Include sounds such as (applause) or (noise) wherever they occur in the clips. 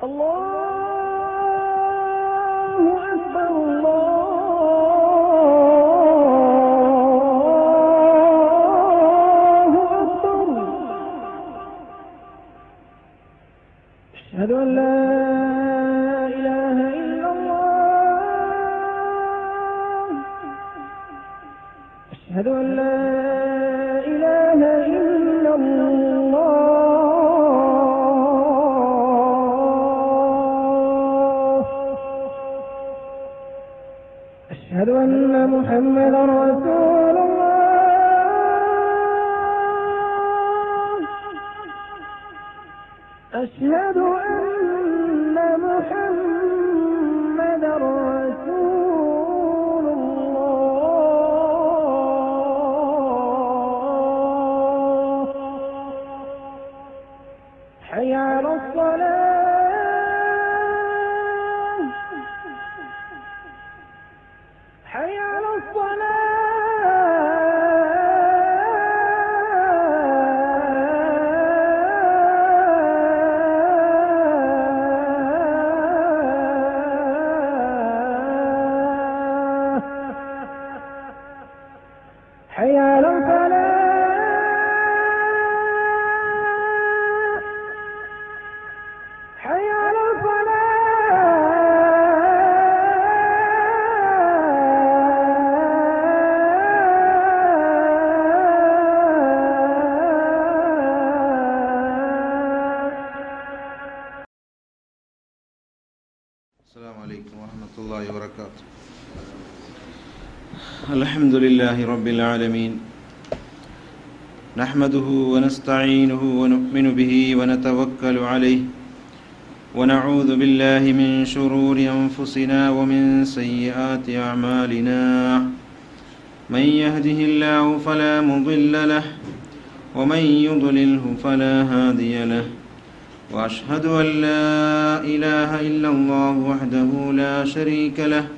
Allah لله رب العالمين. نحمده ونستعينه ونؤمن به ونتوكل عليه. ونعوذ بالله من شرور أنفسنا ومن سيئات أعمالنا. من يهده الله فلا مضل له ومن يضلله فلا هادي له. وأشهد أن لا إله إلا الله وحده لا شريك له.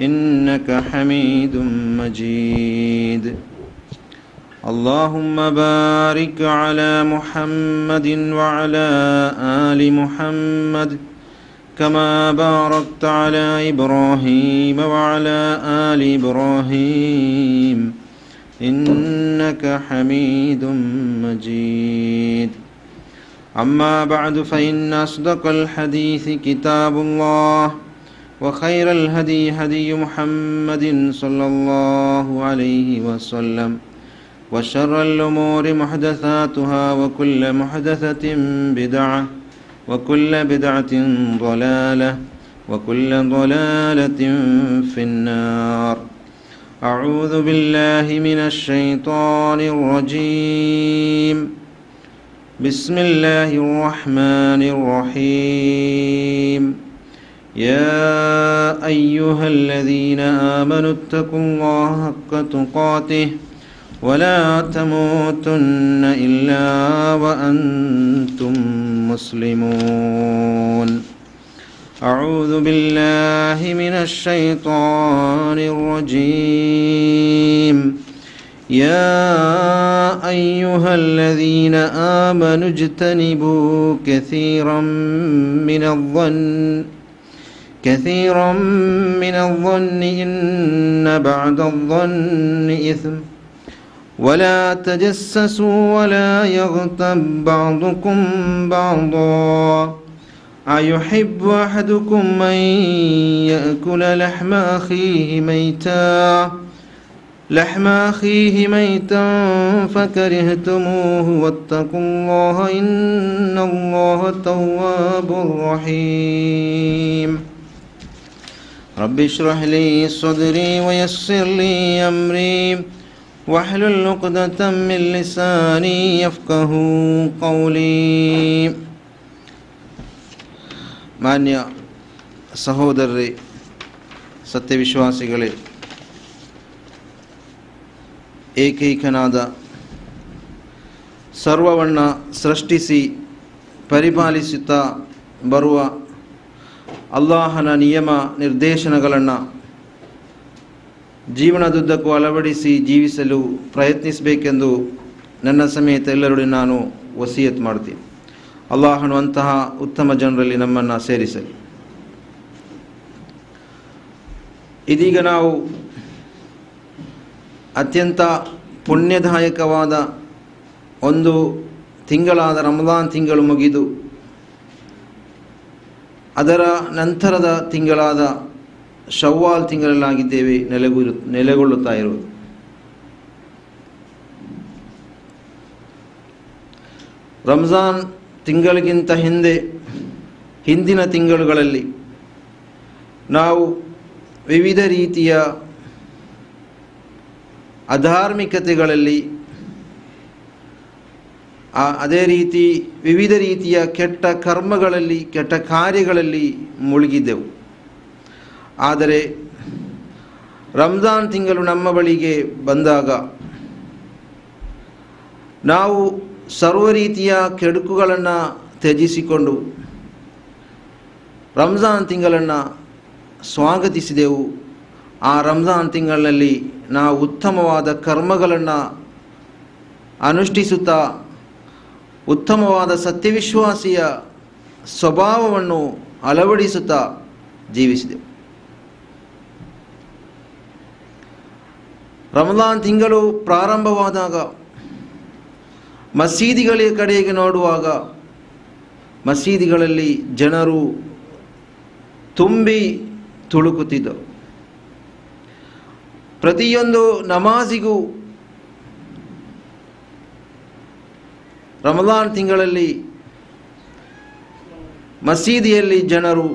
انك حميد مجيد. اللهم بارك على محمد وعلى ال محمد كما باركت على ابراهيم وعلى ال ابراهيم انك حميد مجيد. أما بعد فإن أصدق الحديث كتاب الله. وخير الهدي هدي محمد صلى الله عليه وسلم وشر الأمور محدثاتها وكل محدثة بدعة وكل بدعة ضلالة وكل ضلالة في النار. أعوذ بالله من الشيطان الرجيم. بسم الله الرحمن الرحيم. يا أيها الذين آمنوا اتقوا الله حق تقاته ولا تموتن إلا وأنتم مسلمون. أعوذ بالله من الشيطان الرجيم. يا أيها الذين آمنوا اجتنبوا كثيرا من الظن كثيرا من الظن إن بعد الظن إثم. ولا تجسسوا ولا يغتب بعضكم بعضا. أيحب أحدكم أن يأكل لحم أخيه ميتا؟ لحم أخيه ميتا فكرهتموه واتقوا الله إن الله تواب رحيم. رب اشرح لي صدري ويسر لي أمري واحلل عقدة من لساني يفقه قولي ಮಾನ್ಯ ಸಹೋದರರೇ ಸತ್ಯವಿಶ್ವಾಸಿಗಳೇ ಏಕೈಕನಾದ ಸರ್ವವನ್ನು ಸೃಷ್ಟಿಸಿ ಪರಿಪಾಲಿಸುತ್ತಾ ಬರುವ ಅಲ್ಲಾಹನ ನಿಯಮ ನಿರ್ದೇಶನಗಳನ್ನು ಜೀವನದುದ್ದಕ್ಕೂ ಅಳವಡಿಸಿ ಜೀವಿಸಲು ಪ್ರಯತ್ನಿಸಬೇಕೆಂದು ನನ್ನ ಸಮೇತ ಎಲ್ಲರೊಡನೆ ನಾನು ವಸಿಯತ್ ಮಾಡ್ತೀನಿ. ಅಲ್ಲಾಹನು ಅಂತಹ ಉತ್ತಮ ಜನರಲ್ಲಿ ನಮ್ಮನ್ನು ಸೇರಿಸಲಿ. ಇದೀಗ ನಾವು ಅತ್ಯಂತ ಪುಣ್ಯದಾಯಕವಾದ ಒಂದು ತಿಂಗಳಾದ ರಮದಾನ್ ತಿಂಗಳು ಮುಗಿದು ಅದರ ನಂತರದ ತಿಂಗಳಾದ ಶವ್ವಾಲ್ ತಿಂಗಳಲ್ಲಾಗಿದ್ದೇವೆ ನೆಲೆಗುರು ನೆಲೆಗೊಳ್ಳುತ್ತಾ ಇರುವುದು. ರಂಜಾನ್ ತಿಂಗಳಿಗಿಂತ ಹಿಂದೆ, ಹಿಂದಿನ ತಿಂಗಳುಗಳಲ್ಲಿ ನಾವು ವಿವಿಧ ರೀತಿಯ ಅಧಾರ್ಮಿಕತೆಗಳಲ್ಲಿ ಅದೇ ರೀತಿ ವಿವಿಧ ರೀತಿಯ ಕೆಟ್ಟ ಕರ್ಮಗಳಲ್ಲಿ, ಕೆಟ್ಟ ಕಾರ್ಯಗಳಲ್ಲಿ ಮುಳುಗಿದ್ದೆವು. ಆದರೆ ರಂಜಾನ್ ತಿಂಗಳು ನಮ್ಮ ಬಳಿಗೆ ಬಂದಾಗ ನಾವು ಸರ್ವ ರೀತಿಯ ಕೆಡುಕುಗಳನ್ನು ತ್ಯಜಿಸಿಕೊಂಡು ರಂಜಾನ್ ತಿಂಗಳನ್ನು ಸ್ವಾಗತಿಸಿದೆವು. ಆ ರಂಜಾನ್ ತಿಂಗಳಿನಲ್ಲಿ ನಾವು ಉತ್ತಮವಾದ ಕರ್ಮಗಳನ್ನು ಅನುಷ್ಠಿಸುತ್ತಾ ಉತ್ತಮವಾದ ಸತ್ಯವಿಶ್ವಾಸಿಯ ಸ್ವಭಾವವನ್ನು ಅಳವಡಿಸುತ್ತಾ ಜೀವಿಸಿದೆ. ರಮಲಾನ್ ತಿಂಗಳು ಪ್ರಾರಂಭವಾದಾಗ, ಮಸೀದಿಗಳ ಕಡೆಗೆ ನೋಡುವಾಗ, ಮಸೀದಿಗಳಲ್ಲಿ ಜನರು ತುಂಬಿ ತುಳುಕುತ್ತಿದ್ದರು. ಪ್ರತಿಯೊಂದು ನಮಾಜಿಗೂ ರಮಲಾನ್ ತಿಂಗಳಲ್ಲಿ ಮಸೀದಿಯಲ್ಲಿ ಜನರು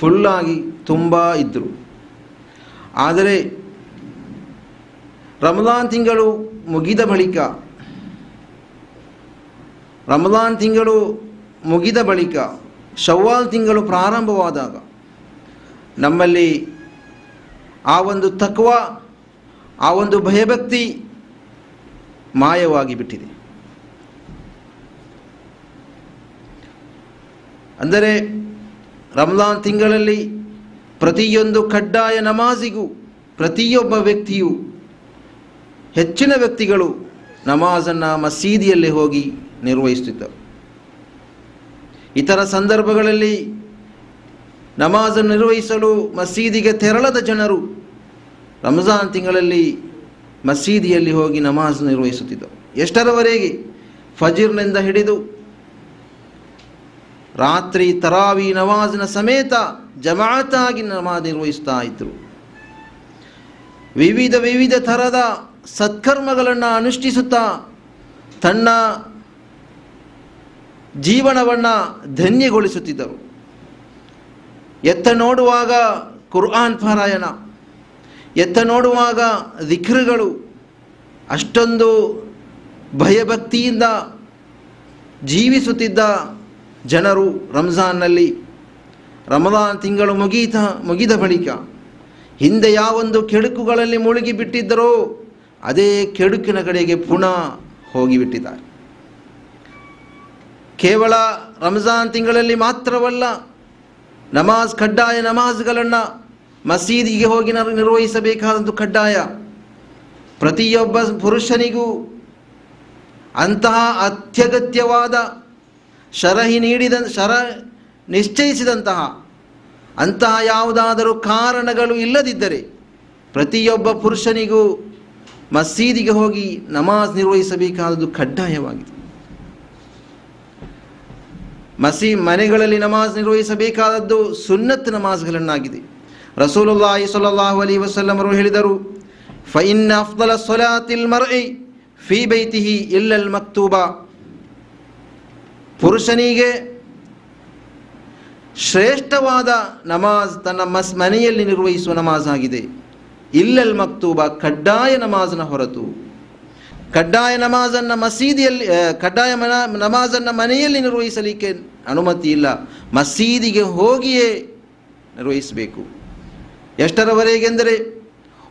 ಫುಲ್ಲಾಗಿ ತುಂಬ ಇದ್ದರು ಆದರೆ ರಮದಾನ್ ತಿಂಗಳು ಮುಗಿದ ಬಳಿಕ ರಮದಾನ್ ತಿಂಗಳು ಮುಗಿದ ಬಳಿಕ, ಶವ್ವಾಲ್ ತಿಂಗಳು ಪ್ರಾರಂಭವಾದಾಗ ನಮ್ಮಲ್ಲಿ ಆ ಒಂದು ತಕ್ವ, ಆ ಒಂದು ಭಯಭಕ್ತಿ ಮಾಯವಾಗಿ ಬಿಟ್ಟಿದೆ. ಅಂದರೆ ರಂಜಾನ್ ತಿಂಗಳಲ್ಲಿ ಪ್ರತಿಯೊಂದು ಕಡ್ಡಾಯ ನಮಾಜಿಗೂ ಪ್ರತಿಯೊಬ್ಬ ವ್ಯಕ್ತಿಯು ಹೆಚ್ಚಿನ ವ್ಯಕ್ತಿಗಳು ನಮಾಜನ್ನು ಮಸೀದಿಯಲ್ಲಿ ಹೋಗಿ ನಿರ್ವಹಿಸುತ್ತಿದ್ದರು. ಇತರ ಸಂದರ್ಭಗಳಲ್ಲಿ ನಮಾಜನ್ನು ನಿರ್ವಹಿಸಲು ಮಸೀದಿಗೆ ತೆರಳದ ಜನರು ರಂಜಾನ್ ತಿಂಗಳಲ್ಲಿ ಮಸೀದಿಯಲ್ಲಿ ಹೋಗಿ ನಮಾಜ್ ನಿರ್ವಹಿಸುತ್ತಿದ್ದರು. ಎಷ್ಟರವರೆಗೆ? ಫಜೀರ್ನಿಂದ ಹಿಡಿದು ರಾತ್ರಿ ತರಾವಿ ನವಾಜ್ನ ಸಮೇತ ಜಮಾತಾಗಿ ನಮಾಜ್ ನಿರ್ವಹಿಸ್ತಾ ಇದ್ದರು ವಿವಿಧ ವಿವಿಧ ಥರದ ಸತ್ಕರ್ಮಗಳನ್ನು ಅನುಷ್ಠಿಸುತ್ತಾ ತನ್ನ ಜೀವನವನ್ನು ಧನ್ಯಗೊಳಿಸುತ್ತಿದ್ದರು. ಎತ್ತ ನೋಡುವಾಗ ಕುರ್ಆನ್ ಪಾರಾಯಣ, ಎತ್ತ ನೋಡುವಾಗ ದಿಕ್ರುಗಳು ಅಷ್ಟೊಂದು ಭಯಭಕ್ತಿಯಿಂದ ಜೀವಿಸುತ್ತಿದ್ದ ಜನರು ರಂಜಾನ್ನಲ್ಲಿ ರಮದಾನ್ ತಿಂಗಳು ಮುಗೀತ, ಮುಗಿದ ಬಳಿಕ ಹಿಂದೆ ಯಾವೊಂದು ಕೆಡುಕುಗಳಲ್ಲಿ ಮುಳುಗಿ ಬಿಟ್ಟಿದ್ದರೋ ಅದೇ ಕೆಡುಕಿನ ಕಡೆಗೆ ಪುನಃ ಹೋಗಿಬಿಟ್ಟಿದ್ದಾರೆ ಕೇವಲ ರಂಜಾನ್ ತಿಂಗಳಲ್ಲಿ ಮಾತ್ರವಲ್ಲ, ನಮಾಜ್ ಕಡ್ಡಾಯ ನಮಾಜ್ಗಳನ್ನು ಮಸೀದಿಗೆ ಹೋಗಿ ನಿರ್ವಹಿಸಬೇಕಾದದ್ದು ಕಡ್ಡಾಯ ಪ್ರತಿಯೊಬ್ಬ ಪುರುಷನಿಗೂ ಅಂತಹ ಅತ್ಯಗತ್ಯವಾದ ಶರಹಿ ನೀಡಿದ, ಶರ ನಿಶ್ಚಯಿಸಿದಂತಹ ಅಂತಹ ಯಾವುದಾದರೂ ಕಾರಣಗಳು ಇಲ್ಲದಿದ್ದರೆ ಪ್ರತಿಯೊಬ್ಬ ಪುರುಷನಿಗೂ ಮಸೀದಿಗೆ ಹೋಗಿ ನಮಾಜ್ ನಿರ್ವಹಿಸಬೇಕಾದದ್ದು ಕಡ್ಡಾಯವಾಗಿದೆ. ಮಸೀ, ಮನೆಗಳಲ್ಲಿ ನಮಾಜ್ ನಿರ್ವಹಿಸಬೇಕಾದದ್ದು ಸುನ್ನತ್ ನಮಾಜ್ಗಳನ್ನಾಗಿದೆ. ರಸೂಲುಲ್ಲಾಹಿ ಸಲ್ಲಾಹು ಅಲಿ ವಸಲ್ಲಂ ಅವರು ಹೇಳಿದರು ಫೈನ್ ಅಫ್ದಲ ಸೊಲಾತಿಲ್ ಮರ್ಇ ಫಿ ಬೈತಿಹಿ ಇಲ್ಲಲ್ ಮಕ್ತೂಬಾ. ಪುರುಷನಿಗೆ ಶ್ರೇಷ್ಠವಾದ ನಮಾಜ್ ತನ್ನ ಮಸ್, ಮನೆಯಲ್ಲಿ ನಿರ್ವಹಿಸುವ ನಮಾಜ್ ಆಗಿದೆ ಇಲ್ಲಲ್ ಮಕ್ತೂಬ ಕಡ್ಡಾಯ ನಮಾಜ್ನ ಹೊರತು. ಕಡ್ಡಾಯ ನಮಾಜನ್ನ ಮಸೀದಿಯಲ್ಲಿ ಕಡ್ಡಾಯ ನಮಾಜನ್ನ ಮನೆಯಲ್ಲಿ ನಿರ್ವಹಿಸಲಿಕ್ಕೆ ಅನುಮತಿ ಇಲ್ಲ. ಮಸೀದಿಗೆ ಹೋಗಿಯೇ ನಿರ್ವಹಿಸಬೇಕು. ಎಷ್ಟರವರೆಗೆಂದರೆ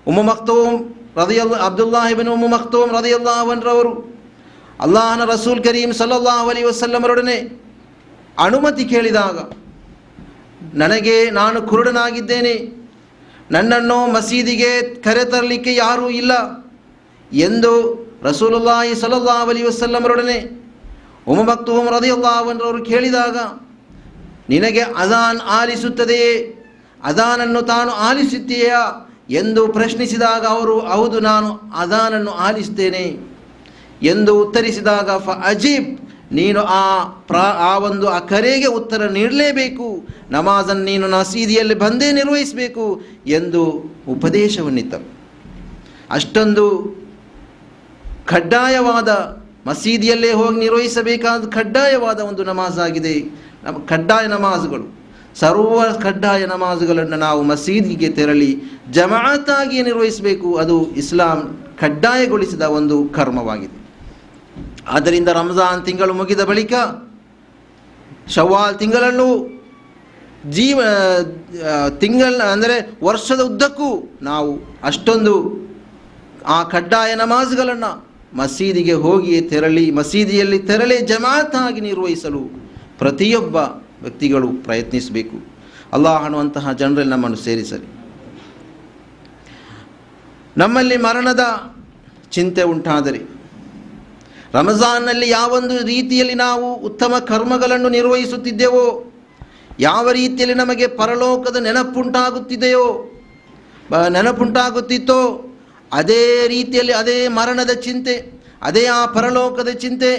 ಉಮ್ಮ ಮಕ್ತೋಮ್ ರದಿಯಲ್ಲ ಅಬ್ದುಲ್ಲಾಹಿಬಿನ್ ಉಮ್ಮ ಮಕ್ತೋಂ ರದಿಯಲ್ಲಾಹನ್ರವರು ಅಲ್ಲಾಹನ ರಸೂಲ್ ಕರೀಂ ಸಲ್ಲಲ್ಲಾಹು ಅಲಿ ವಸಲ್ಲಮರೊಡನೆ ಅನುಮತಿ ಕೇಳಿದಾಗ, ನನಗೆ ನಾನು ಕುರುಡನಾಗಿದ್ದೇನೆ, ನನ್ನನ್ನು ಮಸೀದಿಗೆ ಕರೆತರಲಿಕ್ಕೆ ಯಾರೂ ಇಲ್ಲ ಎಂದು ರಸೂಲುಲ್ಲಾಹಿ ಸಲ್ಲಲ್ಲಾಹು ಅಲಿ ವಸಲ್ಲಮರೊಡನೆ ಉಮ ಮಕ್ತೂಮ್ ರದಿಯಲ್ಲಾಹನ್ರವರು ಕೇಳಿದಾಗ, ನಿನಗೆ ಅದಾನ್ ಆಲಿಸುತ್ತದೆಯೇ? ಅದಾನನ್ನು ತಾನು ಆಲಿಸುತ್ತೀಯಾ? ಎಂದು ಪ್ರಶ್ನಿಸಿದಾಗ ಅವರು, ಹೌದು, ನಾನು ಅದಾನನ್ನು ಆಲಿಸ್ತೇನೆ ಎಂದು ಉತ್ತರಿಸಿದಾಗ, ಫ ಅಜೀಬ್, ನೀನು ಆ ಪ್ರಾ, ಆ ಒಂದು ಆ ಕರೆಗೆ ಉತ್ತರ ನೀಡಲೇಬೇಕು. ನಮಾಜನ್ನು ನೀನು ನಸೀದಿಯಲ್ಲಿ ಬಂದೇ ನಿರ್ವಹಿಸಬೇಕು ಎಂದು ಉಪದೇಶವನ್ನಿತ್ತರು ಅಷ್ಟೊಂದು ಕಡ್ಡಾಯವಾದ ಮಸೀದಿಯಲ್ಲೇ ಹೋಗಿ ನಿರ್ವಹಿಸಬೇಕಾದ ಕಡ್ಡಾಯವಾದ ಒಂದು ನಮಾಜ್ ಆಗಿದೆ. ನಮ್ಮ ಕಡ್ಡಾಯ ನಮಾಜುಗಳು. ಸರ್ವ ಕಡ್ಡಾಯ ನಮಾಜುಗಳನ್ನು ನಾವು ಮಸೀದಿಗೆ ತೆರಳಿ ಜಮಾತಾಗಿ ನಿರ್ವಹಿಸಬೇಕು. ಅದು ಇಸ್ಲಾಂ ಕಡ್ಡಾಯಗೊಳಿಸಿದ ಒಂದು ಕರ್ಮವಾಗಿದೆ. ಆದ್ದರಿಂದ ರಂಜಾನ್ ತಿಂಗಳು ಮುಗಿದ ಬಳಿಕ ಶವ್ವಾಲ್ ತಿಂಗಳನ್ನು ಜೀವ ತಿಂಗಳ, ಅಂದರೆ ವರ್ಷದ ಉದ್ದಕ್ಕೂ ನಾವು ಅಷ್ಟೊಂದು ಆ ಕಡ್ಡಾಯ ನಮಾಜ್ಗಳನ್ನು ಮಸೀದಿಗೆ ಹೋಗಿ ತೆರಳಿ, ಮಸೀದಿಯಲ್ಲಿ ತೆರಳಿ ಜಮಾತಾಗಿ ನಿರ್ವಹಿಸಲು ಪ್ರತಿಯೊಬ್ಬ ವ್ಯಕ್ತಿಗಳು ಪ್ರಯತ್ನಿಸಬೇಕು. ಅಲ್ಲಾಹ್ ಅನ್ನುವಂತಹ ಜನರಲ್ಲಿ ನಮ್ಮನ್ನು ಸೇರಿಸಲಿ. ನಮ್ಮಲ್ಲಿ ಮರಣದ ಚಿಂತೆ ಉಂಟಾದರೆ ರಮಜಾನ್ನಲ್ಲಿ ಯಾವೊಂದು ರೀತಿಯಲ್ಲಿ ನಾವು ಉತ್ತಮ ಕರ್ಮಗಳನ್ನು ನಿರ್ವಹಿಸುತ್ತಿದ್ದೆವೋ, ಯಾವ ರೀತಿಯಲ್ಲಿ ನಮಗೆ ಪರಲೋಕದ ನೆನಪುಂಟಾಗುತ್ತಿದೆಯೋ ನೆನಪುಂಟಾಗುತ್ತಿತ್ತೋ, ಅದೇ ರೀತಿಯಲ್ಲಿ ಅದೇ ಮರಣದ ಚಿಂತೆ, ಅದೇ ಆ ಪರಲೋಕದ ಚಿಂತೆ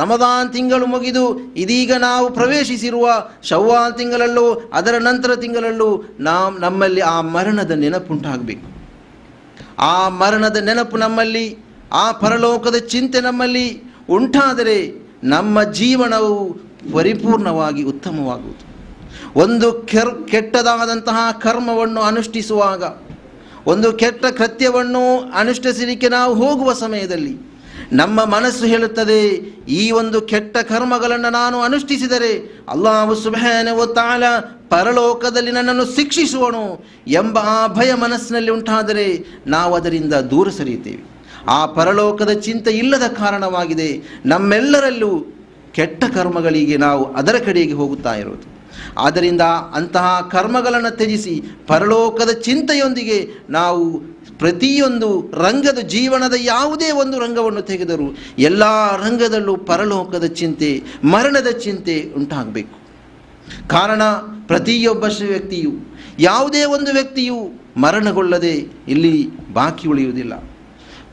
ರಮದಾನ್ ತಿಂಗಳು ಮುಗಿದು ಇದೀಗ ನಾವು ಪ್ರವೇಶಿಸಿರುವ ಶವ್ವಾಲ್ ತಿಂಗಳಲ್ಲೂ ಅದರ ನಂತರ ತಿಂಗಳಲ್ಲೂ ನಾವು ನಮ್ಮಲ್ಲಿ ಆ ಮರಣದ ನೆನಪುಂಟಾಗಬೇಕು. ಆ ಮರಣದ ನೆನಪು ನಮ್ಮಲ್ಲಿ, ಆ ಪರಲೋಕದ ಚಿಂತೆ ನಮ್ಮಲ್ಲಿ ಉಂಟಾದರೆ ನಮ್ಮ ಜೀವನವು ಪರಿಪೂರ್ಣವಾಗಿ ಉತ್ತಮವಾಗುವುದು. ಒಂದು ಕೆರ್, ಕೆಟ್ಟದಾದಂತಹ ಕರ್ಮವನ್ನು ಅನುಷ್ಠಿಸುವಾಗ, ಒಂದು ಕೆಟ್ಟ ಕೃತ್ಯವನ್ನು ಅನುಷ್ಠಿಸಲಿಕ್ಕೆ ನಾವು ಹೋಗುವ ಸಮಯದಲ್ಲಿ ನಮ್ಮ ಮನಸ್ಸು ಹೇಳುತ್ತದೆ, ಈ ಒಂದು ಕೆಟ್ಟ ಕರ್ಮಗಳನ್ನು ನಾನು ಅನುಷ್ಠಿಸಿದರೆ ಅಲ್ಲಾವು ಸುಬ್ಹಾನಹು ತಾಲ ಪರಲೋಕದಲ್ಲಿ ನನ್ನನ್ನು ಶಿಕ್ಷಿಸುವನು ಎಂಬ ಆ ಭಯ ಮನಸ್ಸಿನಲ್ಲಿ ಉಂಟಾದರೆ ನಾವು ಅದರಿಂದ ದೂರ ಸರಿಯುತ್ತೇವೆ. ಆ ಪರಲೋಕದ ಚಿಂತೆ ಇಲ್ಲದ ಕಾರಣವಾಗಿದೆ. ನಮ್ಮೆಲ್ಲರಲ್ಲೂ ಕೆಟ್ಟ ಕರ್ಮಗಳಿಗೆ ನಾವು ಅದರ ಕಡೆಗೆ ಹೋಗುತ್ತಾ ಇರೋದು ಆದ್ದರಿಂದ ಅಂತಹ ಕರ್ಮಗಳನ್ನು ತ್ಯಜಿಸಿ ಪರಲೋಕದ ಚಿಂತೆಯೊಂದಿಗೆ ನಾವು ಪ್ರತಿಯೊಂದು ರಂಗದ ಜೀವನದ ಯಾವುದೇ ಒಂದು ರಂಗವನ್ನು ತೆಗೆದರೂ ಎಲ್ಲ ರಂಗದಲ್ಲೂ ಪರಲೋಕದ ಚಿಂತೆ, ಮರಣದ ಚಿಂತೆ ಉಂಟಾಗಬೇಕು. ಕಾರಣ ಪ್ರತಿಯೊಬ್ಬ ವ್ಯಕ್ತಿಯು, ಯಾವುದೇ ಒಂದು ವ್ಯಕ್ತಿಯು ಮರಣಗೊಳ್ಳದೆ ಇಲ್ಲಿ ಬಾಕಿ ಉಳಿಯುವುದಿಲ್ಲ.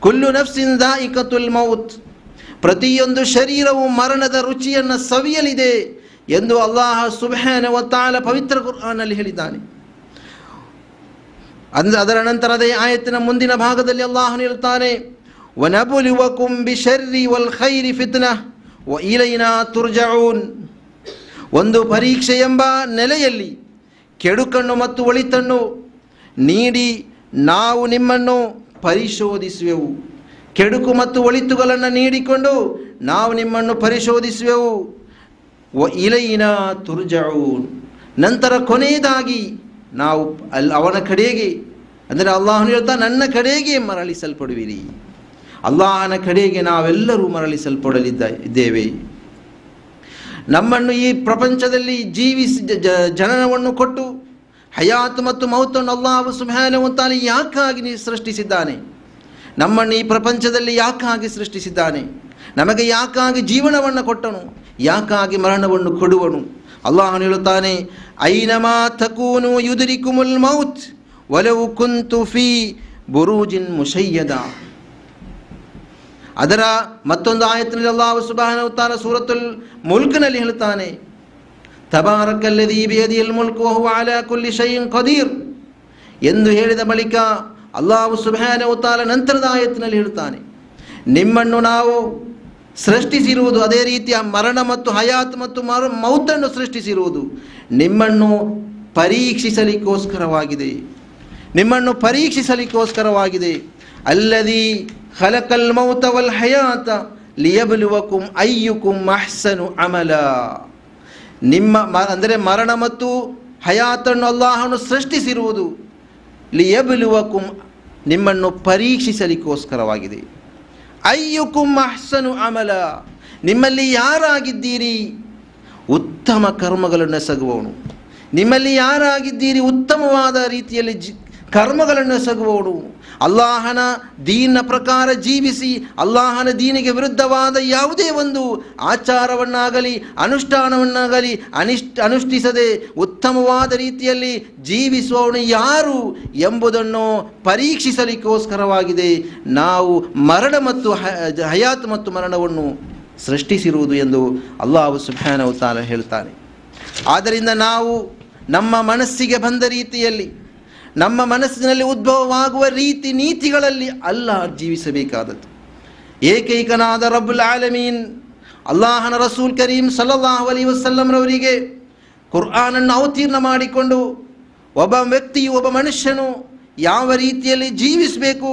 ಕುಲ್ಲು ನಫ್ಸಿನ್ ದಾಯಿಕತುಲ್ ಮೌತ್. ಪ್ರತಿಯೊಂದು ಶರೀರವು ಮರಣದ ರುಚಿಯನ್ನು ಸವಿಯಲಿದೆ ಎಂದು ಅಲ್ಲಾಹ ಸುಬಹನ ಒತ್ತಾಲ ಪವಿತ್ರ ಕುರ್ಆನಲ್ಲಿ ಹೇಳಿದ್ದಾನೆ. ಅಂದ, ಅದರ ನಂತರ ಅದೇ ಆಯತ್ತಿನ ಮುಂದಿನ ಭಾಗದಲ್ಲಿ ಅಲ್ಲಾಹನು ಹೇಳುತ್ತಾನೆ, ವನಬುಲಿವಕುಂ ಬಿಶರ್ರಿ ವಲ್ ಖೈರಿ ಫಿತ್ನ ವ ಇಲೈನಾ ಒಂದು ಪರೀಕ್ಷೆ ಎಂಬ ನೆಲೆಯಲ್ಲಿ ಕೆಡುಕಣ್ಣು ಮತ್ತು ಒಳಿತಣ್ಣು ನೀಡಿ ನಾವು ನಿಮ್ಮನ್ನು ಪರಿಶೋಧಿಸುವೆವು. ಕೆಡುಕು ಮತ್ತು ಒಳಿತುಗಳನ್ನು ನೀಡಿಕೊಂಡು ನಾವು ನಿಮ್ಮನ್ನು ಪರಿಶೋಧಿಸುವೆವು. ಇಲೈನ ತುರ್ಜഊನ್ ನಂತರ ಕೊನೆಯದಾಗಿ ನಾವು ಅಲ್ಲಿ ಅವನ ಕಡೆಗೆ, ಅಂದರೆ ಅಲ್ಲಾಹನು ಹೇಳ್ತಾ, ನನ್ನ ಕಡೆಗೆ ಮರಳಿಸಲ್ಪಡುವಿರಿ. ಅಲ್ಲಾಹನ ಕಡೆಗೆ ನಾವೆಲ್ಲರೂ ಮರಳಿಸಲ್ಪಡಲಿದ್ದ ಇದ್ದೇವೆ ನಮ್ಮನ್ನು ಈ ಪ್ರಪಂಚದಲ್ಲಿ ಜೀವಿಸಿ ಜನನವನ್ನು ಕೊಟ್ಟು ಹಯಾತ್ ಮತ್ತು ಮೌತನ್ನು ಅಲ್ಲಾಹು ಸುಬ್ಹಾನಹುವತಾಲ ಯಾಕಾಗಿ ನೀ ಸೃಷ್ಟಿಸಿದ್ದಾನೆ? ನಮ್ಮನ್ನು ಈ ಪ್ರಪಂಚದಲ್ಲಿ ಯಾಕಾಗಿ ಸೃಷ್ಟಿಸಿದ್ದಾನೆ? ನಮಗೆ ಯಾಕಾಗಿ ಜೀವನವನ್ನು ಕೊಟ್ಟನು? ಯಾಕಾಗಿ ಮರಣವನ್ನು ಕೊಡುವನು? ಅಲ್ಲಾಹನು ಹೇಳುತ್ತಾನೆ, ಐನಮಾ ತಕೂನು ಯುದರಿಕುಮುಲ್ ಮೌತ್ ಒಲವು ಕುಂತು ಫಿ ಬುರೂಜಿನ್ ಮುಷಯ್ಯದ ಅದರ ಮತ್ತೊಂದು ಆಯತ್ನಲ್ಲಿ ಅಲ್ಲಾಹು ಸುಬಾನ ತಾಲ ಸೂರತುಲ್ ಮುಲ್ಕ್ನಲ್ಲಿ ಹೇಳ್ತಾನೆ ತಬಾರಕಲ್ಲದಿ ಬೇದಿಯಲ್ ಮುಲ್ಕು ಅಲಾ ಕುಲ್ಲಿ ಶೈಇನ್ ಕದೀರ್ ಎಂದು ಹೇಳಿದ ಬಳಿಕ ಅಲ್ಲಾಹು ಉತ್ತಾಲ ನಂತರದ ಆಯತ್ತಿನಲ್ಲಿ ಹೇಳ್ತಾನೆ ನಿಮ್ಮನ್ನು ನಾವು ಸೃಷ್ಟಿಸಿರುವುದು ಅದೇ ರೀತಿಯ ಮರಣ ಮತ್ತು ಹಯಾತ್ ಮತ್ತು ಮರ ಮೌತನ್ನು ಸೃಷ್ಟಿಸಿರುವುದು ನಿಮ್ಮನ್ನು ಪರೀಕ್ಷಿಸಲಿಕ್ಕೋಸ್ಕರವಾಗಿದೆ. ನಿಮ್ಮನ್ನು ಪರೀಕ್ಷಿಸಲಿಕ್ಕೋಸ್ಕರವಾಗಿದೆ. ಅಲ್ಲದಿ ಹಲಕಲ್ ಮೌತ ವಲ್ ಹಯಾತ ಲಿಯಬಲುವಕುಂ ಅಯ್ಯುಕುಂ ಅಹ್ಸನು ಅಮಲ. ನಿಮ್ಮ ಮ ಅಂದರೆ ಮರಣ ಮತ್ತು ಹಯಾತನ್ನು ಅಲ್ಲಾಹನು ಸೃಷ್ಟಿಸಿರುವುದು ಲಿಯಬಲುವಕುಂ ನಿಮ್ಮನ್ನು ಪರೀಕ್ಷಿಸಲಿಕ್ಕೋಸ್ಕರವಾಗಿದೆ. ಅಯ್ಯುಕುಂ ಅಹ್ಸನು ಅಮಲ, ನಿಮ್ಮಲ್ಲಿ ಯಾರಾಗಿದ್ದೀರಿ? ಉತ್ತಮ ಕರ್ಮಗಳನ್ನು ಎಸಗುವವನು ನಿಮ್ಮಲ್ಲಿ ಯಾರಾಗಿದ್ದೀರಿ? ಉತ್ತಮವಾದ ರೀತಿಯಲ್ಲಿ ಜಿ ಕರ್ಮಗಳನ್ನು ಎಸಗುವವನು ಅಲ್ಲಾಹನ ದೀನ ಪ್ರಕಾರ ಜೀವಿಸಿ, ಅಲ್ಲಾಹನ ದೀನಿಗೆ ವಿರುದ್ಧವಾದ ಯಾವುದೇ ಒಂದು ಆಚಾರವನ್ನಾಗಲಿ, ಅನುಷ್ಠಾನವನ್ನಾಗಲಿ ಅನಿಷ್ಠ, ಅನುಷ್ಠಿಸದೆ ಉತ್ತಮವಾದ ರೀತಿಯಲ್ಲಿ ಜೀವಿಸುವವನು ಯಾರು ಎಂಬುದನ್ನು ಪರೀಕ್ಷಿಸಲಿಕ್ಕೋಸ್ಕರವಾಗಿದೆ. ನಾವು ಮರಣ ಮತ್ತು ಹಯಾತ್ ಮತ್ತು ಮರಣವನ್ನು ಸೃಷ್ಟಿಸಿರುವುದು ಎಂದು ಅಲ್ಲಾಹು ಸುಬ್ಹಾನಹು ತಾಲ ಹೇಳ್ತಾನೆ. ಆದ್ದರಿಂದ ನಾವು ನಮ್ಮ ಮನಸ್ಸಿಗೆ ಬಂದ ರೀತಿಯಲ್ಲಿ ನಮ್ಮ ಮನಸ್ಸಿನಲ್ಲಿ ಉದ್ಭವವಾಗುವ ರೀತಿ ನೀತಿಗಳಲ್ಲಿ ಅಲ್ಲ ಜೀವಿಸಬೇಕಾದದ್ದು. ಏಕೈಕನಾದ ರಬ್ಬುಲ್ ಆಲಮೀನ್, ಅಲ್ಲಾಹನ ರಸೂಲ್ ಕರೀಂ ಸಲ್ಲಲ್ಲಾಹು ಅಲಿ ವಸಲ್ಲಂರವರಿಗೆ ಕುರ್ಆನನ್ನು ಅವತೀರ್ಣ ಮಾಡಿಕೊಂಡು ಒಬ್ಬ ವ್ಯಕ್ತಿಯು ಒಬ್ಬ ಮನುಷ್ಯನು ಯಾವ ರೀತಿಯಲ್ಲಿ ಜೀವಿಸಬೇಕು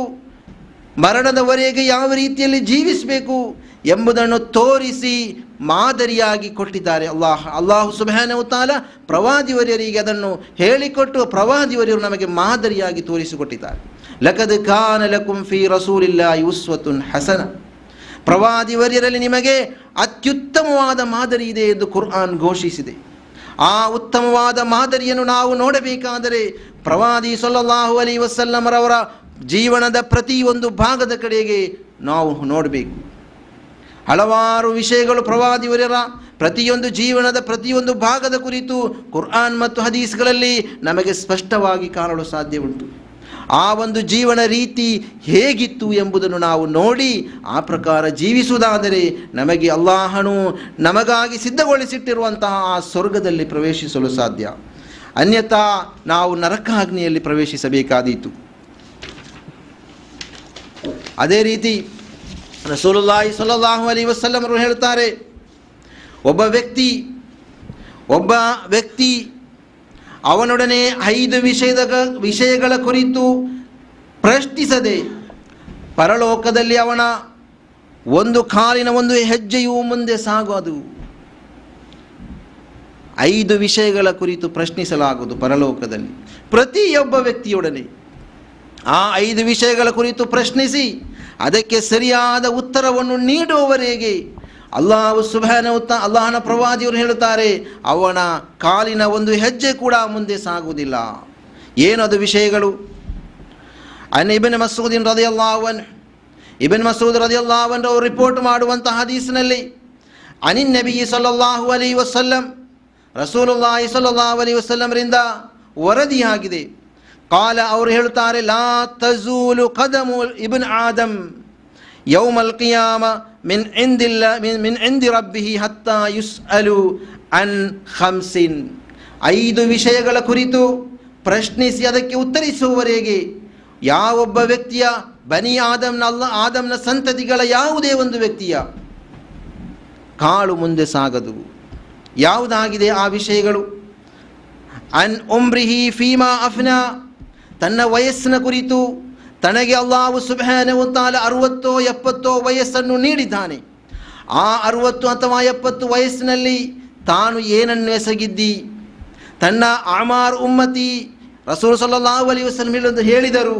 ಮರಣದವರೆಗೆ ಯಾವ ರೀತಿಯಲ್ಲಿ ಜೀವಿಸಬೇಕು ಎಂಬುದನ್ನು ತೋರಿಸಿ ಮಾದರಿಯಾಗಿ ಕೊಟ್ಟಿದ್ದಾರೆ ಅಲ್ಲಾಹ್. ಅಲ್ಲಾಹು ಸುಬಹಾನವತಾಲ ತಾಲ ಪ್ರವಾದಿವರ್ಯರಿಗೆ ಅದನ್ನು ಹೇಳಿಕೊಟ್ಟು ಪ್ರವಾದಿವರ್ಯರು ನಮಗೆ ಮಾದರಿಯಾಗಿ ತೋರಿಸಿಕೊಟ್ಟಿದ್ದಾರೆ. ಲಕದ್ ಕಾನ ಲಕುಂ ಫಿ ರಸೂಲಿಲ್ಲಾ ಯುಸ್ವತುನ್ ಹಸನ. ಪ್ರವಾದಿವರ್ಯರಲ್ಲಿ ನಿಮಗೆ ಅತ್ಯುತ್ತಮವಾದ ಮಾದರಿ ಇದೆ ಎಂದು ಕುರ್ಆನ್ ಘೋಷಿಸಿದೆ. ಆ ಉತ್ತಮವಾದ ಮಾದರಿಯನ್ನು ನಾವು ನೋಡಬೇಕಾದರೆ ಪ್ರವಾದಿ ಸೊಲ್ಲಾಹು ಅಲಿ ವಸಲ್ಲಮರವರ ಜೀವನದ ಪ್ರತಿಯೊಂದು ಭಾಗದ ಕಡೆಗೆ ನಾವು ನೋಡಬೇಕು. ಹಲವಾರು ವಿಷಯಗಳು ಪ್ರವಾದಿವರರ ಪ್ರತಿಯೊಂದು ಜೀವನದ ಪ್ರತಿಯೊಂದು ಭಾಗದ ಕುರಿತು ಕುರ್ಆನ್ ಮತ್ತು ಹದೀಸ್ಗಳಲ್ಲಿ ನಮಗೆ ಸ್ಪಷ್ಟವಾಗಿ ಕಾಣಲು ಸಾಧ್ಯ ಉಂಟು ಆ ಒಂದು ಜೀವನ ರೀತಿ ಹೇಗಿತ್ತು ಎಂಬುದನ್ನು ನಾವು ನೋಡಿ ಆ ಪ್ರಕಾರ ಜೀವಿಸುವುದಾದರೆ ನಮಗೆ ಅಲ್ಲಾಹನು ನಮಗಾಗಿ ಸಿದ್ಧಗೊಳಿಸಿಟ್ಟಿರುವಂತಹ ಆ ಸ್ವರ್ಗದಲ್ಲಿ ಪ್ರವೇಶಿಸಲು ಸಾಧ್ಯ. ಅನ್ಯಥಾ ನಾವು ನರಕಾಗ್ನಿಯಲ್ಲಿ ಪ್ರವೇಶಿಸಬೇಕಾದೀತು. ಅದೇ ರೀತಿ ರಸೂಲುಲ್ಲಾಹಿ ಸಲ್ಲಲ್ಲಾಹು ಅಲೈಹಿ ವಸಲ್ಲಮರು ಹೇಳ್ತಾರೆ ಒಬ್ಬ ವ್ಯಕ್ತಿ ಒಬ್ಬ ವ್ಯಕ್ತಿ ಅವನೊಡನೆ ಐದು ವಿಷಯದ ವಿಷಯಗಳ ಕುರಿತು ಪ್ರಶ್ನಿಸದೆ ಪರಲೋಕದಲ್ಲಿ ಅವನ ಒಂದು ಕಾಲಿನ ಒಂದು ಹೆಜ್ಜೆಯೂ ಮುಂದೆ ಸಾಗೋದು. ಐದು ವಿಷಯಗಳ ಕುರಿತು ಪ್ರಶ್ನಿಸಲಾಗುವುದು ಪರಲೋಕದಲ್ಲಿ. ಪ್ರತಿಯೊಬ್ಬ ವ್ಯಕ್ತಿಯೊಡನೆ ಆ ಐದು ವಿಷಯಗಳ ಕುರಿತು ಪ್ರಶ್ನಿಸಿ ಅದಕ್ಕೆ ಸರಿಯಾದ ಉತ್ತರವನ್ನು ನೀಡುವವರೆಗೆ ಅಲ್ಲಾಹು ಸುಬಾನವುತ್ತ ಅಲ್ಲಾಹನ ಪ್ರವಾದಿಯವರು ಹೇಳುತ್ತಾರೆ, ಅವನ ಕಾಲಿನ ಒಂದು ಹೆಜ್ಜೆ ಕೂಡ ಮುಂದೆ ಸಾಗುವುದಿಲ್ಲ. ಏನದು ವಿಷಯಗಳು? ಅನ್ ಇಬನ್ ಮಸೂದಿನ್ ರದಿಯಲ್ಲಾವನ್ ಇಬನ್ ಮಸೂದ್ ರದಿಯಲ್ಲಾವನ್ ಅವರು ರಿಪೋರ್ಟ್ ಮಾಡುವಂತಹ ಹದೀಸ್ನಲ್ಲಿ, ಅನಿನ್ ನಬಿ ಸಲ್ಲಲ್ಲಾಹು ಅಲಿ ವಸಲ್ಲಂ, ರಸೂಲುಲ್ಲಾಹಿ ಸಲ್ಲಲ್ಲಾಹು ಅಲಿ ವಸಲ್ಲಂರಿಂದ ವರದಿಯಾಗಿದೆ. ಕಾಲ ಅವರು ಹೇಳುತ್ತಾರೆ, ಲಾ ತಜೂಲು ಕದಮು ಇಬ್ನ್ ಆದಮ್ ಯೌಮಲ್ ಕಿಯಾಮ ಮಿನ್ ಎಂದಿಲ್ಲ ಮಿನ್ ಇಂದಿ ರಬ್ಬಿಹಿ ಹತ್ತ ಯುಸ್ ಅಲು ಅನ್ ಹಂಸಿನ್ ಐದು ವಿಷಯಗಳ ಕುರಿತು ಪ್ರಶ್ನಿಸಿ ಅದಕ್ಕೆ ಉತ್ತರಿಸುವವರೆಗೆ ಯಾವೊಬ್ಬ ವ್ಯಕ್ತಿಯ ಬನಿ ಆದಮ್ನ ಅಲ್ಲ, ಆದಮ್ನ ಸಂತತಿಗಳ ಯಾವುದೇ ಒಂದು ವ್ಯಕ್ತಿಯ ಕಾಳು ಮುಂದೆ ಸಾಗದು. ಯಾವುದಾಗಿದೆ ಆ ವಿಷಯಗಳು? ಅನ್ ಉಮ್ರಿಹಿ ಫೀಮಾ ಅಫ್ನಾ ತನ್ನ ವಯಸ್ಸಿನ ಕುರಿತು ತನಗೆ ಅಲ್ಲಾಹು ಸುಬ್ಹಾನಹು ತಾಲ ಅರುವತ್ತೋ ಎಪ್ಪತ್ತೋ ವಯಸ್ಸನ್ನು ನೀಡಿದ್ದಾನೆ. ಆ ಅರುವತ್ತು ಅಥವಾ ಎಪ್ಪತ್ತು ವಯಸ್ಸಿನಲ್ಲಿ ತಾನು ಏನನ್ನು ಎಸಗಿದ್ದಿ? ತನ್ನ ಆಮಾರ್ ಉಮ್ಮತಿ ರಸೂಲ್ ಸಲ್ಲಲ್ಲಾಹು ಅಲಿ ಹೇಳೊಂದು ಹೇಳಿದರು.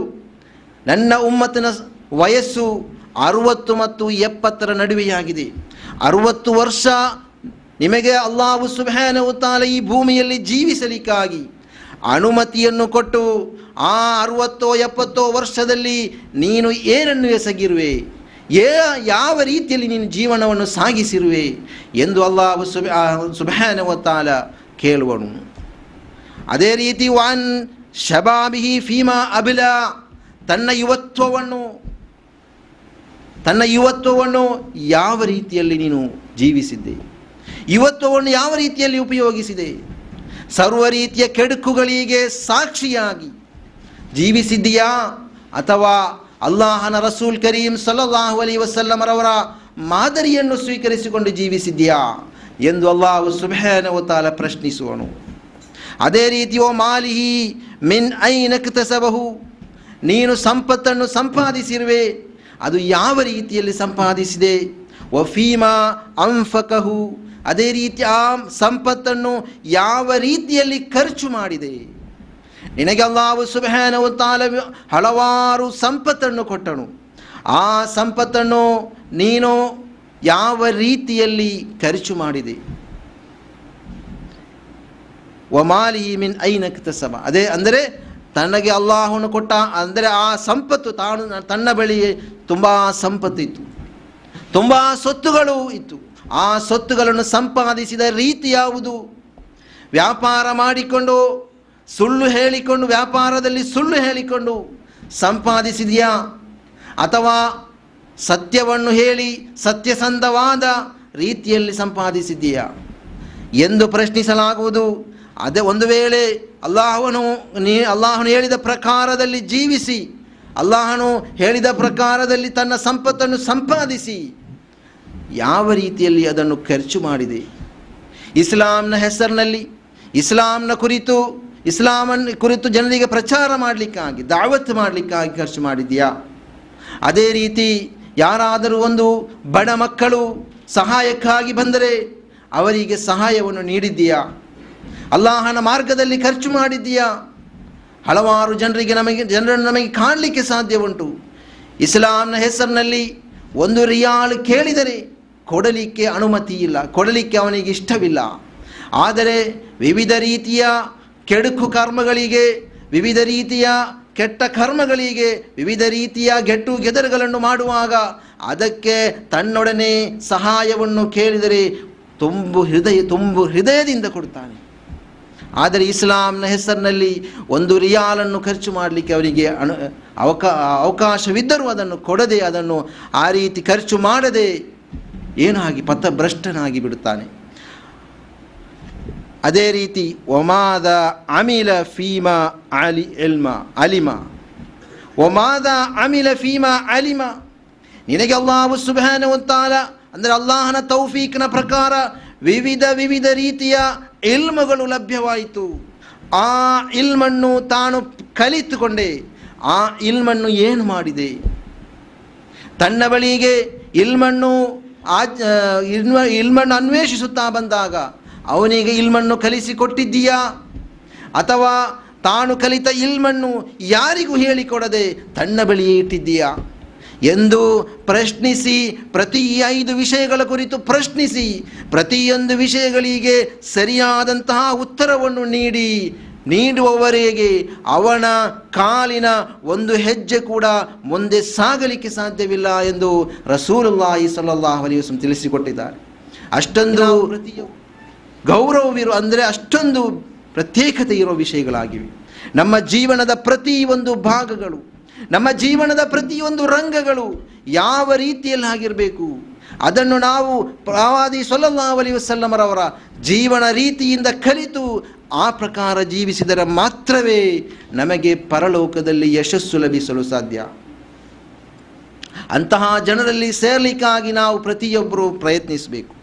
ನನ್ನ ಉಮ್ಮತ್ತಿನ ವಯಸ್ಸು ಅರುವತ್ತು ಮತ್ತು ಎಪ್ಪತ್ತರ ನಡುವೆಯಾಗಿದೆ. ಅರುವತ್ತು ವರ್ಷ ನಿಮಗೆ ಅಲ್ಲಾಹು ಸುಬ್ಹಾನಹು ತಾಲ ಈ ಭೂಮಿಯಲ್ಲಿ ಜೀವಿಸಲಿಕ್ಕಾಗಿ ಅನುಮತಿಯನ್ನು ಕೊಟ್ಟು ಆ ಅರುವತ್ತೋ ಎಪ್ಪತ್ತೋ ವರ್ಷದಲ್ಲಿ ನೀನು ಏನನ್ನು ಎಸಗಿರುವೆ? ಏ ಯಾವ ರೀತಿಯಲ್ಲಿ ನೀನು ಜೀವನವನ್ನು ಸಾಗಿಸಿರುವೆ ಎಂದು ಅಲ್ಲಾಹು ಸುಬ್ ಸುಬ್ಹಾನಹು ತಾಲ ಕೇಳುವನು. ಅದೇ ರೀತಿ ವಾನ್ ಶಬಾಬಿಹಿ ಫೀಮಾ ಅಬಿಲ, ತನ್ನ ಯುವತ್ವವನ್ನು ತನ್ನ ಯುವತ್ವವನ್ನು ಯಾವ ರೀತಿಯಲ್ಲಿ ನೀನು ಜೀವಿಸಿದ್ದೆ? ಯುವತ್ವವನ್ನು ಯಾವ ರೀತಿಯಲ್ಲಿ ಉಪಯೋಗಿಸಿದೆ? ಸರ್ವ ರೀತಿಯ ಕೆಡುಕುಗಳಿಗೆ ಸಾಕ್ಷಿಯಾಗಿ ಜೀವಿಸಿದ್ದೀಯಾ ಅಥವಾ ಅಲ್ಲಾಹನ ರಸೂಲ್ ಕರೀಂ ಸಲ್ಲಲ್ಲಾಹು ಅಲಿ ವಸಲ್ಲಮರವರ ಮಾದರಿಯನ್ನು ಸ್ವೀಕರಿಸಿಕೊಂಡು ಜೀವಿಸಿದ್ದೀಯಾ ಎಂದು ಅಲ್ಲಾಹು ಸುಬ್ಹಾನಹು ತಾಲ ಪ್ರಶ್ನಿಸುವನು. ಅದೇ ರೀತಿ, ಓ ಮಾಲಿಹಿ, ಮಿನ್ ಐನಕ್ತಸಬಹು ನೀನು ಸಂಪತ್ತನ್ನು ಸಂಪಾದಿಸಿರುವೆ, ಅದು ಯಾವ ರೀತಿಯಲ್ಲಿ ಸಂಪಾದಿಸಿದೆ? ವಫೀಮಾ ಅಂಫಕಹು ಅದೇ ರೀತಿ ಆ ಸಂಪತ್ತನ್ನು ಯಾವ ರೀತಿಯಲ್ಲಿ ಖರ್ಚು ಮಾಡಿದೆ? ನಿನಗೆ ಅಲ್ಲಾಹು ಸುಬಹನವು ತಾಲ ಹಲವಾರು ಸಂಪತ್ತನ್ನು ಕೊಟ್ಟನು. ಆ ಸಂಪತ್ತನ್ನು ನೀನು ಯಾವ ರೀತಿಯಲ್ಲಿ ಖರ್ಚು ಮಾಡಿದೆ? ವಮಾಲಿ ಮಿನ್ ಐನಕ್ತಸಬ ಅದೇ ಅಂದರೆ ತನಗೆ ಅಲ್ಲಾಹನು ಕೊಟ್ಟ, ಅಂದರೆ ಆ ಸಂಪತ್ತು ತಾನು, ತನ್ನ ಬಳಿ ತುಂಬ ಸಂಪತ್ತಿತ್ತು ತುಂಬ ಸ್ವತ್ತುಗಳು ಇತ್ತು. ಆ ಸೊತ್ತುಗಳನ್ನು ಸಂಪಾದಿಸಿದ ರೀತಿ ಯಾವುದು? ವ್ಯಾಪಾರ ಮಾಡಿಕೊಂಡು ಸುಳ್ಳು ಹೇಳಿಕೊಂಡು ವ್ಯಾಪಾರದಲ್ಲಿ ಸುಳ್ಳು ಹೇಳಿಕೊಂಡು ಸಂಪಾದಿಸಿದೆಯಾ? ಅಥವಾ ಸತ್ಯವನ್ನು ಹೇಳಿ ಸತ್ಯಸಂಧವಾದ ರೀತಿಯಲ್ಲಿ ಸಂಪಾದಿಸಿದೆಯಾ? ಎಂದು ಪ್ರಶ್ನಿಸಲಾಗುವುದು. ಅದೇ ಒಂದು ವೇಳೆ ಅಲ್ಲಾಹನು ನೀ ಅಲ್ಲಾಹನು ಹೇಳಿದ ಪ್ರಕಾರದಲ್ಲಿ ಜೀವಿಸಿ, ಅಲ್ಲಾಹನು ಹೇಳಿದ ಪ್ರಕಾರದಲ್ಲಿ ತನ್ನ ಸಂಪತ್ತನ್ನು ಸಂಪಾದಿಸಿ ಯಾವ ರೀತಿಯಲ್ಲಿ ಅದನ್ನು ಖರ್ಚು ಮಾಡಿದೆ? ಇಸ್ಲಾಂನ ಹೆಸರಿನಲ್ಲಿ, ಇಸ್ಲಾಂನ ಕುರಿತು ಇಸ್ಲಾಮನ್ನು ಕುರಿತು ಜನರಿಗೆ ಪ್ರಚಾರ ಮಾಡಲಿಕ್ಕಾಗಿ, ದಾವತ್ ಮಾಡಲಿಕ್ಕಾಗಿ ಖರ್ಚು ಮಾಡಿದೆಯಾ ಅದೇ ರೀತಿ ಯಾರಾದರೂ ಒಂದು ಬಡ ಮಕ್ಕಳು ಸಹಾಯಕ್ಕಾಗಿ ಬಂದರೆ ಅವರಿಗೆ ಸಹಾಯವನ್ನು ನೀಡಿದ್ದೀಯಾ? ಅಲ್ಲಾಹನ ಮಾರ್ಗದಲ್ಲಿ ಖರ್ಚು ಮಾಡಿದ್ದೀಯಾ? ಹಲವಾರು ಜನರಿಗೆ ನಮಗೆ, ಜನರನ್ನು ನಮಗೆ ಕಾಣಲಿಕ್ಕೆ ಸಾಧ್ಯ ಉಂಟು ಇಸ್ಲಾಂನ ಹೆಸರಿನಲ್ಲಿ ಒಂದು ರಿಯಾಳು ಕೇಳಿದರೆ ಕೊಡಲಿಕ್ಕೆ ಅನುಮತಿ ಇಲ್ಲ, ಕೊಡಲಿಕ್ಕೆ ಅವನಿಗೆ ಇಷ್ಟವಿಲ್ಲ. ಆದರೆ ವಿವಿಧ ರೀತಿಯ ಕೆಡುಕು ಕರ್ಮಗಳಿಗೆ, ವಿವಿಧ ರೀತಿಯ ಕೆಟ್ಟ ಕರ್ಮಗಳಿಗೆ, ವಿವಿಧ ರೀತಿಯ ಗೆಟ್ಟು ಗೆದರುಗಳನ್ನು ಮಾಡುವಾಗ ಅದಕ್ಕೆ ತನ್ನೊಡನೆ ಸಹಾಯವನ್ನು ಕೇಳಿದರೆ ತುಂಬು ಹೃದಯ, ತುಂಬು ಹೃದಯದಿಂದ ಕೊಡ್ತಾನೆ ಆದರೆ ಇಸ್ಲಾಂನ ಹೆಸರಿನಲ್ಲಿ ಒಂದು ರಿಯಾಲನ್ನು ಖರ್ಚು ಮಾಡಲಿಕ್ಕೆ ಅವರಿಗೆ ಅನು ಅವಕಾ ಅವಕಾಶವಿದ್ದರೂ ಅದನ್ನು ಕೊಡದೆ ಅದನ್ನು ಆ ರೀತಿ ಖರ್ಚು ಮಾಡದೆ ಏನಾಗಿ ಪಥಭ್ರಷ್ಟನಾಗಿ ಬಿಡುತ್ತಾನೆ? ಅದೇ ರೀತಿ, ಒಮಾದ ಅಮಿಲ ಫೀಮ ಅಲಿ ಎಲ್ಮ ಅಲಿಮ. ಒಮಾದ ಅಮಿಲ ಫೀಮ ಅಲಿಮ. ನಿನಗೆ ಅಲ್ಲಾಹು ಸುಭಾನ ತಾಲ, ಅಂದರೆ ಅಲ್ಲಾಹನ ತೌಫೀಕ್ನ ಪ್ರಕಾರ ವಿವಿಧ ವಿವಿಧ ರೀತಿಯ ಇಲ್ಮಗಳು ಲಭ್ಯವಾಯಿತು. ಆ ಇಲ್ಮನ್ನು ತಾನು ಕಲಿತುಕೊಂಡೆ. ಆ ಇಲ್ಮನ್ನು ಏನು ಮಾಡಿದೆ? ತನ್ನ ಬಳಿಗೆ ಇಲ್ಮನ್ನು ಆಜ್ ಇಲ್ಮ, ಇಲ್ಮಣ್ಣು ಅನ್ವೇಷಿಸುತ್ತಾ ಬಂದಾಗ, ಅವನಿಗೆ ಇಲ್ಮಣ್ಣು ಕಲಿಸಿಕೊಟ್ಟಿದ್ದೀಯಾ ಅಥವಾ ತಾನು ಕಲಿತ ಇಲ್ಮಣ್ಣು ಯಾರಿಗೂ ಹೇಳಿಕೊಡದೆ ತನ್ನ ಬಳಿಯೇ ಇಟ್ಟಿದ್ದೀಯಾ? ಎಂದು ಪ್ರಶ್ನಿಸಿ, ಪ್ರತಿ ಐದು ವಿಷಯಗಳ ಕುರಿತು ಪ್ರಶ್ನಿಸಿ, ಪ್ರತಿಯೊಂದು ವಿಷಯಗಳಿಗೆ ಸರಿಯಾದಂತಹ ಉತ್ತರವನ್ನು ನೀಡಿ ನೀಡುವವರೆಗೆ ಅವನ ಕಾಲಿನ ಒಂದು ಹೆಜ್ಜೆ ಕೂಡ ಮುಂದೆ ಸಾಗಲಿಕ್ಕೆ ಸಾಧ್ಯವಿಲ್ಲ ಎಂದು ರಸೂಲುಲ್ಲಾಹಿ ಸಲ್ಲಲ್ಲಾಹು ಅಲಿ ವಸ್ಲಂ ತಿಳಿಸಿಕೊಟ್ಟಿದ್ದಾರೆ. ಅಷ್ಟೊಂದು ಗೌರವವಿರು ಅಂದರೆ ಅಷ್ಟೊಂದು ಪ್ರತ್ಯೇಕತೆ ಇರೋ ವಿಷಯಗಳಾಗಿವೆ. ನಮ್ಮ ಜೀವನದ ಪ್ರತಿ ಒಂದು ಭಾಗಗಳು ನಮ್ಮ ಜೀವನದ ಪ್ರತಿಯೊಂದು ರಂಗಗಳು ಯಾವ ರೀತಿಯಲ್ಲಿ ಆಗಿರಬೇಕು ಅದನ್ನು ನಾವು ಪ್ರವಾದಿ ಸೊಲ್ಲಾ ಅಲಿ ವಸಲ್ಲಮರವರ ಜೀವನ ರೀತಿಯಿಂದ ಕಲಿತು ಆ ಪ್ರಕಾರ ಜೀವಿಸಿದರೆ ಮಾತ್ರವೇ ನಮಗೆ ಪರಲೋಕದಲ್ಲಿ ಯಶಸ್ಸು ಲಭಿಸಲು ಸಾಧ್ಯ. ಅಂತಹ ಜನರಲ್ಲಿ ಸೇರ್ಲಿಕ್ಕಾಗಿ ನಾವು ಪ್ರತಿಯೊಬ್ಬರು ಪ್ರಯತ್ನಿಸಬೇಕು.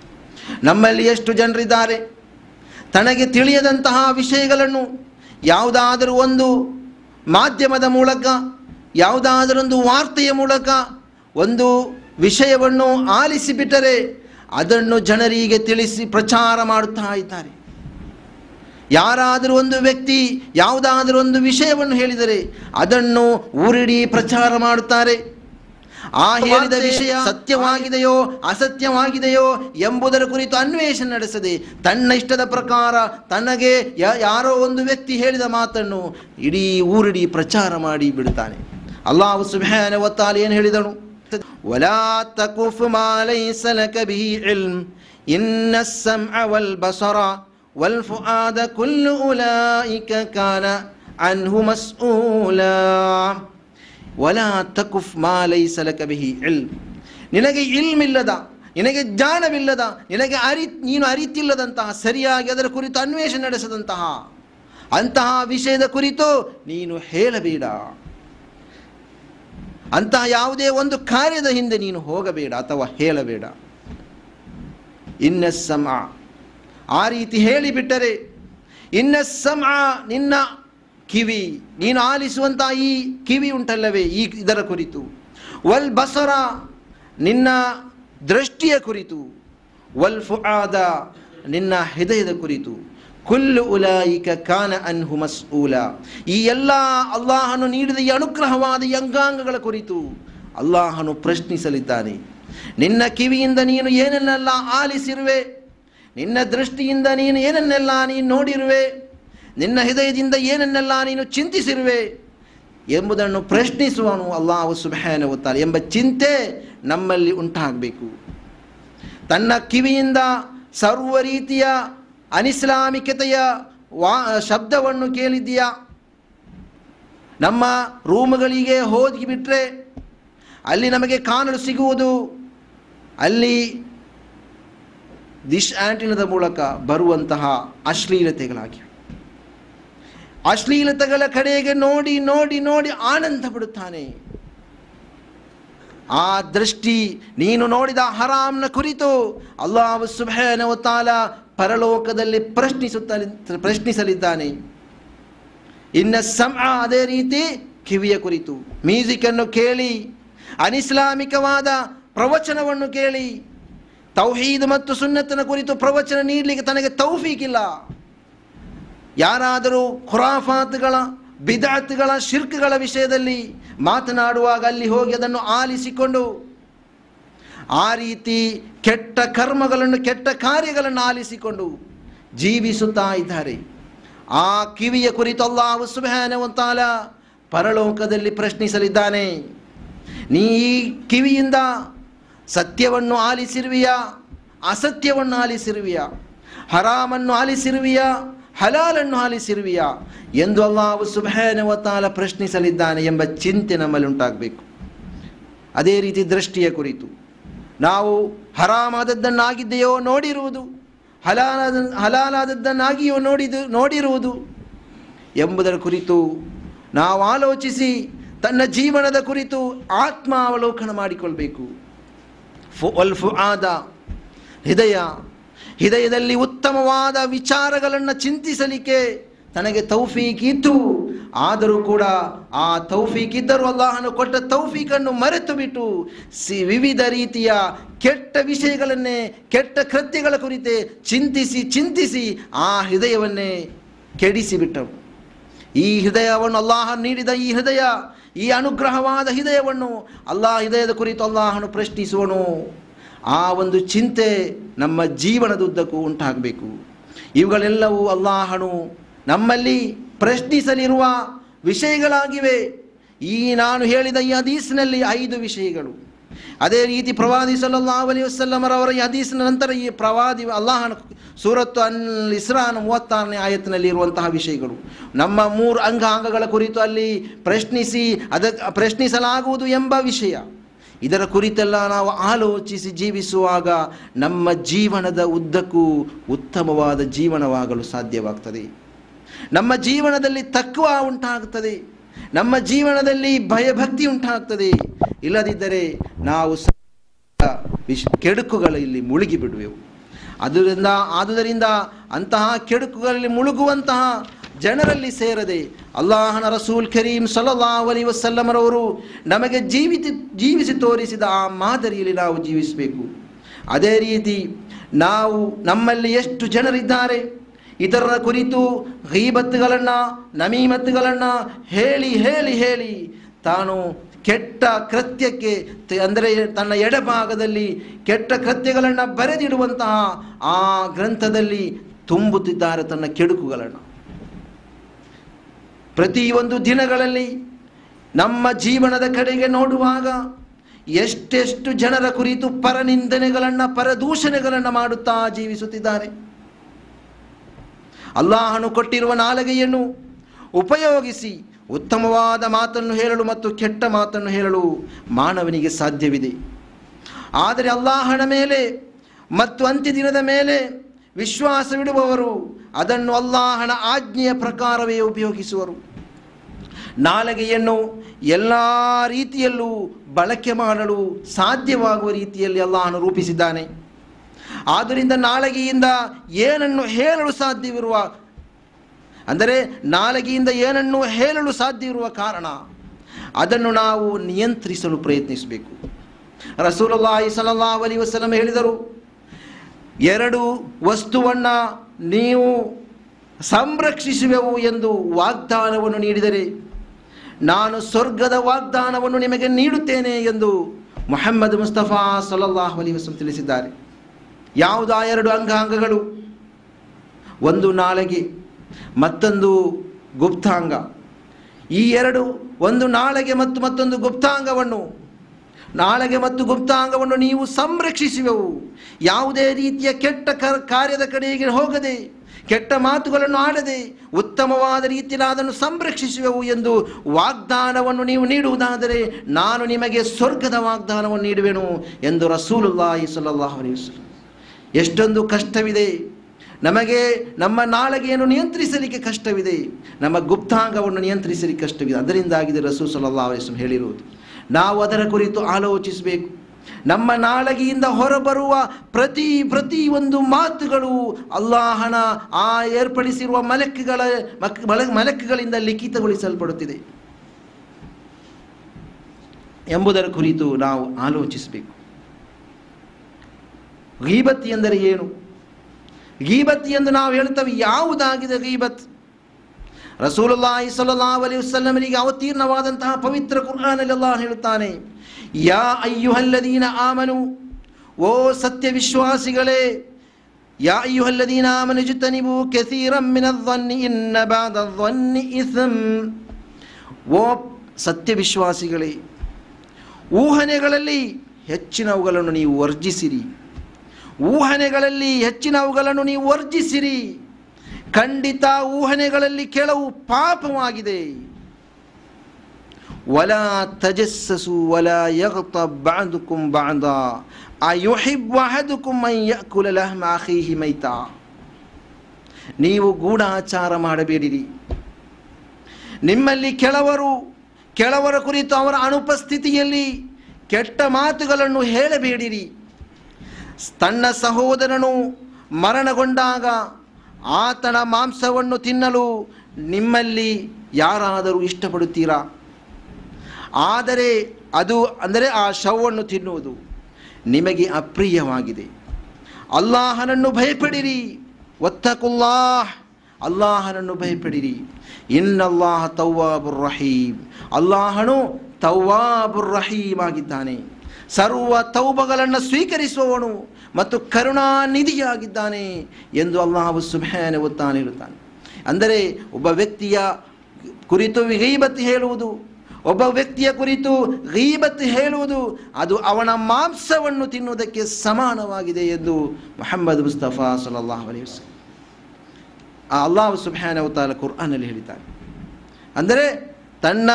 ನಮ್ಮಲ್ಲಿ ಎಷ್ಟು ಜನರಿದ್ದಾರೆ? ತನಗೆ ತಿಳಿಯದಂತಹ ವಿಷಯಗಳನ್ನು ಯಾವುದಾದರೂ ಒಂದು ಮಾಧ್ಯಮದ ಮೂಲಕ, ಯಾವುದಾದರೊಂದು ವಾರ್ತೆಯ ಮೂಲಕ, ಒಂದು ವಿಷಯವನ್ನು ಆಲಿಸಿಬಿಟ್ಟರೆ ಅದನ್ನು ಜನರಿಗೆ ತಿಳಿಸಿ ಪ್ರಚಾರ ಮಾಡುತ್ತಾ ಇದ್ದಾರೆ. ಯಾರಾದರೂ ಒಂದು ವ್ಯಕ್ತಿ ಯಾವುದಾದರೂ ಒಂದು ವಿಷಯವನ್ನು ಹೇಳಿದರೆ ಅದನ್ನು ಊರಿಡೀ ಪ್ರಚಾರ ಮಾಡುತ್ತಾರೆ ಆ ಹೇಳಿದ ವಿಷಯ ಸತ್ಯವಾಗಿದೆಯೋ ಅಸತ್ಯವಾಗಿದೆಯೋ ಎಂಬುದರ ಕುರಿತು ಅನ್ವೇಷಣೆ ನಡೆಸದೆ ತನ್ನ ಇಷ್ಟದ ಪ್ರಕಾರ ತನಗೆ ಯ- ಯಾರೋ ಒಂದು ವ್ಯಕ್ತಿ ಹೇಳಿದ ಮಾತನ್ನು ಇಡೀ ಊರಿಡೀ ಪ್ರಚಾರ ಮಾಡಿ ಬಿಡುತ್ತಾನೆ ಅಲ್ಲಾಹು ಸುಬ್ಹಾನ ವತ್ತಾಲ ಏನು ಹೇಳಿದನು ولا تقف ما ليس لك به علم إن السمع والبصر والفؤاد كل أولئك كان عنه مسؤولا ولا تقف ما ليس لك به علم ನಿನಗೆ ಇಲ್ಮಿಲ್ಲದ ನಿನಗೆ ಜ್ಞಾನವಿಲ್ಲದ ನಿನಗೆ ಅರಿ ನೀನು ಅರಿತಿಲ್ಲದಂತಹ ಸರಿಯಾಗಿ ಅದರ ಕುರಿತು ಅನ್ವೇಷಣೆ ನಡೆಸದಂತಹ ಅಂತಹ ವಿಷಯದ ಕುರಿತು ನೀನು ಹೇಳಬೇಡ ಅಂತಹ ಯಾವುದೇ ಒಂದು ಕಾರ್ಯದ ಹಿಂದೆ ನೀನು ಹೋಗಬೇಡ ಅಥವಾ ಹೇಳಬೇಡ ಇನ್ನ ಸಮ ಆ ರೀತಿ ಹೇಳಿಬಿಟ್ಟರೆ, ಇನ್ನ ಸಮ ನಿನ್ನ ಕಿವಿ, ನೀನು ಆಲಿಸುವಂತಹ ಈ ಕಿವಿ ಉಂಟಲ್ಲವೇ ಈ ಇದರ ಕುರಿತು. ವಲ್ ಬಸರ ನಿನ್ನ ದೃಷ್ಟಿಯ ಕುರಿತು. ವಲ್ ಫುಆದ ನಿನ್ನ ಹೃದಯದ ಕುರಿತು. ಕುಲ್ಲು ಉಲಾಯಿಕ ಕಾನ ಅನ್ಹು ಮಸ್ಊಲ. ಈ ಎಲ್ಲ ಅಲ್ಲಾಹನು ನೀಡಿದ ಈ ಅನುಗ್ರಹವಾದ ಈ ಅಂಗಾಂಗಗಳ ಕುರಿತು ಅಲ್ಲಾಹನು ಪ್ರಶ್ನಿಸಲಿದ್ದಾನೆ. ನಿನ್ನ ಕಿವಿಯಿಂದ ನೀನು ಏನನ್ನೆಲ್ಲ ಆಲಿಸಿರುವೆ? ನಿನ್ನ ದೃಷ್ಟಿಯಿಂದ ನೀನು ಏನನ್ನೆಲ್ಲ ನೀನು ನೋಡಿರುವೆ? ನಿನ್ನ ಹೃದಯದಿಂದ ಏನನ್ನೆಲ್ಲ ನೀನು ಚಿಂತಿಸಿರುವೆ? ಎಂಬುದನ್ನು ಪ್ರಶ್ನಿಸುವನು ಅಲ್ಲಾಹು ಸುಬಹಾನ ಓದ್ತಾರೆ ಎಂಬ ಚಿಂತೆ ನಮ್ಮಲ್ಲಿ ಉಂಟಾಗಬೇಕು. ತನ್ನ ಕಿವಿಯಿಂದ ಸರ್ವ ರೀತಿಯ ಅನಿಸ್ಲಾಮಿಕತೆಯ ವಾ, ಶಬ್ದವನ್ನು ಕೇಳಿದ್ದೀಯಾ? ನಮ್ಮ ರೂಮ್ಗಳಿಗೆ ಹೋಗಿಬಿಟ್ರೆ ಅಲ್ಲಿ ನಮಗೆ ಕಾಣಲು ಸಿಗುವುದು? ಅಲ್ಲಿ ದಿಶ್ ಆಂಟಿನದ ಮೂಲಕ ಬರುವಂತಹ ಅಶ್ಲೀಲತೆಗಳಾಗಿವೆ. ಅಶ್ಲೀಲತೆಗಳ ಕಡೆಗೆ ನೋಡಿ ನೋಡಿ ನೋಡಿ ಆನಂದ ಪಡುತ್ತಾನೆ. ಆ ದೃಷ್ಟಿ ನೀನು ನೋಡಿದ ಹರಾಮ್ನ ಕುರಿತು ಅಲ್ಲಾಹು ಸುಭಾನವತಾಲ ತಾಲ ಪರಲೋಕದಲ್ಲಿ ಪ್ರಶ್ನಿಸುತ್ತ ಪ್ರಶ್ನಿಸಲಿದ್ದಾನೆ. ಇನ್ನ ಸಮ ಅದೇ ರೀತಿ ಕಿವಿಯ ಕುರಿತು. ಮ್ಯೂಸಿಕನ್ನು ಕೇಳಿ, ಅನಿಸ್ಲಾಮಿಕವಾದ ಪ್ರವಚನವನ್ನು ಕೇಳಿ ತೌಹೀದ್ ಮತ್ತು ಸುನ್ನತನ ಕುರಿತು ಪ್ರವಚನ ನೀಡಲಿಕ್ಕೆ ತನಗೆ ತೌಫೀಕಿಲ್ಲ. ಯಾರಾದರೂ ಖುರಾಫಾತ್ಗಳ, ಬಿದಾತ್ಗಳ, ಶಿರ್ಕ್ಗಳ ವಿಷಯದಲ್ಲಿ ಮಾತನಾಡುವಾಗ ಅಲ್ಲಿ ಹೋಗಿ ಅದನ್ನು ಆಲಿಸಿಕೊಂಡು ಆ ರೀತಿ ಕೆಟ್ಟ ಕರ್ಮಗಳನ್ನು, ಕೆಟ್ಟ ಕಾರ್ಯಗಳನ್ನು ಆಲಿಸಿಕೊಂಡು ಜೀವಿಸುತ್ತಾ ಇದ್ದಾರೆ. ಆ ಕಿವಿಯ ಕುರಿತು ಅಲ್ಲಾಹು ಸುಬಹಾನವಂತಾಲ ಪರಲೋಕದಲ್ಲಿ ಪ್ರಶ್ನಿಸಲಿದ್ದಾನೆ. ನೀ ಕಿವಿಯಿಂದ ಸತ್ಯವನ್ನು ಆಲಿಸಿರುವಿಯಾ? ಅಸತ್ಯವನ್ನು ಆಲಿಸಿರುವಿಯಾ? ಹರಾಮನ್ನು ಆಲಿಸಿರುವಿಯಾ? ಹಲಾಲನ್ನು ಆಲಿಸಿರುವಿಯಾ? ಎಂದು ಅಲ್ಲಾವು ಸುಭಾನವತಾಲ ಪ್ರಶ್ನಿಸಲಿದ್ದಾನೆ ಎಂಬ ಚಿಂತೆ ನಮ್ಮಲ್ಲಿ ಉಂಟಾಗಬೇಕು ಅದೇ ರೀತಿ ದೃಷ್ಟಿಯ ಕುರಿತು. ನಾವು ಹರಾಮಾದದ್ದನ್ನಾಗಿದೆಯೋ ನೋಡಿರುವುದು, ಹಲಾಲಾದ, ಹಲಾಲಾದದ್ದನ್ನಾಗಿಯೋ ನೋಡಿದು, ನೋಡಿರುವುದು ಎಂಬುದರ ಕುರಿತು ನಾವು ಆಲೋಚಿಸಿ, ತನ್ನ ಜೀವನದ ಕುರಿತು ಆತ್ಮಾವಲೋಕನ ಮಾಡಿಕೊಳ್ಬೇಕು. ಫು ಅಲ್ ಫುಆದ, ಹೃದಯ, ಹೃದಯದಲ್ಲಿ ಉತ್ತಮವಾದ ವಿಚಾರಗಳನ್ನು ಚಿಂತಿಸಲಿಕ್ಕೆ ತನಗೆ ತೌಫೀಕ್ ಇತ್ತು. ಆದರೂ ಕೂಡ ಆ ತೌಫೀಕ್ ಇದ್ದರೂ ಅಲ್ಲಾಹನು ಕೊಟ್ಟ ತೌಫೀಕನ್ನು ಮರೆತು ಬಿಟ್ಟು ಸಿ ವಿವಿಧ ರೀತಿಯ ಕೆಟ್ಟ ವಿಷಯಗಳನ್ನೇ, ಕೆಟ್ಟ ಕೃತ್ಯಗಳ ಕುರಿತೇ ಚಿಂತಿಸಿ ಚಿಂತಿಸಿ ಆ ಹೃದಯವನ್ನೇ ಕೆಡಿಸಿಬಿಟ್ಟರು. ಈ ಹೃದಯವನ್ನು ಅಲ್ಲಾಹ ನೀಡಿದ ಈ ಹೃದಯ, ಈ ಅನುಗ್ರಹವಾದ ಹೃದಯವನ್ನು ಅಲ್ಲಾಹ ಹೃದಯದ ಕುರಿತು ಅಲ್ಲಾಹನು ಪ್ರಶ್ನಿಸುವನು. ಆ ಒಂದು ಚಿಂತೆ ನಮ್ಮ ಜೀವನದುದ್ದಕ್ಕೂ ಉಂಟಾಗಬೇಕು. ಇವುಗಳೆಲ್ಲವೂ ಅಲ್ಲಾಹನು ನಮ್ಮಲ್ಲಿ ಪ್ರಶ್ನಿಸಲಿರುವ ವಿಷಯಗಳಾಗಿವೆ. ಈ ನಾನು ಹೇಳಿದ ಈ ಹದೀಸ್ನಲ್ಲಿ ಐದು ವಿಷಯಗಳು. ಅದೇ ರೀತಿ ಪ್ರವಾದಿ ಸಲ್ಲಲ್ಲಾಹು ವಸಲ್ಲಮರವರ ಈ ಹದೀಸಿನ ನಂತರ ಈ ಪ್ರವಾದಿ ಅಲ್ಲಾಹನ ಸೂರತ್ತು ಅನ್ ಇಸ್ರಾನ್ ಮೂವತ್ತಾರನೇ ಆಯತ್ತಿನಲ್ಲಿ ಇರುವಂತಹ ವಿಷಯಗಳು. ನಮ್ಮ ಮೂರು ಅಂಗಾಂಗಗಳ ಕುರಿತು ಅಲ್ಲಿ ಪ್ರಶ್ನಿಸಿ ಅದಕ್ಕೆ ಪ್ರಶ್ನಿಸಲಾಗುವುದು ಎಂಬ ವಿಷಯ. ಇದರ ಕುರಿತೆಲ್ಲ ನಾವು ಆಲೋಚಿಸಿ ಜೀವಿಸುವಾಗ ನಮ್ಮ ಜೀವನದ ಉದ್ದಕ್ಕೂ ಉತ್ತಮವಾದ ಜೀವನವಾಗಲು ಸಾಧ್ಯವಾಗ್ತದೆ. ನಮ್ಮ ಜೀವನದಲ್ಲಿ ತಕ್ಕುವ ಉಂಟಾಗುತ್ತದೆ. ನಮ್ಮ ಜೀವನದಲ್ಲಿ ಭಯಭಕ್ತಿ ಉಂಟಾಗ್ತದೆ. ಇಲ್ಲದಿದ್ದರೆ ನಾವು ವಿಶ್ ಕೆಡುಕುಗಳಲ್ಲಿ ಮುಳುಗಿ ಬಿಡುವೆವು ಅದರಿಂದ, ಆದುದರಿಂದ ಅಂತಹ ಕೆಡುಕುಗಳಲ್ಲಿ ಮುಳುಗುವಂತಹ ಜನರಲ್ಲಿ ಸೇರದೆ ಅಲ್ಲಾಹನ ರಸೂಲ್ ಕರೀಂ ಸಲ್ಲಲ್ಲಾಹು ಅಲೈಹಿ ವಸಲ್ಲಮರವರು ನಮಗೆ ಜೀವಿತಿ, ಜೀವಿಸಿ ತೋರಿಸಿದ ಆ ಮಾದರಿಯಲ್ಲಿ ನಾವು ಜೀವಿಸಬೇಕು. ಅದೇ ರೀತಿ ನಾವು ನಮ್ಮಲ್ಲಿ ಎಷ್ಟು ಜನರಿದ್ದಾರೆ ಇತರರ ಕುರಿತು ಗೀಬತ್ತುಗಳನ್ನು ನಮೀಮತ್ತುಗಳನ್ನು ಹೇಳಿ ಹೇಳಿ ಹೇಳಿ ತಾನು ಕೆಟ್ಟ ಕೃತ್ಯಕ್ಕೆ ಅಂದರೆ ತನ್ನ ಎಡಭಾಗದಲ್ಲಿ ಕೆಟ್ಟ ಕೃತ್ಯಗಳನ್ನು ಬರೆದಿಡುವಂತಹ ಆ ಗ್ರಂಥದಲ್ಲಿ ತುಂಬುತ್ತಿದ್ದಾರೆ ತನ್ನ ಕೆಡುಕುಗಳನ್ನು. ಪ್ರತಿಯೊಂದು ದಿನಗಳಲ್ಲಿ ನಮ್ಮ ಜೀವನದ ಕಡೆಗೆ ನೋಡುವಾಗ ಎಷ್ಟೆಷ್ಟು ಜನರ ಕುರಿತು ಪರನಿಂದನೆಗಳನ್ನು, ಪರದೂಷಣೆಗಳನ್ನು ಮಾಡುತ್ತಾ ಜೀವಿಸುತ್ತಿದ್ದಾರೆ. ಅಲ್ಲಾಹನು ಕೊಟ್ಟಿರುವ ನಾಲಗೆಯನ್ನು ಉಪಯೋಗಿಸಿ, ಉತ್ತಮವಾದ ಮಾತನ್ನು ಹೇಳಲು ಮತ್ತು ಕೆಟ್ಟ ಮಾತನ್ನು ಹೇಳಲು ಮಾನವನಿಗೆ ಸಾಧ್ಯವಿದೆ. ಆದರೆ ಅಲ್ಲಾಹನ ಮೇಲೆ ಮತ್ತು ಅಂತ್ಯ ದಿನದ ಮೇಲೆ ವಿಶ್ವಾಸವಿಡುವವರು, ಅದನ್ನು ಅಲ್ಲಾಹನ ಆಜ್ಞೆಯ ಪ್ರಕಾರವೇ ಉಪಯೋಗಿಸುವರು. ನಾಲಗೆಯನ್ನು ಎಲ್ಲ ರೀತಿಯಲ್ಲೂ ಬಳಕೆ ಮಾಡಲು ಸಾಧ್ಯವಾಗುವ ರೀತಿಯಲ್ಲಿ ಅಲ್ಲಾಹನು ರೂಪಿಸಿದ್ದಾನೆ. ಆದ್ದರಿಂದ ನಾಲಗೆಯಿಂದ ಏನನ್ನು ಹೇಳಲು ಸಾಧ್ಯವಿರುವ, ಅಂದರೆ ನಾಲಗೆಯಿಂದ ಏನನ್ನು ಹೇಳಲು ಸಾಧ್ಯವಿರುವ ಕಾರಣ, ಅದನ್ನು ನಾವು ನಿಯಂತ್ರಿಸಲು ಪ್ರಯತ್ನಿಸಬೇಕು. ರಸೂಲುಲ್ಲಾಹಿ ಸಲ್ಲಲ್ಲಾಹು ಅಲಿ ವಸಲಂ ಹೇಳಿದರು, ಎರಡು ವಸ್ತುವನ್ನು ನೀವು ಸಂರಕ್ಷಿಸುವೆವು ಎಂದು ವಾಗ್ದಾನವನ್ನು ನೀಡಿದರೆ, ನಾನು ಸ್ವರ್ಗದ ವಾಗ್ದಾನವನ್ನು ನಿಮಗೆ ನೀಡುತ್ತೇನೆ ಎಂದು ಮೊಹಮ್ಮದ್ ಮುಸ್ತಫಾ ಸಲಲ್ಲಾಹು ಅಲಿ ವಸಂ ತಿಳಿಸಿದ್ದಾರೆ. ಯಾವುದು ಎರಡು ಅಂಗಾಂಗಗಳು ಒಂದು ನಾಳೆಗೆ, ಮತ್ತೊಂದು ಗುಪ್ತಾಂಗ. ಈ ಎರಡು ಒಂದು ನಾಳೆಗೆ ಮತ್ತು ಮತ್ತೊಂದು ಗುಪ್ತಾಂಗವನ್ನು. ನಾಳೆಗೆ ಮತ್ತು ಗುಪ್ತಾಂಗವನ್ನು ನೀವು ಸಂರಕ್ಷಿಸುವೆವು. ಯಾವುದೇ ರೀತಿಯ ಕೆಟ್ಟ ಕಾರ್ಯದ ಕಡೆಗೆ ಹೋಗದೆ, ಕೆಟ್ಟ ಮಾತುಗಳನ್ನು ಆಡದೆ, ಉತ್ತಮವಾದ ರೀತಿಯಲ್ಲಿ ಅದನ್ನು ಸಂರಕ್ಷಿಸುವೆವು ಎಂದು ವಾಗ್ದಾನವನ್ನು ನೀವು ನೀಡುವುದಾದರೆ ನಾನು ನಿಮಗೆ ಸ್ವರ್ಗದ ವಾಗ್ದಾನವನ್ನು ನೀಡುವೆನು ಎಂದು ರಸೂಲುಲ್ಲಾಹಿ ಅಲೈಹಿ ವಸಲ್ಲಂ ಎಷ್ಟೊಂದು ಕಷ್ಟವಿದೆ. ನಮಗೆ ನಮ್ಮ ನಾಳೆಗೆಯನ್ನು ನಿಯಂತ್ರಿಸಲಿಕ್ಕೆ ಕಷ್ಟವಿದೆ. ನಮ್ಮ ಗುಪ್ತಾಂಗವನ್ನು ನಿಯಂತ್ರಿಸಲಿಕ್ಕೆ ಕಷ್ಟವಿದೆ. ಅದರಿಂದಾಗಿದೆ ರಸೂ ಸಲಹಾ ಹೇಳಿರುವುದು. ನಾವು ಅದರ ಕುರಿತು ಆಲೋಚಿಸಬೇಕು. ನಮ್ಮ ನಾಳಗಿಯಿಂದ ಹೊರಬರುವ ಪ್ರತಿ ಪ್ರತಿ ಒಂದು ಮಾತುಗಳು ಅಲ್ಲಾಹನ ಆ ಏರ್ಪಡಿಸಿರುವ ಮಲಕ್ಗಳ ಮಕ್ ಮಲ, ಮಲಕ್ಗಳಿಂದ ಲಿಖಿತಗೊಳಿಸಲ್ಪಡುತ್ತಿದೆ. ಎಂಬುದರ ಕುರಿತು ನಾವು ಆಲೋಚಿಸಬೇಕು. ಗೀಬತ್ ಎಂದರೆ ಏನು? ಗೀಬತ್ ಎಂದು ನಾವು ಹೇಳ್ತೇವೆ ಯಾವುದಾಗಿದೆ ಗೀಬತ್? ರಸೂಲುಲ್ಲಾಹಿ ಸಲ್ಲಲ್ಲಾಹು ಅಲೈಹಿ ವಸಲ್ಲಮರಿಗೆ ಅವತೀರ್ಣವಾದಂತಹ ಪವಿತ್ರ ಕುರ್ಆನಲ್ಲಿ ಹೇಳುತ್ತಾನೆ, ಯಾ ಅಯ್ಯುಹಲ್ಲದೀನ ಆಮನು, ಓ ಸತ್ಯ ವಿಶ್ವಾಸಿಗಳೇ ಯಾ ಅಯ್ಯುಹಲ್ಲದೀನ ಆಮನು ಜುತನಿಬು ಕೆಸೀರಮ್ಮಿನ ಮಿನದ್ವನ್ನಿ ಇನ್ನ ಬಾದದ್ವನ್ನಿ ಇಸಂ ಓ ಸತ್ಯ ವಿಶ್ವಾಸಿಗಳೇ ಊಹನೆಗಳಲ್ಲಿ ಹೆಚ್ಚಿನವುಗಳನ್ನು ನೀವು ವರ್ಜಿಸಿರಿ. ಊಹನೆಗಳಲ್ಲಿ ಹೆಚ್ಚಿನವುಗಳನ್ನು ನೀವು ವರ್ಜಿಸಿರಿ. ಖಂಡಿತ ಊಹನೆಗಳಲ್ಲಿ ಕೆಲವು ಪಾಪವಾಗಿದೆ. ವಲ ತಜಸ್ಸಸು ವಲ ಯಗತ ಬಾದುಕುಂ ಬಾದ. ಅಯುಹಿಬ್ ಅಹದುಕುಂ ಅನ್ ಯಅಕುಲ ಲಹ್ಮ ಅಖೀಹಿ ಮೈತಾ. ನೀವು ಗೂಢಾಚಾರ ಮಾಡಬೇಡಿರಿ. ನಿಮ್ಮಲ್ಲಿ ಕೆಲವರು, ಕೆಲವರ ಕುರಿತು ಅವರ ಅನುಪಸ್ಥಿತಿಯಲ್ಲಿ ಕೆಟ್ಟ ಮಾತುಗಳನ್ನು ಹೇಳಬೇಡಿರಿ. ತನ್ನ ಸಹೋದರನು ಮರಣಗೊಂಡಾಗ ಆತನ ಮಾಂಸವನ್ನು ತಿನ್ನಲು ನಿಮ್ಮಲ್ಲಿ ಯಾರಾದರೂ ಇಷ್ಟಪಡುತ್ತೀರಾ? ಆದರೆ ಅದು ಅಂದರೆ ಆ ಶವವನ್ನು ತಿನ್ನುವುದು ನಿಮಗೆ ಅಪ್ರಿಯವಾಗಿದೆ. ಅಲ್ಲಾಹನನ್ನು ಭಯಪಡಿರಿ. ಒತ್ತಕುಲ್ಲಾಹ್ ಅಲ್ಲಾಹನನ್ನು ಭಯಪಡಿರಿ. ಇನ್ನಲ್ಲಾಹ ತವ್ವಾಬುರ್ ರಹೀಮ್. ಅಲ್ಲಾಹನು ತವ್ವಾಬುರ್ ರಹೀಮ್ ಆಗಿದ್ದಾನೆ. ಸರ್ವ ತೌಬಗಳನ್ನು ಸ್ವೀಕರಿಸುವವನು ಮತ್ತು ಕರುಣಾನಿಧಿಯಾಗಿದ್ದಾನೆ ಎಂದು ಅಲ್ಲಾಹು ಸುಭಾನೆ ಒತ್ತಾನೆ ಹೇಳುತ್ತಾನೆ. ಅಂದರೆ ಒಬ್ಬ ವ್ಯಕ್ತಿಯ ಕುರಿತು ಗೀಬತ್ ಹೇಳುವುದು, ಒಬ್ಬ ವ್ಯಕ್ತಿಯ ಕುರಿತು ಗೀಬತ್ ಹೇಳುವುದು, ಅದು ಅವನ ಮಾಂಸವನ್ನು ತಿನ್ನುವುದಕ್ಕೆ ಸಮಾನವಾಗಿದೆ ಎಂದು ಮೊಹಮ್ಮದ್ ಮುಸ್ತಫಾ ಸಲಲ್ಲಾಹು ಅಲೈಹಿ ವಸಲ್ಲಂ. ಆ ಅಲ್ಲಾಹು ಸುಬ್ಹಾನ ಅವತಾರ ಕುರ್ಆನಲ್ಲಿ ಹೇಳಿದ್ದಾನೆ. ಅಂದರೆ ತನ್ನ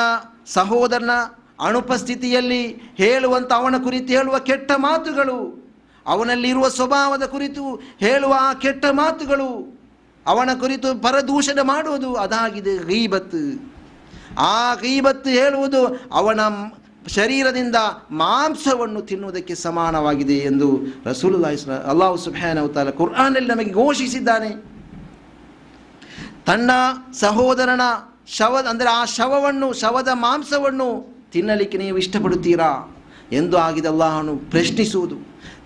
ಸಹೋದರನ ಅನುಪಸ್ಥಿತಿಯಲ್ಲಿ ಹೇಳುವಂತ ಅವನ ಕುರಿತು ಹೇಳುವ ಕೆಟ್ಟ ಮಾತುಗಳು, ಅವನಲ್ಲಿರುವ ಸ್ವಭಾವದ ಕುರಿತು ಹೇಳುವ ಆ ಕೆಟ್ಟ ಮಾತುಗಳು, ಅವನ ಕುರಿತು ಪರದೂಷಣ ಮಾಡುವುದು ಅದಾಗಿದೆ ಗೀಬತ್. ಆ ಗೀಬತ್ತು ಹೇಳುವುದು ಅವನ ಶರೀರದಿಂದ ಮಾಂಸವನ್ನು ತಿನ್ನುವುದಕ್ಕೆ ಸಮಾನವಾಗಿದೆ ಎಂದು ರಸೂಲ್ ಅಲ್ಲಾಹು ಸುಬ್ಯಾನ್ ಅವತಾಲ ಕುರ್ಆನಲ್ಲಿ ನಮಗೆ ಘೋಷಿಸಿದ್ದಾನೆ. ತನ್ನ ಸಹೋದರನ ಶವ, ಅಂದರೆ ಆ ಶವವನ್ನು, ಶವದ ಮಾಂಸವನ್ನು ತಿನ್ನಲಿಕ್ಕೆ ನೀವು ಇಷ್ಟಪಡುತ್ತೀರಾ? ಎಂದು ಆಗಿದೆ ಅಲ್ಲಾಹನು ಪ್ರಶ್ನಿಸುವುದು.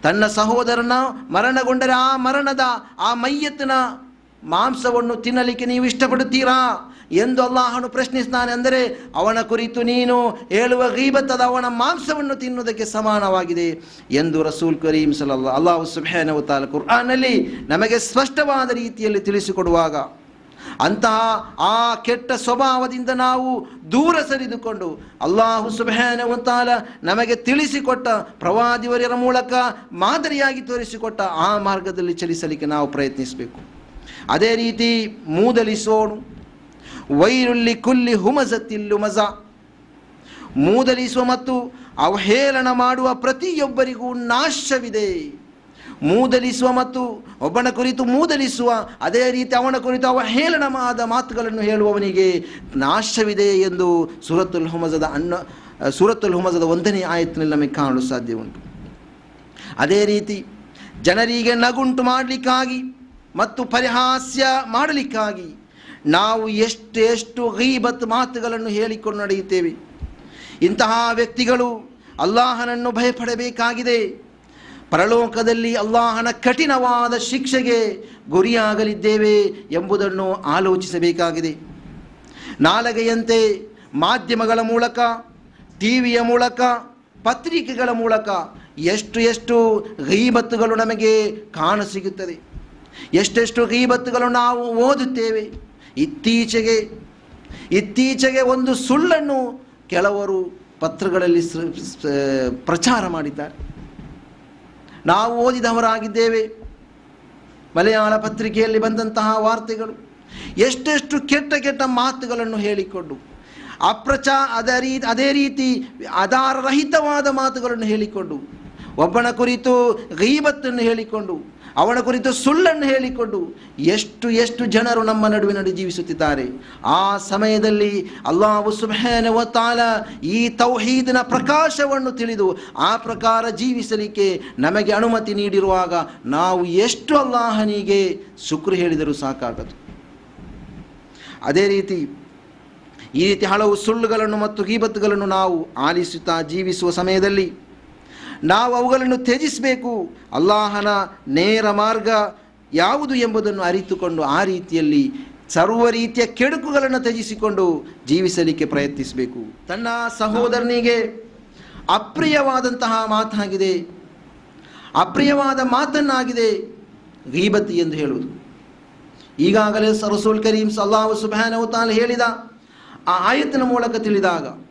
ತನ್ನ ಸಹೋದರನ ಮರಣಗೊಂಡರೆ ಆ ಮರಣದ, ಆ ಮೈಯತ್ತಿನ ಮಾಂಸವನ್ನು ತಿನ್ನಲಿಕ್ಕೆ ನೀವು ಇಷ್ಟಪಡುತ್ತೀರಾ? ಎಂದು ಅಲ್ಲಾಹನು ಪ್ರಶ್ನಿಸ್ತಾನೆ ಅಂದರೆ, ಅವನ ಕುರಿತು ನೀನು ಹೇಳುವ ಗೀಬತ್ತದ ಅವನ ಮಾಂಸವನ್ನು ತಿನ್ನುವುದಕ್ಕೆ ಸಮಾನವಾಗಿದೆ ಎಂದು ರಸೂಲ್ ಕರೀಂ ಸಲಲ್ಲ ಅಲ್ಲಾಹು ಸುಬ್ಹಾನಹು ತಾಲ ಕುರ್ಆನಲ್ಲಿ ನಮಗೆ ಸ್ಪಷ್ಟವಾದ ರೀತಿಯಲ್ಲಿ ತಿಳಿಸಿಕೊಡುವಾಗ ಅಂತಹ ಆ ಕೆಟ್ಟ ಸ್ವಭಾವದಿಂದ ನಾವು ದೂರ ಸರಿದುಕೊಂಡು ಅಲ್ಲಾಹು ಸುಬ್ಹಾನಹು ತಾಲ ನಮಗೆ ತಿಳಿಸಿಕೊಟ್ಟ ಪ್ರವಾದಿವರ್ಯರ ಮೂಲಕ ಮಾದರಿಯಾಗಿ ತೋರಿಸಿಕೊಟ್ಟ ಆ ಮಾರ್ಗದಲ್ಲಿ ಚಲಿಸಲಿಕ್ಕೆ ನಾವು ಪ್ರಯತ್ನಿಸಬೇಕು. ಅದೇ ರೀತಿ ಮೂದಲಿಸೋಣು ವೈರುಳ್ಳಿ ಕುಲ್ಲಿ ಹುಮಜತ್ತಿಲ್ಲು ಮಜ ಮೂದಲಿಸುವ ಮತ್ತು ಅವಹೇಳನ ಮಾಡುವ ಪ್ರತಿಯೊಬ್ಬರಿಗೂ ನಾಶವಿದೆ. ಮೂದಲಿಸುವ ಮತ್ತು ಒಬ್ಬನ ಕುರಿತು ಮೂದಲಿಸುವ, ಅದೇ ರೀತಿ ಅವನ ಕುರಿತು ಅವ ಹೇಳನಮಾದ ಮಾತುಗಳನ್ನು ಹೇಳುವವನಿಗೆ ನಾಶವಿದೆ ಎಂದು ಸೂರತ್ತುಲ್ ಹುಮಜದ ಅಣ್ಣ ಸೂರತ್ತುಲ್ ಹುಮಜದ ಒಂದನೇ ಆಯತ್ತಿನಲ್ಲಿ ನಮಗೆ ಕಾಣಲು ಸಾಧ್ಯ ಉಂಟು ಅದೇ ರೀತಿ ಜನರಿಗೆ ನಗುಂಟು ಮಾಡಲಿಕ್ಕಾಗಿ ಮತ್ತು ಪರಿಹಾಸ್ಯ ಮಾಡಲಿಕ್ಕಾಗಿ ನಾವು ಎಷ್ಟು ಎಷ್ಟು ಗೀಬತ್ ಮಾತುಗಳನ್ನು ಹೇಳಿಕೊಂಡು ನಡೆಯುತ್ತೇವೆ. ಇಂತಹ ವ್ಯಕ್ತಿಗಳು ಅಲ್ಲಾಹನನ್ನು ಭಯಪಡಬೇಕಾಗಿದೆ. ಪರಲೋಕದಲ್ಲಿ ಅಲ್ಲಾಹನ ಕಠಿಣವಾದ ಶಿಕ್ಷೆಗೆ ಗುರಿಯಾಗಲಿದ್ದೇವೆ ಎಂಬುದನ್ನು ಆಲೋಚಿಸಬೇಕಾಗಿದೆ. ನಾಲಗೆಯಂತೆ ಮಾಧ್ಯಮಗಳ ಮೂಲಕ ಟಿ ವಿಯ ಮೂಲಕ, ಪತ್ರಿಕೆಗಳ ಮೂಲಕ ಎಷ್ಟು ಎಷ್ಟು ಗೈಬತ್ತುಗಳು ನಮಗೆ ಕಾಣಸಿಗುತ್ತದೆ ಎಷ್ಟೆಷ್ಟು ಗೈಬತ್ತುಗಳು ನಾವು ಓದುತ್ತೇವೆ. ಇತ್ತೀಚೆಗೆ ಇತ್ತೀಚೆಗೆ ಒಂದು ಸುಳ್ಳನ್ನು ಕೆಲವರು ಪತ್ರಗಳಲ್ಲಿ ಪ್ರಚಾರ ಮಾಡಿದ್ದಾರೆ. ನಾವು ಓದಿದವರಾಗಿದ್ದೇವೆ. ಮಲಯಾಳ ಪತ್ರಿಕೆಯಲ್ಲಿ ಬಂದಂತಹ ವಾರ್ತೆಗಳು ಎಷ್ಟೆಷ್ಟು ಕೆಟ್ಟ ಕೆಟ್ಟ ಮಾತುಗಳನ್ನು ಹೇಳಿಕೊಂಡು ಅಪ್ರಚಾ ಅದೇ ರೀ, ಅದೇ ರೀತಿ ಆಧಾರರಹಿತವಾದ ಮಾತುಗಳನ್ನು ಹೇಳಿಕೊಂಡು ಒಬ್ಬನ ಕುರಿತು ಗೈಬತ್ತನ್ನು ಹೇಳಿಕೊಂಡು ಅವನ ಕುರಿತು ಸುಳ್ಳನ್ನು ಹೇಳಿಕೊಂಡು ಎಷ್ಟು ಎಷ್ಟು ಜನರು ನಮ್ಮ ನಡುವಿನಲ್ಲಿ ಜೀವಿಸುತ್ತಿದ್ದಾರೆ. ಆ ಸಮಯದಲ್ಲಿ ಅಲ್ಲಾಹು ಸುಬ್ಹಾನಹು ತಾಲ ಈ ತೌಹೀದಿನ ಪ್ರಕಾಶವನ್ನು ತಿಳಿದು ಆ ಪ್ರಕಾರ ಜೀವಿಸಲಿಕ್ಕೆ ನಮಗೆ ಅನುಮತಿ ನೀಡಿರುವಾಗ ನಾವು ಎಷ್ಟು ಅಲ್ಲಾಹನಿಗೆ ಶುಕ್ರು ಹೇಳಿದರೂ ಸಾಕಾಗದು. ಅದೇ ರೀತಿ ಈ ರೀತಿ ಹಲವು ಸುಳ್ಳುಗಳನ್ನು ಮತ್ತು ಗೀಬತ್ತುಗಳನ್ನು ನಾವು ಆಲಿಸುತ್ತಾ ಜೀವಿಸುವ ಸಮಯದಲ್ಲಿ ನಾವು ಅವುಗಳನ್ನು ತ್ಯಜಿಸಬೇಕು. ಅಲ್ಲಾಹನ ನೇರ ಮಾರ್ಗ ಯಾವುದು ಎಂಬುದನ್ನು ಅರಿತುಕೊಂಡು ಆ ರೀತಿಯಲ್ಲಿ ಸರ್ವ ರೀತಿಯ ಕೆಡುಕುಗಳನ್ನು ತ್ಯಜಿಸಿಕೊಂಡು ಜೀವಿಸಲಿಕ್ಕೆ ಪ್ರಯತ್ನಿಸಬೇಕು. ತನ್ನ ಸಹೋದರನಿಗೆ ಅಪ್ರಿಯವಾದಂತಹ ಮಾತಾಗಿದೆ. ಅಪ್ರಿಯವಾದ ಮಾತನ್ನಾಗಿದೆ. ಗೀಬತಿ ಎಂದು ಹೇಳುವುದು. ಈಗಾಗಲೇ ರಸೂಲ್ ಕರೀಂ ಸಲ್ಲಾಹು ಸುಬಾನ್ ತಾಲ ಹೇಳಿದ ಆ ಆಯತ್ತಿನ ಮೂಲಕ ತಿಳಿದಾಗ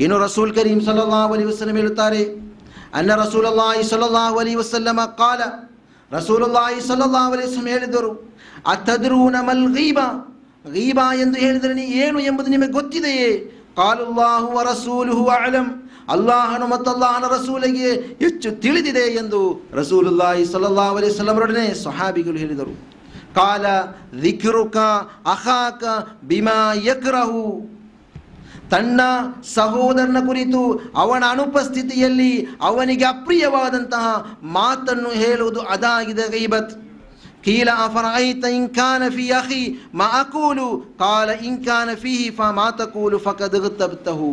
ಏನು ರಸೂಲ್ ಕರೀಂ ಸಲ್ಲಲ್ಲಾಹು ಅಲಿ ವಸ್ಲಂ ಹೇಳುತ್ತಾರೆ ಅನ್ನ ರಸೂಲಲ್ಲಾಹಿ ಸಲ್ಲಲ್ಲಾಹು ಅಲೈಹಿ ವಸಲ್ಲಮ ಕಾಲ. ರಸೂಲಲ್ಲಾಹಿ ಸಲ್ಲಲ್ಲಾಹು ಅಲೈಹಿ ವಸಲ್ಲಂ ಹೇಳಿದರು, ಅತದ್ರೂನ ಮಲ್ ಗೀಬಾ? ಗೀಬಾ ಎಂದು ಹೇಳಿದರೆ ನೀ ಏನು ಎಂಬುದು ನಿಮಗೆ ಗೊತ್ತಿದೆಯೇ? ಕಾಲುಲ್ಲಾಹು ರಸೂಲುಹು ಅಲಂ ಅಲ್ಲಾಹನು ಮತ್ತು ಅಲ್ಲಾಹನ ರಸೂಲಿಗೆ ಹೆಚ್ಚು ತಿಳಿದಿದೆ ಎಂದು ರಸೂಲುಲ್ಲಾಹಿ ಸಲ್ಲಲ್ಲಾಹು ಅಲೈಹಿ ವಸಲ್ಲಮರೊಡನೆ ಸಹಾಬಿಗಳು ಹೇಳಿದರು. ಕಾಲ ದಿಕ್ರುಕ ಅಹಾಕ ಬಿಮಾ ಯಕ್ರಹು. ತನ್ನ ಸಹೋದರನ ಕುರಿತು ಅವನ ಅನುಪಸ್ಥಿತಿಯಲ್ಲಿ ಅವನಿಗೆ ಅಪ್ರಿಯವಾದಂತಹ ಮಾತನ್ನು ಹೇಳುವುದು ಅದಾಗಿದೆ ಗೈಬತ್. ಕೀಲ ಅಫರಾಯಿತ ಇಂಕಾನ ಫಿ ಅಹಿ ಮಾ ಅಕೂಲು, ಕಾಲ ಇಂಕಾನ ಫಿಹಿ ಫ ಮಾತಕೂಲು ತಕೂಲು ಫಕದ್ ತಬ್ತಹು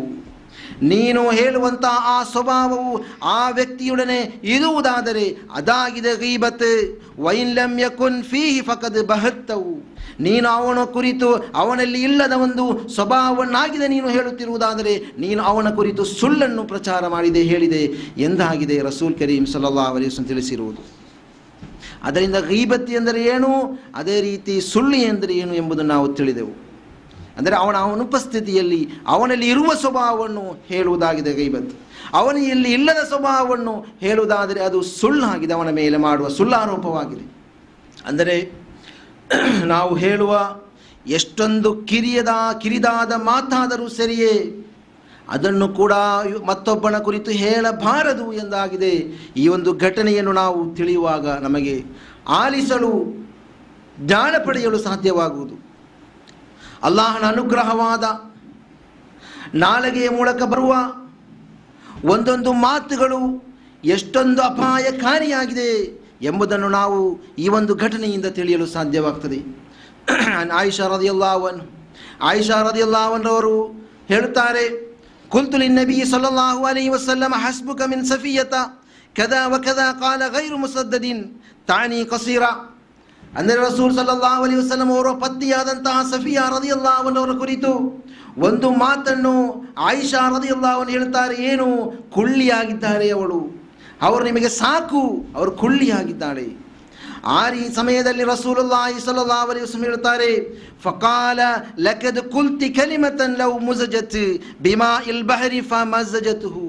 ನೀನು ಹೇಳುವಂತಹ ಆ ಸ್ವಭಾವವು ಆ ವ್ಯಕ್ತಿಯೊಡನೆ ಇರುವುದಾದರೆ ಅದಾಗಿದೆ ಗೀಬತ್. ವೈಲಮ್ಯ ಕುನ್ ಫೀಹಿ ಫಕದ್ ಬಹತ್ತವು. ನೀನು ಅವನ ಕುರಿತು ಅವನಲ್ಲಿ ಇಲ್ಲದ ಒಂದು ಸ್ವಭಾವವನ್ನಾಗಿದೆ ನೀನು ಹೇಳುತ್ತಿರುವುದಾದರೆ ನೀನು ಅವನ ಕುರಿತು ಸುಳ್ಳನ್ನು ಪ್ರಚಾರ ಮಾಡಿದೆ, ಹೇಳಿದೆ ಎಂದಾಗಿದೆ ರಸೂಲ್ ಕರೀಂ ಸಲ್ಲಾ ಅಲೈಸ್ ತಿಳಿಸಿರುವುದು. ಅದರಿಂದ ಗೀಬತ್ತಿ ಎಂದರೆ ಏನು? ಅದೇ ರೀತಿ ಸುಳ್ಳು ಎಂದರೆ ಏನು ಎಂಬುದನ್ನು ನಾವು ತಿಳಿದೆವು. ಅಂದರೆ ಅವನ ಅನುಪಸ್ಥಿತಿಯಲ್ಲಿ ಅವನಲ್ಲಿ ಇರುವ ಸ್ವಭಾವವನ್ನು ಹೇಳುವುದಾಗಿದೆ ಗೈಬತ್. ಅವನಲ್ಲಿ ಇಲ್ಲದ ಸ್ವಭಾವವನ್ನು ಹೇಳುವುದಾದರೆ ಅದು ಸುಳ್ಳಾಗಿದೆ ಅವನ ಮೇಲೆ ಮಾಡುವ ಸುಳ್ಳಾರೋಪವಾಗಿದೆ. ಅಂದರೆ (clears throat) ನಾವು ಹೇಳುವ ಎಷ್ಟೊಂದು ಕಿರಿಯದ, ಕಿರಿದಾದ ಮಾತಾದರೂ ಸರಿಯೇ, ಅದನ್ನು ಕೂಡ ಮತ್ತೊಬ್ಬನ ಕುರಿತು ಹೇಳಬಾರದು ಎಂದಾಗಿದೆ. ಈ ಒಂದು ಘಟನೆಯನ್ನು ನಾವು ತಿಳಿಯುವಾಗ ನಮಗೆ ಆಲಿಸಲು, ಜ್ಞಾನ ಪಡೆಯಲು ಸಾಧ್ಯವಾಗುವುದು. ಅಲ್ಲಾಹನ ಅನುಗ್ರಹವಾದ ನಾಲಗೆಯ ಮೂಲಕ ಬರುವ ಒಂದೊಂದು ಮಾತುಗಳು ಎಷ್ಟೊಂದು ಅಪಾಯಕಾರಿಯಾಗಿದೆ ಎಂಬುದನ್ನು ನಾವು ಈ ಒಂದು ಘಟನೆಯಿಂದ ತಿಳಿಯಲು ಸಾಧ್ಯವಾಗ್ತದೆ. (clears throat) ಆಯಿಷಾ ರದಿಯಲ್ಲಾವನ್ ಆಯಿಷಾ ರದಿಯಲ್ಲಾವನ್ರವರು ಹೇಳುತ್ತಾರೆ ಕುಲ್ತುಲಿ ನಬಿ ಸಲ್ಲಲ್ಲಾಹು ಅಲೈಹಿ ವಸಲ್ಲಮ ಹಸ್ಬುಕ ಮಿನ್ ಸಫಿಯತ, ಕದಾ ವಕದಾ ಕಾಲ ಗೈರು ಮುಸದ್ದದಿನ್, ತಾನಿ ಕಸೀರ. ಅಂದರೆ ರಸೂಲ್ ಸಲ್ಲಲ್ಲಾಹು ಅಲಿ ವಸಲ್ಲಂ ಅವರ ಪತ್ನಿಯಾದಂತಹ ಸಫಿಯಾ ಅವನವರ ಕುರಿತು ಒಂದು ಮಾತನ್ನು ಆಯಿಷಾ ರದಿಯಲ್ಲಾಹನ್ ಹೇಳ್ತಾರೆ, ಏನು? ಕುಳ್ಳಿಯಾಗಿದ್ದಾರೆ ಅವಳು. ಅವರು ನಿಮಗೆ ಸಾಕು, ಅವರು ಕುಳ್ಳಿಯಾಗಿದ್ದಾಳೆ. ಆ ರೀ ಸಮಯದಲ್ಲಿ ರಸೂಲುಲ್ಲಾಹಿ ಸಲ್ಲಲ್ಲಾಹು ಅಲಿ ವಸಲ್ಲಂ ಹೇಳ್ತಾರೆ, ಫಕಾಲ ಲಕದ್ ಕುಲ್ತಿ ಕಲಿಮತನ್ ಲವ್ ಮುಜಜತ್ ಬಿಮಾ ಇಲ್ ಬಹರಿ ಫಮಜಜತುಹು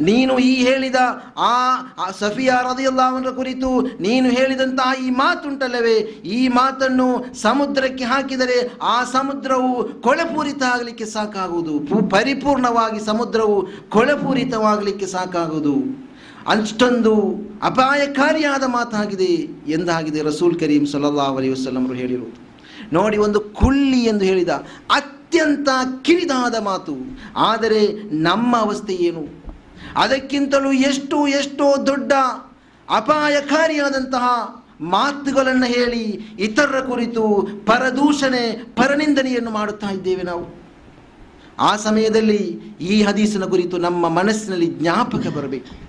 ನೀನು ಈ ಹೇಳಿದ ಆ ಸಫಿಯಾ ರದಿಯಲ್ಲಾಹನ ಕುರಿತು ನೀನು ಹೇಳಿದಂತಹ ಈ ಮಾತುಂಟಲ್ಲವೇ? ಈ ಮಾತನ್ನು ಸಮುದ್ರಕ್ಕೆ ಹಾಕಿದರೆ ಆ ಸಮುದ್ರವು ಕೊಳೆಪೂರಿತ ಆಗಲಿಕ್ಕೆ ಸಾಕಾಗುವುದು ಪರಿಪೂರ್ಣವಾಗಿ ಸಮುದ್ರವು ಕೊಳೆಪೂರಿತವಾಗಲಿಕ್ಕೆ ಸಾಕಾಗುವುದು. ಅಷ್ಟೊಂದು ಅಪಾಯಕಾರಿಯಾದ ಮಾತಾಗಿದೆ ಎಂದಾಗಿದೆ ರಸೂಲ್ ಕರೀಂ ಸಲ್ಲಲ್ಲಾಹು ಅಲೈಹಿ ವಸಲ್ಲಮರು ಹೇಳಿರುವುದು. ನೋಡಿ, ಒಂದು ಕುಳ್ಳಿ ಎಂದು ಹೇಳಿದ ಅತ್ಯಂತ ಕಿರಿದಾದ ಮಾತು. ಆದರೆ ನಮ್ಮ ಅವಸ್ಥೆ ಏನು? ಅದಕ್ಕಿಂತಲೂ ಎಷ್ಟು ಎಷ್ಟೋ ದೊಡ್ಡ ಅಪಾಯಕಾರಿಯಾದಂತಹ ಮಾತುಗಳನ್ನು ಹೇಳಿ ಇತರರ ಕುರಿತು ಪರದೂಷಣೆ, ಪರನಿಂದನೆಯನ್ನು ಮಾಡುತ್ತಾ ಇದ್ದೇವೆ ನಾವು. ಆ ಸಮಯದಲ್ಲಿ ಈ ಹದೀಸಿನ ಕುರಿತು ನಮ್ಮ ಮನಸ್ಸಿನಲ್ಲಿ ಜ್ಞಾಪಕ ಬರಬೇಕು.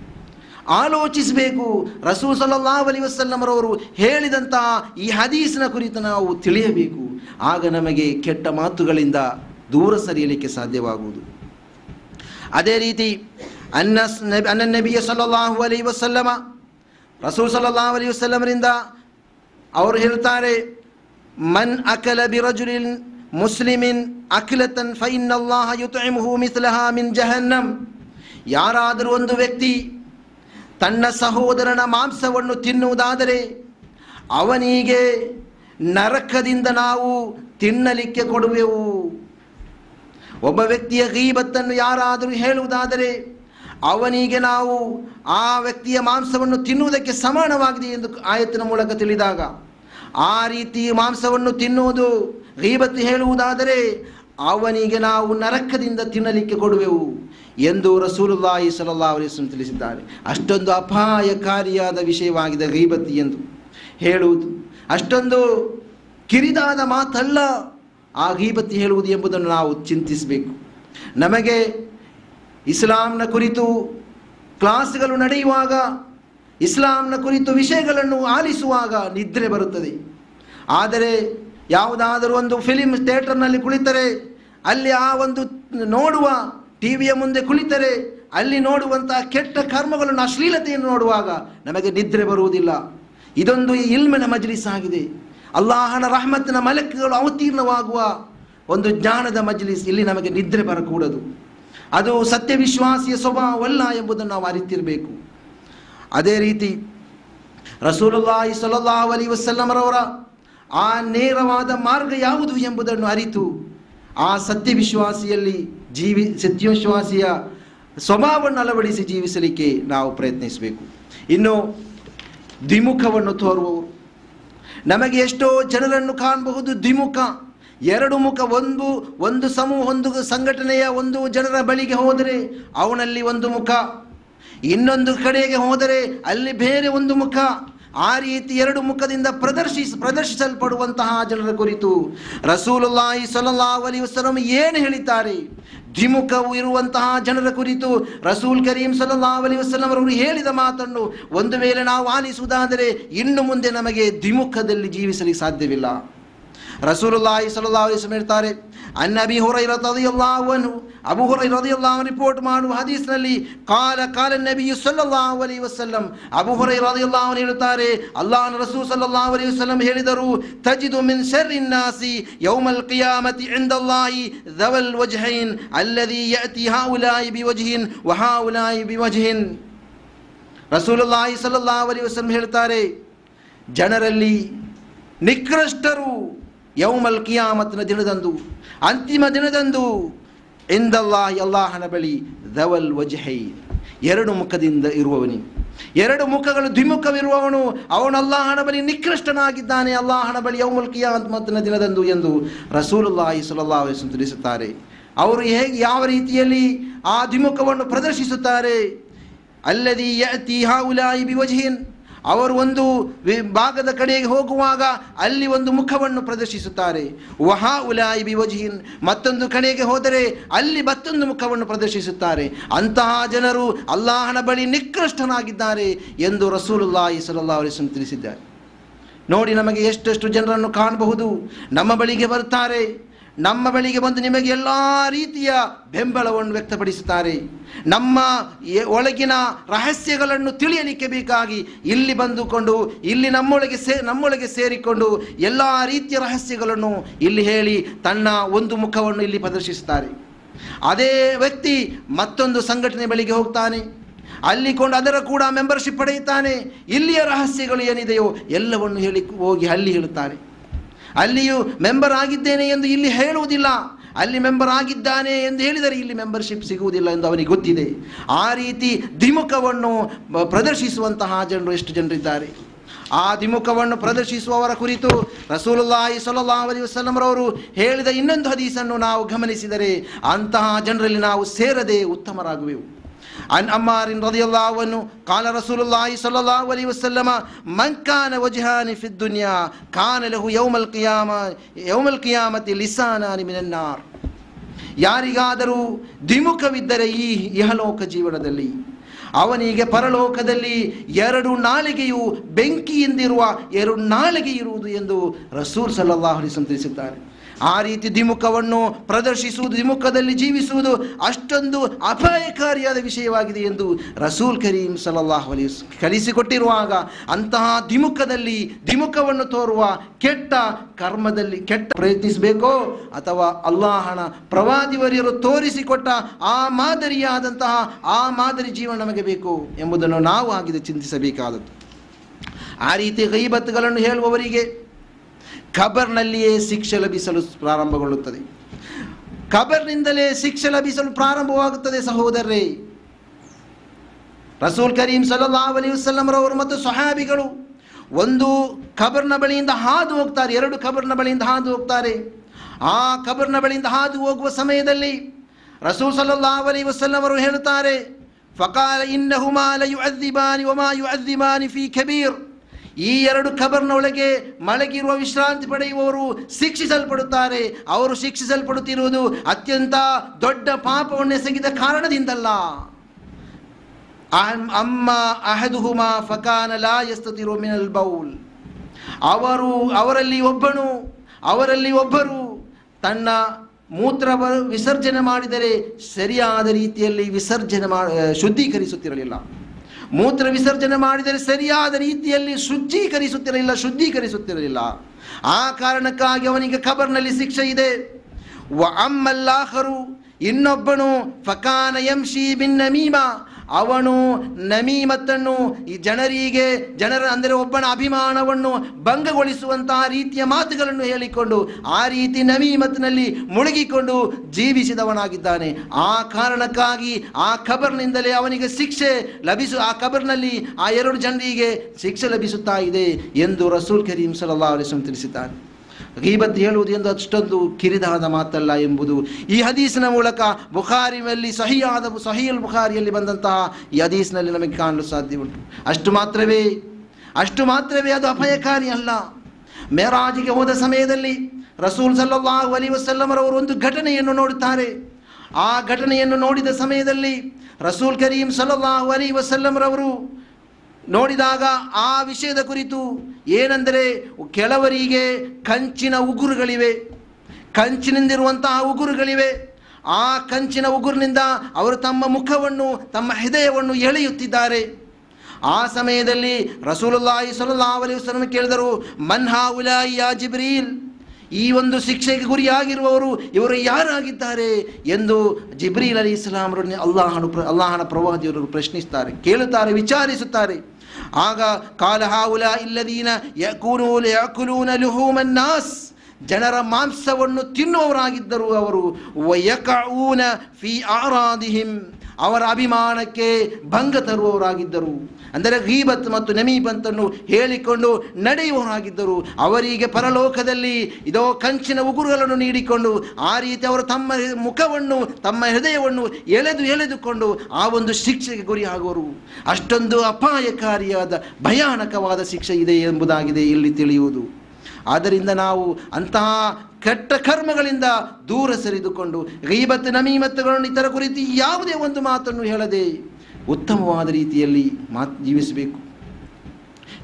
ಆಲೋಚಿಸಬೇಕು. ರಸೂ ಸಲ್ಲಲ್ಲಾಹು ಅಲಿ ವಸಲ್ಲಮರವರು ಹೇಳಿದಂತಹ ಈ ಹದೀಸಿನ ಕುರಿತು ನಾವು ತಿಳಿಯಬೇಕು. ಆಗ ನಮಗೆ ಕೆಟ್ಟ ಮಾತುಗಳಿಂದ ದೂರ ಸರಿಯಲಿಕ್ಕೆ ಸಾಧ್ಯವಾಗುವುದು. ಅದೇ ರೀತಿ ಅನ್ನ ಅನ್ನ ನಬಿಯ ಸಲ್ಲಲ್ಲಾಹು ಅಲೈ ವಸಲ್ಲಮ ರಸೂಲ್ ಸಲ್ಲಲ್ಲಾಹು ಅಲೈ ವಸಲ್ಲಮರಿಂದ ಅವರು ಹೇಳ್ತಾರೆ, ಮನ್ ಅಕಲ ಬಿರಜುಲಿನ್ ಮುಸ್ಲಿಮಿನ್ ಅಖಿಲತನ್ ಫೈನ್ನಲ್ಲಾಹ ಯುತೈಮುಹು ಮಿಸ್ಲಹಾ ಮಿನ್ ಜಹನ್ನಂ. ಯಾರಾದರೂ ಒಂದು ವ್ಯಕ್ತಿ ತನ್ನ ಸಹೋದರನ ಮಾಂಸವನ್ನು ತಿನ್ನುವುದಾದರೆ, ಅವನಿಗೆ ನರಕದಿಂದ ನಾವು ತಿನ್ನಲಿಕ್ಕೆ ಕೊಡುವೆವು. ಒಬ್ಬ ವ್ಯಕ್ತಿಯ ಗೀಬತ್ತನ್ನು ಯಾರಾದರೂ ಹೇಳುವುದಾದರೆ ಅವನಿಗೆ ನಾವು ಆ ವ್ಯಕ್ತಿಯ ಮಾಂಸವನ್ನು ತಿನ್ನುವುದಕ್ಕೆ ಸಮಾನವಾಗಿದೆ ಎಂದು ಆಯತ್ತಿನ ಮೂಲಕ ತಿಳಿದಾಗ, ಆ ರೀತಿ ಮಾಂಸವನ್ನು ತಿನ್ನುವುದು ಗೀಬತ್ತು ಹೇಳುವುದಾದರೆ ಅವನಿಗೆ ನಾವು ನರಕದಿಂದ ತಿನ್ನಲಿಕ್ಕೆ ಕೊಡುವೆವು ಎಂದು ರಸೂಲುಲ್ಲಾಹಿ ಸಲಹಾ ಅಲೈಹಿ ವಸಲ್ಲಂ ತಿಳಿಸಿದ್ದಾರೆ. ಅಷ್ಟೊಂದು ಅಪಾಯಕಾರಿಯಾದ ವಿಷಯವಾಗಿದೆ ಗೀಬತ್ತಿ ಎಂದು ಹೇಳುವುದು. ಅಷ್ಟೊಂದು ಕಿರಿದಾದ ಮಾತಲ್ಲ ಆ ಗೀಬತ್ತಿ ಹೇಳುವುದು ಎಂಬುದನ್ನು ನಾವು ಚಿಂತಿಸಬೇಕು. ನಮಗೆ ಇಸ್ಲಾಂನ ಕುರಿತು ಕ್ಲಾಸ್ಗಳು ನಡೆಯುವಾಗ, ಇಸ್ಲಾಂನ ಕುರಿತು ವಿಷಯಗಳನ್ನು ಆಲಿಸುವಾಗ ನಿದ್ರೆ ಬರುತ್ತದೆ. ಆದರೆ ಯಾವುದಾದರೂ ಒಂದು ಫಿಲಿಮ್ ಥಿಯೇಟರ್ನಲ್ಲಿ ಕುಳಿತರೆ, ಅಲ್ಲಿ ಆ ಒಂದು ನೋಡುವ ಟಿ ವಿಯ ಮುಂದೆ ಕುಳಿತರೆ, ಅಲ್ಲಿ ನೋಡುವಂತಹ ಕೆಟ್ಟ ಕರ್ಮಗಳನ್ನು, ಅಶ್ಲೀಲತೆಯನ್ನು ನೋಡುವಾಗ ನಮಗೆ ನಿದ್ರೆ ಬರುವುದಿಲ್ಲ. ಇದೊಂದು ಇಲ್ಮಿನ ಮಜ್ಲಿಸ್ ಆಗಿದೆ. ಅಲ್ಲಾಹನ ರಹಮತ್ತಿನ ಮಲಕ್ಗಳು ಅವತೀರ್ಣವಾಗುವ ಒಂದು ಜ್ಞಾನದ ಮಜ್ಲಿಸ್ ಇಲ್ಲಿ ನಮಗೆ ನಿದ್ರೆ ಬರಕೂಡದು. ಅದು ಸತ್ಯವಿಶ್ವಾಸಿಯ ಸ್ವಭಾವವಲ್ಲ ಎಂಬುದನ್ನು ನಾವು ಅರಿತಿರಬೇಕು. ಅದೇ ರೀತಿ ರಸೂಲುಲ್ಲಾಹಿ ಅಲೈಹಿ ವಸಲ್ಲಮರವರ ಆ ನೇರವಾದ ಮಾರ್ಗ ಯಾವುದು ಎಂಬುದನ್ನು ಅರಿತು ಆ ಸತ್ಯವಿಶ್ವಾಸಿಯಲ್ಲಿ ಜೀವಿ ಸತ್ಯವಿಶ್ವಾಸಿಯ ಸ್ವಭಾವವನ್ನು ಅಳವಡಿಸಿ ಜೀವಿಸಲಿಕ್ಕೆ ನಾವು ಪ್ರಯತ್ನಿಸಬೇಕು. ಇನ್ನು ದ್ವಿಮುಖವನ್ನು ತೋರುವವರು. ನಮಗೆ ಎಷ್ಟೋ ಜನರನ್ನು ಕಾಣಬಹುದು ದ್ವಿಮುಖ. ಎರಡು ಮುಖ ಒಂದು ಒಂದು ಸಮೂಹ, ಒಂದು ಸಂಘಟನೆಯ ಒಂದು ಜನರ ಬಳಿಗೆ ಹೋದರೆ ಅವನಲ್ಲಿ ಒಂದು ಮುಖ. ಇನ್ನೊಂದು ಕಡೆಗೆ ಹೋದರೆ ಅಲ್ಲಿ ಬೇರೆ ಒಂದು ಮುಖ. ಆ ರೀತಿ ಎರಡು ಮುಖದಿಂದ ಪ್ರದರ್ಶಿಸ, ಪ್ರದರ್ಶಿಸಲ್ಪಡುವಂತಹ ಜನರ ಕುರಿತು ರಸೂಲುಲ್ಲಾಹಿ ಸಲ್ಲಲ್ಲಾಹು ಅಲಿ ವಸಲ್ಲಂ ಏನು ಹೇಳಿದ್ದಾರೆ? ದ್ವಿಮುಖವು ಇರುವಂತಹ ಜನರ ಕುರಿತು ರಸೂಲ್ ಕರೀಂ ಸಲ್ಲಲ್ಲಾಹು ಅಲಿ ವಸಲ್ಲಂ ಅವರು ಹೇಳಿದ ಮಾತನ್ನು ಒಂದು ವೇಳೆ ನಾವು ಆಲಿಸುವುದಾದರೆ ಇನ್ನು ಮುಂದೆ ನಮಗೆ ದ್ವಿಮುಖದಲ್ಲಿ ಜೀವಿಸಲಿಕ್ಕೆ ಸಾಧ್ಯವಿಲ್ಲ. ರಸೂಲುಲ್ಲಾಹಿ ಸಲ್ಲಲ್ಲಾಹು ಅಲೈಹಿ ವಸಲ್ಲಂ ಹೇಳ್ತಾರೆ ಅನ್ನ ಅಬಿ ಹುರೈರ ರದಿಯಲ್ಲಾಹು ಅನ್ಹು ಅಬು ಹುರೈರ ರದಿಯಲ್ಲಾಹು ಅನ್ಹು ರಿಪೋರ್ಟ್ ಮಾಡುವ ಹದೀಸ್ನಲ್ಲಿ ಕಾಲ ಕಾಲ ನಬಿ ಸಲ್ಲಲ್ಲಾಹು ಅಲೈಹಿ ವಸಲ್ಲಂ ಅಬು ಹುರೈರ ರದಿಯಲ್ಲಾಹು ಅನ್ಹು ಹೇಳುತ್ತಾರೆ ಅಲ್ಲಾಹನ ರಸೂಲ್ ಸಲ್ಲಲ್ಲಾಹು ಅಲೈಹಿ ವಸಲ್ಲಂ ಹೇಳಿದರು ತಜಿದು ಮಿನ್ ಶರ್ರಿ ನಾಸಿ ಯೌಮಲ್ ಕಿಯಾಮತಿ ಇಂದಲ್ಲಾಹಿ ದವಲ್ ವಜ್ಹೈನ್ ಅಲ್ಲದಿ ಯಅತಿ ಹಾಉಲಾಯಿ ಬಿವಜ್ಹಿನ್ ವಹಾಉಲಾಯಿ ಬಿವಜ್ಹಿನ್ ರಸೂಲುಲ್ಲಾಹಿ ಸಲ್ಲಲ್ಲಾಹು ಅಲೈಹಿ ವಸಲ್ಲಂ ಹೇಳ್ತಾರೆ ಜನರಲ್ಲಿ ನಿಕೃಷ್ಟರು ಯೌಮಲ್ ಕಿಯಾಮತ್ನ ದಿನದಂದು, ಅಂತಿಮ ದಿನದಂದು ಇಂದಲ್ಲಾಹಿ ಎಲ್ಲಾಹನ ಬಳಿ ಧವಲ್ ವಜ್ಹೈ, ಎರಡು ಮುಖದಿಂದ ಇರುವವನಿ. ಎರಡು ಮುಖಗಳು ದ್ವಿಮುಖವಿರುವವನು, ಅವನು ಅಲ್ಲಾಹನ ಬಳಿ ನಿಕೃಷ್ಟನಾಗಿದ್ದಾನೆ, ಅಲ್ಲಾಹನ ಬಳಿ ಯೌಮಲ್ ಕಿಯಾಮತ್ನ ದಿನದಂದು ಎಂದು ರಸೂಲುಲ್ಲಾಹಿ ವಸಲ್ಲಂ ತಿಳಿಸುತ್ತಾರೆ. ಅವರು ಹೇಗೆ ಯಾವ ರೀತಿಯಲ್ಲಿ ಆ ದ್ವಿಮುಖವನ್ನು ಪ್ರದರ್ಶಿಸುತ್ತಾರೆ? ಅಲ್ಲದಿ ಉಲಾಯಿ ಬಿ ಬಿವಜ್ಹಿನ್ ಅವರು ಒಂದು ವಿ- ಭಾಗದ ಕಡೆಗೆ ಹೋಗುವಾಗ ಅಲ್ಲಿ ಒಂದು ಮುಖವನ್ನು ಪ್ರದರ್ಶಿಸುತ್ತಾರೆ. ವಹಾ ಉಲಾಯಿ ಬಿವಜಿಹಿನ್, ಮತ್ತೊಂದು ಕಡೆಗೆ ಹೋದರೆ ಅಲ್ಲಿ ಮತ್ತೊಂದು ಮುಖವನ್ನು ಪ್ರದರ್ಶಿಸುತ್ತಾರೆ. ಅಂತಹ ಜನರು ಅಲ್ಲಾಹನ ಬಳಿ ನಿಕೃಷ್ಟನಾಗಿದ್ದಾರೆ ಎಂದು ರಸೂಲುಲ್ಲಾಹಿ ಸಲ್ಲಲ್ಲಾಹು ಅಲೈಹಿ ವಸಲ್ಲಂ ತಿಳಿಸಿದ್ದಾರೆ. ನೋಡಿ ನಮಗೆ ಎಷ್ಟೆಷ್ಟು ಜನರನ್ನು ಕಾಣಬಹುದು. ನಮ್ಮ ಬಳಿಗೆ ಬರ್ತಾರೆ. ನಮ್ಮ ಬಳಿಗೆ ಬಂದು ನಿಮಗೆ ಎಲ್ಲ ರೀತಿಯ ಬೆಂಬಲವನ್ನು ವ್ಯಕ್ತಪಡಿಸುತ್ತಾರೆ. ನಮ್ಮ ಒಳಗಿನ ರಹಸ್ಯಗಳನ್ನು ತಿಳಿಯಲಿಕ್ಕೆ ಬೇಕಾಗಿ ಇಲ್ಲಿ ಬಂದುಕೊಂಡು, ಇಲ್ಲಿ ನಮ್ಮೊಳಗೆ ಸೇ, ನಮ್ಮೊಳಗೆ ಸೇರಿಕೊಂಡು ಎಲ್ಲ ರೀತಿಯ ರಹಸ್ಯಗಳನ್ನು ಇಲ್ಲಿ ಹೇಳಿ ತನ್ನ ಒಂದು ಮುಖವನ್ನು ಇಲ್ಲಿ ಪ್ರದರ್ಶಿಸುತ್ತಾರೆ. ಅದೇ ವ್ಯಕ್ತಿ ಮತ್ತೊಂದು ಸಂಘಟನೆ ಬಳಿಗೆ ಹೋಗ್ತಾನೆ. ಅಲ್ಲಿ ಕೊಂಡು ಅದರ ಕೂಡ ಮೆಂಬರ್ಶಿಪ್ ಪಡೆಯುತ್ತಾನೆ. ಇಲ್ಲಿಯ ರಹಸ್ಯಗಳು ಏನಿದೆಯೋ ಎಲ್ಲವನ್ನು ಹೇಳಿ, ಹೋಗಿ ಅಲ್ಲಿ ಹೇಳುತ್ತಾರೆ. ಅಲ್ಲಿಯೂ ಮೆಂಬರ್ ಆಗಿದ್ದೇನೆ ಎಂದು ಇಲ್ಲಿ ಹೇಳುವುದಿಲ್ಲ. ಅಲ್ಲಿ ಮೆಂಬರ್ ಆಗಿದ್ದಾನೆ ಎಂದು ಹೇಳಿದರೆ ಇಲ್ಲಿ ಮೆಂಬರ್ಶಿಪ್ ಸಿಗುವುದಿಲ್ಲ ಎಂದು ಅವನಿಗೆ ಗೊತ್ತಿದೆ. ಆ ರೀತಿ ದ್ವಿಮುಖವನ್ನು ಪ್ರದರ್ಶಿಸುವಂತಹ ಜನರು ಎಷ್ಟು ಜನರಿದ್ದಾರೆ? ಆ ದ್ವಿಮುಖವನ್ನು ಪ್ರದರ್ಶಿಸುವವರ ಕುರಿತು ರಸೂಲುಲ್ಲಾಹಿ ಸಲಹಾ ಅಲಿ ವಸಲ್ಲಂರವರು ಹೇಳಿದ ಇನ್ನೊಂದು ಹದೀಸನ್ನು ನಾವು ಗಮನಿಸಿದರೆ ಅಂತಹ ಜನರಲ್ಲಿ ನಾವು ಸೇರದೆ ಉತ್ತಮರಾಗುವೆವು. عن عمار رضي الله عنه قال رسول الله صلى الله عليه وسلم من كان وجهان في الدنيا كان له يوم القيامة يوم القيامة لسانان من النار ಯಾರಿಗಾದರೂ ದ್ವಿಮುಖವಿದ್ದರೆ ಈ ಇಹಲೋಕ ಜೀವನದಲ್ಲಿ ಅವನಿಗೆ ಪರಲೋಕದಲ್ಲಿ ಎರಡು ನಾಲಿಗೆಯು ಬೆಂಕಿಯಿಂದಿರುವ ಎರಡು ನಾಲಿಗೆ ಇರುವುದು ಎಂದು ರಸೂಲ್ ಸಲ್ಲಲ್ಲಾಹು ಅಲೈಹಿ ವಸಲ್ಲಂ ತಿಳಿಸಿದ್ದಾರೆ ಆ ರೀತಿ ದ್ವಿಮುಖವನ್ನು ಪ್ರದರ್ಶಿಸುವುದು, ದ್ವಿಮುಖದಲ್ಲಿ ಜೀವಿಸುವುದು ಅಷ್ಟೊಂದು ಅಪಾಯಕಾರಿಯಾದ ವಿಷಯವಾಗಿದೆ ಎಂದು ರಸೂಲ್ ಕರೀಂ ಸಲಲ್ಲಾಹು ವಸಲ್ಲಂ ಕಲಿಸಿಕೊಟ್ಟಿರುವಾಗ ಅಂತಹ ದ್ವಿಮುಖದಲ್ಲಿ ದ್ವಿಮುಖವನ್ನು ತೋರುವ ಕೆಟ್ಟ ಕರ್ಮದಲ್ಲಿ ಕೆಟ್ಟ ಪ್ರಯತ್ನಿಸಬೇಕೋ ಅಥವಾ ಅಲ್ಲಾಹನ ಪ್ರವಾದಿವರಿಯರು ತೋರಿಸಿಕೊಟ್ಟ ಆ ಮಾದರಿಯಾದಂತಹ ಆ ಮಾದರಿ ಜೀವನ ನಮಗೆ ಬೇಕು ಎಂಬುದನ್ನು ನಾವು ಆಗಿದೆ ಚಿಂತಿಸಬೇಕಾದದ್ದು. ಆ ರೀತಿ ಕೈಬತ್ತುಗಳನ್ನು ಹೇಳುವವರಿಗೆ ಖಬರ್ನಲ್ಲಿಯೇ ಶಿಕ್ಷೆ ಲಭಿಸಲು ಪ್ರಾರಂಭಗೊಳ್ಳುತ್ತದೆ. ಖಬರ್ನಿಂದಲೇ ಶಿಕ್ಷೆ ಲಭಿಸಲು ಪ್ರಾರಂಭವಾಗುತ್ತದೆ ಸಹೋದರರೇ. ರಸೂಲ್ ಕರೀಂ ಸಲ್ಲಲ್ಲಾಹು ಅಲೈಹಿ ವಸಲ್ಲಂರವರು ಮತ್ತು ಸಹಾಬಿಗಳು ಒಂದು ಖಬರ್ನ ಬಳಿಯಿಂದ ಹಾದು ಹೋಗ್ತಾರೆ, ಎರಡು ಖಬರ್ನ ಬಳಿಯಿಂದ ಹಾದು ಹೋಗ್ತಾರೆ. ಆ ಖಬರ್ನ ಬಳಿಯಿಂದ ಹಾದು ಹೋಗುವ ಸಮಯದಲ್ಲಿ ರಸೂಲ್ ಸಲ್ಲಲ್ಲಾಹು ಅಲಿ ಅವರು ಹೇಳುತ್ತಾರೆ, ಫಕಾಲ ಇನ್ನಹುಮಾ ಲಯುಅದ್ದಿಬಾನಿ ವಮಾ ಯುಅದ್ದಿಬಾನಿ ಫಿ ಕಬೀರ್. ಈ ಎರಡು ಖಬರ್ನ ಒಳಗೆ ಮಲಗಿರುವ ವಿಶ್ರಾಂತಿ ಪಡೆಯುವವರು ಶಿಕ್ಷಿಸಲ್ಪಡುತ್ತಾರೆ. ಅವರು ಶಿಕ್ಷಿಸಲ್ಪಡುತ್ತಿರುವುದು ಅತ್ಯಂತ ದೊಡ್ಡ ಪಾಪವನ್ನು ಎಸಗಿದ ಕಾರಣದಿಂದಲ್ಲ. ಅಮ್ಮ ಅಹದುಹುಮಾ ಫಕಾನ ಲಾ ಯಸ್ತತಿರು ಮಿನಲ್ ಬೌಲ್. ಅವರು ಅವರಲ್ಲಿ ಒಬ್ಬನು, ಅವರಲ್ಲಿ ಒಬ್ಬರು ತನ್ನ ಮೂತ್ರ ವಿಸರ್ಜನೆ ಮಾಡಿದರೆ ಸರಿಯಾದ ರೀತಿಯಲ್ಲಿ ವಿಸರ್ಜನೆ ಮಾ, ಶುದ್ಧೀಕರಿಸುತ್ತಿರಲಿಲ್ಲ. ಮೂತ್ರ ವಿಸರ್ಜನೆ ಮಾಡಿದರೆ ಸರಿಯಾದ ರೀತಿಯಲ್ಲಿ ಶುಚೀಕರಿಸುತ್ತಿರಲಿಲ್ಲ ಶುದ್ಧೀಕರಿಸುತ್ತಿರಲಿಲ್ಲ. ಆ ಕಾರಣಕ್ಕಾಗಿ ಅವನಿಗೆ ಖಬರ್ನಲ್ಲಿ ಶಿಕ್ಷೆ ಇದೆ. ವ ಅಮ್ಮಲ್ಲಾಹರು ಇನ್ನೊಬ್ಬನು ಫಕಾನ ಯಂಶಿ ಭಿನ್ನ ನಮೀಮ. ಅವನು ನಮೀಮತ್ತನ್ನು ಈ ಜನರಿಗೆ, ಜನರ ಅಂದರೆ ಒಬ್ಬನ ಅಭಿಮಾನವನ್ನು ಭಂಗಗೊಳಿಸುವಂತಹ ರೀತಿಯ ಮಾತುಗಳನ್ನು ಹೇಳಿಕೊಂಡು, ಆ ರೀತಿ ನಮೀಮತ್ನಲ್ಲಿ ಮುಳುಗಿಕೊಂಡು ಜೀವಿಸಿದವನಾಗಿದ್ದಾನೆ. ಆ ಕಾರಣಕ್ಕಾಗಿ ಆ ಖಬರ್ನಿಂದಲೇ ಅವನಿಗೆ ಶಿಕ್ಷೆ ಲಭಿಸು, ಆ ಖಬರ್ನಲ್ಲಿ ಆ ಎರಡು ಜನರಿಗೆ ಶಿಕ್ಷೆ ಲಭಿಸುತ್ತಾ ಇದೆ ಎಂದು ರಸೂಲ್ ಕರೀಂ ಸಲ್ಲಲ್ಲಾಹು ಅಲೈಹಿ ವಸಲ್ಲಂ ತಿಳಿಸಿದ್ದಾರೆ ಗೀಬತ್ ಹೇಳುವುದು ಎಂದು ಅಷ್ಟೊಂದು ಕಿರಿದಾದ ಮಾತಲ್ಲ ಎಂಬುದು. ಈ ಹದೀಸಿನ ಮೂಲಕ ಬುಖಾರಿಯಲ್ಲಿ ಸಹಿಯಾದ ಸಹಿಯಲ್ ಬುಖಾರಿಯಲ್ಲಿ ಬಂದಂತಹ ಈ ಹದೀಸಿನಲ್ಲಿ ನಮಗೆ ಕಾಣಲು ಸಾಧ್ಯ ಉಂಟು. ಅಷ್ಟು ಮಾತ್ರವೇ ಅಷ್ಟು ಮಾತ್ರವೇ ಅದು ಅಪಾಯಕಾರಿ ಅಲ್ಲ. ಮೆರಾಜಿಗೆ ಹೋದ ಸಮಯದಲ್ಲಿ ರಸೂಲ್ ಸಲ್ಲಾಹು ಅಲಿ ವಸಲ್ಲಮರವರು ಒಂದು ಘಟನೆಯನ್ನು ನೋಡುತ್ತಾರೆ. ಆ ಘಟನೆಯನ್ನು ನೋಡಿದ ಸಮಯದಲ್ಲಿ ರಸೂಲ್ ಕರೀಂ ಸಲ್ಲಾಹು ಅಲಿ ವಸಲ್ಲಮರವರು ನೋಡಿದಾಗ ಆ ವಿಷಯದ ಕುರಿತು ಏನೆಂದರೆ ಕೆಲವರಿಗೆ ಕಂಚಿನ ಉಗುರುಗಳಿವೆ. ಕಂಚಿನಿಂದಿರುವಂತಹ ಉಗುರುಗಳಿವೆ. ಆ ಕಂಚಿನ ಉಗುರಿನಿಂದ ಅವರು ತಮ್ಮ ಮುಖವನ್ನು, ತಮ್ಮ ಹೃದಯವನ್ನು ಎಳೆಯುತ್ತಿದ್ದಾರೆ. ಆ ಸಮಯದಲ್ಲಿ ರಸೂಲುಲ್ಲಾಹಿ ಸ್ವಲ್ಲಲ್ಲಾಹು ಅಲೈಹಿ ವಸಲ್ಲಂ ಕೇಳಿದರು ಮನ್ಹಾ ಉಲಾಯಿ ಯಾ ಜಿಬ್ರೀಲ್? ಈ ಒಂದು ಶಿಕ್ಷೆಗೆ ಗುರಿಯಾಗಿರುವವರು ಇವರು ಯಾರಾಗಿದ್ದಾರೆ ಎಂದು ಜಿಬ್ರೀಲ್ ಅಲಿ ಇಸ್ಲಾಮರನ್ನು ಅಲ್ಲಾಹನು, ಅಲ್ಲಾಹನ ಪ್ರವಾದಿಯವರು ಪ್ರಶ್ನಿಸ್ತಾರೆ, ಕೇಳುತ್ತಾರೆ, ವಿಚಾರಿಸುತ್ತಾರೆ. آغا قال هؤلاء الذين يأكلون يأكلون لحوم الناس ಜನರ ಮಾಂಸವನ್ನು ತಿನ್ನುವವರಾಗಿದ್ದರು ಅವರು ವಯಕೌನ ಫಿ ಆರಾದಿಹಿಂ ಅವರ ಅಭಿಮಾನಕ್ಕೆ ಭಂಗ ತರುವವರಾಗಿದ್ದರು. ಅಂದರೆ ಗೀಬತ್ ಮತ್ತು ನಮೀಬಂತನ್ನು ಹೇಳಿಕೊಂಡು ನಡೆಯುವವರಾಗಿದ್ದರು. ಅವರಿಗೆ ಪರಲೋಕದಲ್ಲಿ ಇದೋ ಕಂಚಿನ ಉಗುರುಗಳನ್ನು ನೀಡಿಕೊಂಡು, ಆ ರೀತಿ ಅವರು ತಮ್ಮ ಮುಖವನ್ನು, ತಮ್ಮ ಹೃದಯವನ್ನು ಎಳೆದು ಎಳೆದುಕೊಂಡು ಆ ಒಂದು ಶಿಕ್ಷೆಗೆ ಗುರಿಯಾಗುವರು. ಅಷ್ಟೊಂದು ಅಪಾಯಕಾರಿಯಾದ ಭಯಾನಕವಾದ ಶಿಕ್ಷೆ ಇದೆ ಎಂಬುದಾಗಿದೆ ಇಲ್ಲಿ ತಿಳಿಯುವುದು. ಆದ್ದರಿಂದ ನಾವು ಅಂತಹ ಕೆಟ್ಟ ಕರ್ಮಗಳಿಂದ ದೂರ ಸರಿದುಕೊಂಡು ಗೈಬತ್ ನಮೀಮತ್ತುಗಳನ್ನು ಇತರ ಕುರಿತು ಯಾವುದೇ ಒಂದು ಮಾತನ್ನು ಹೇಳದೆ ಉತ್ತಮವಾದ ರೀತಿಯಲ್ಲಿ ಮಾತು ಜೀವಿಸಬೇಕು.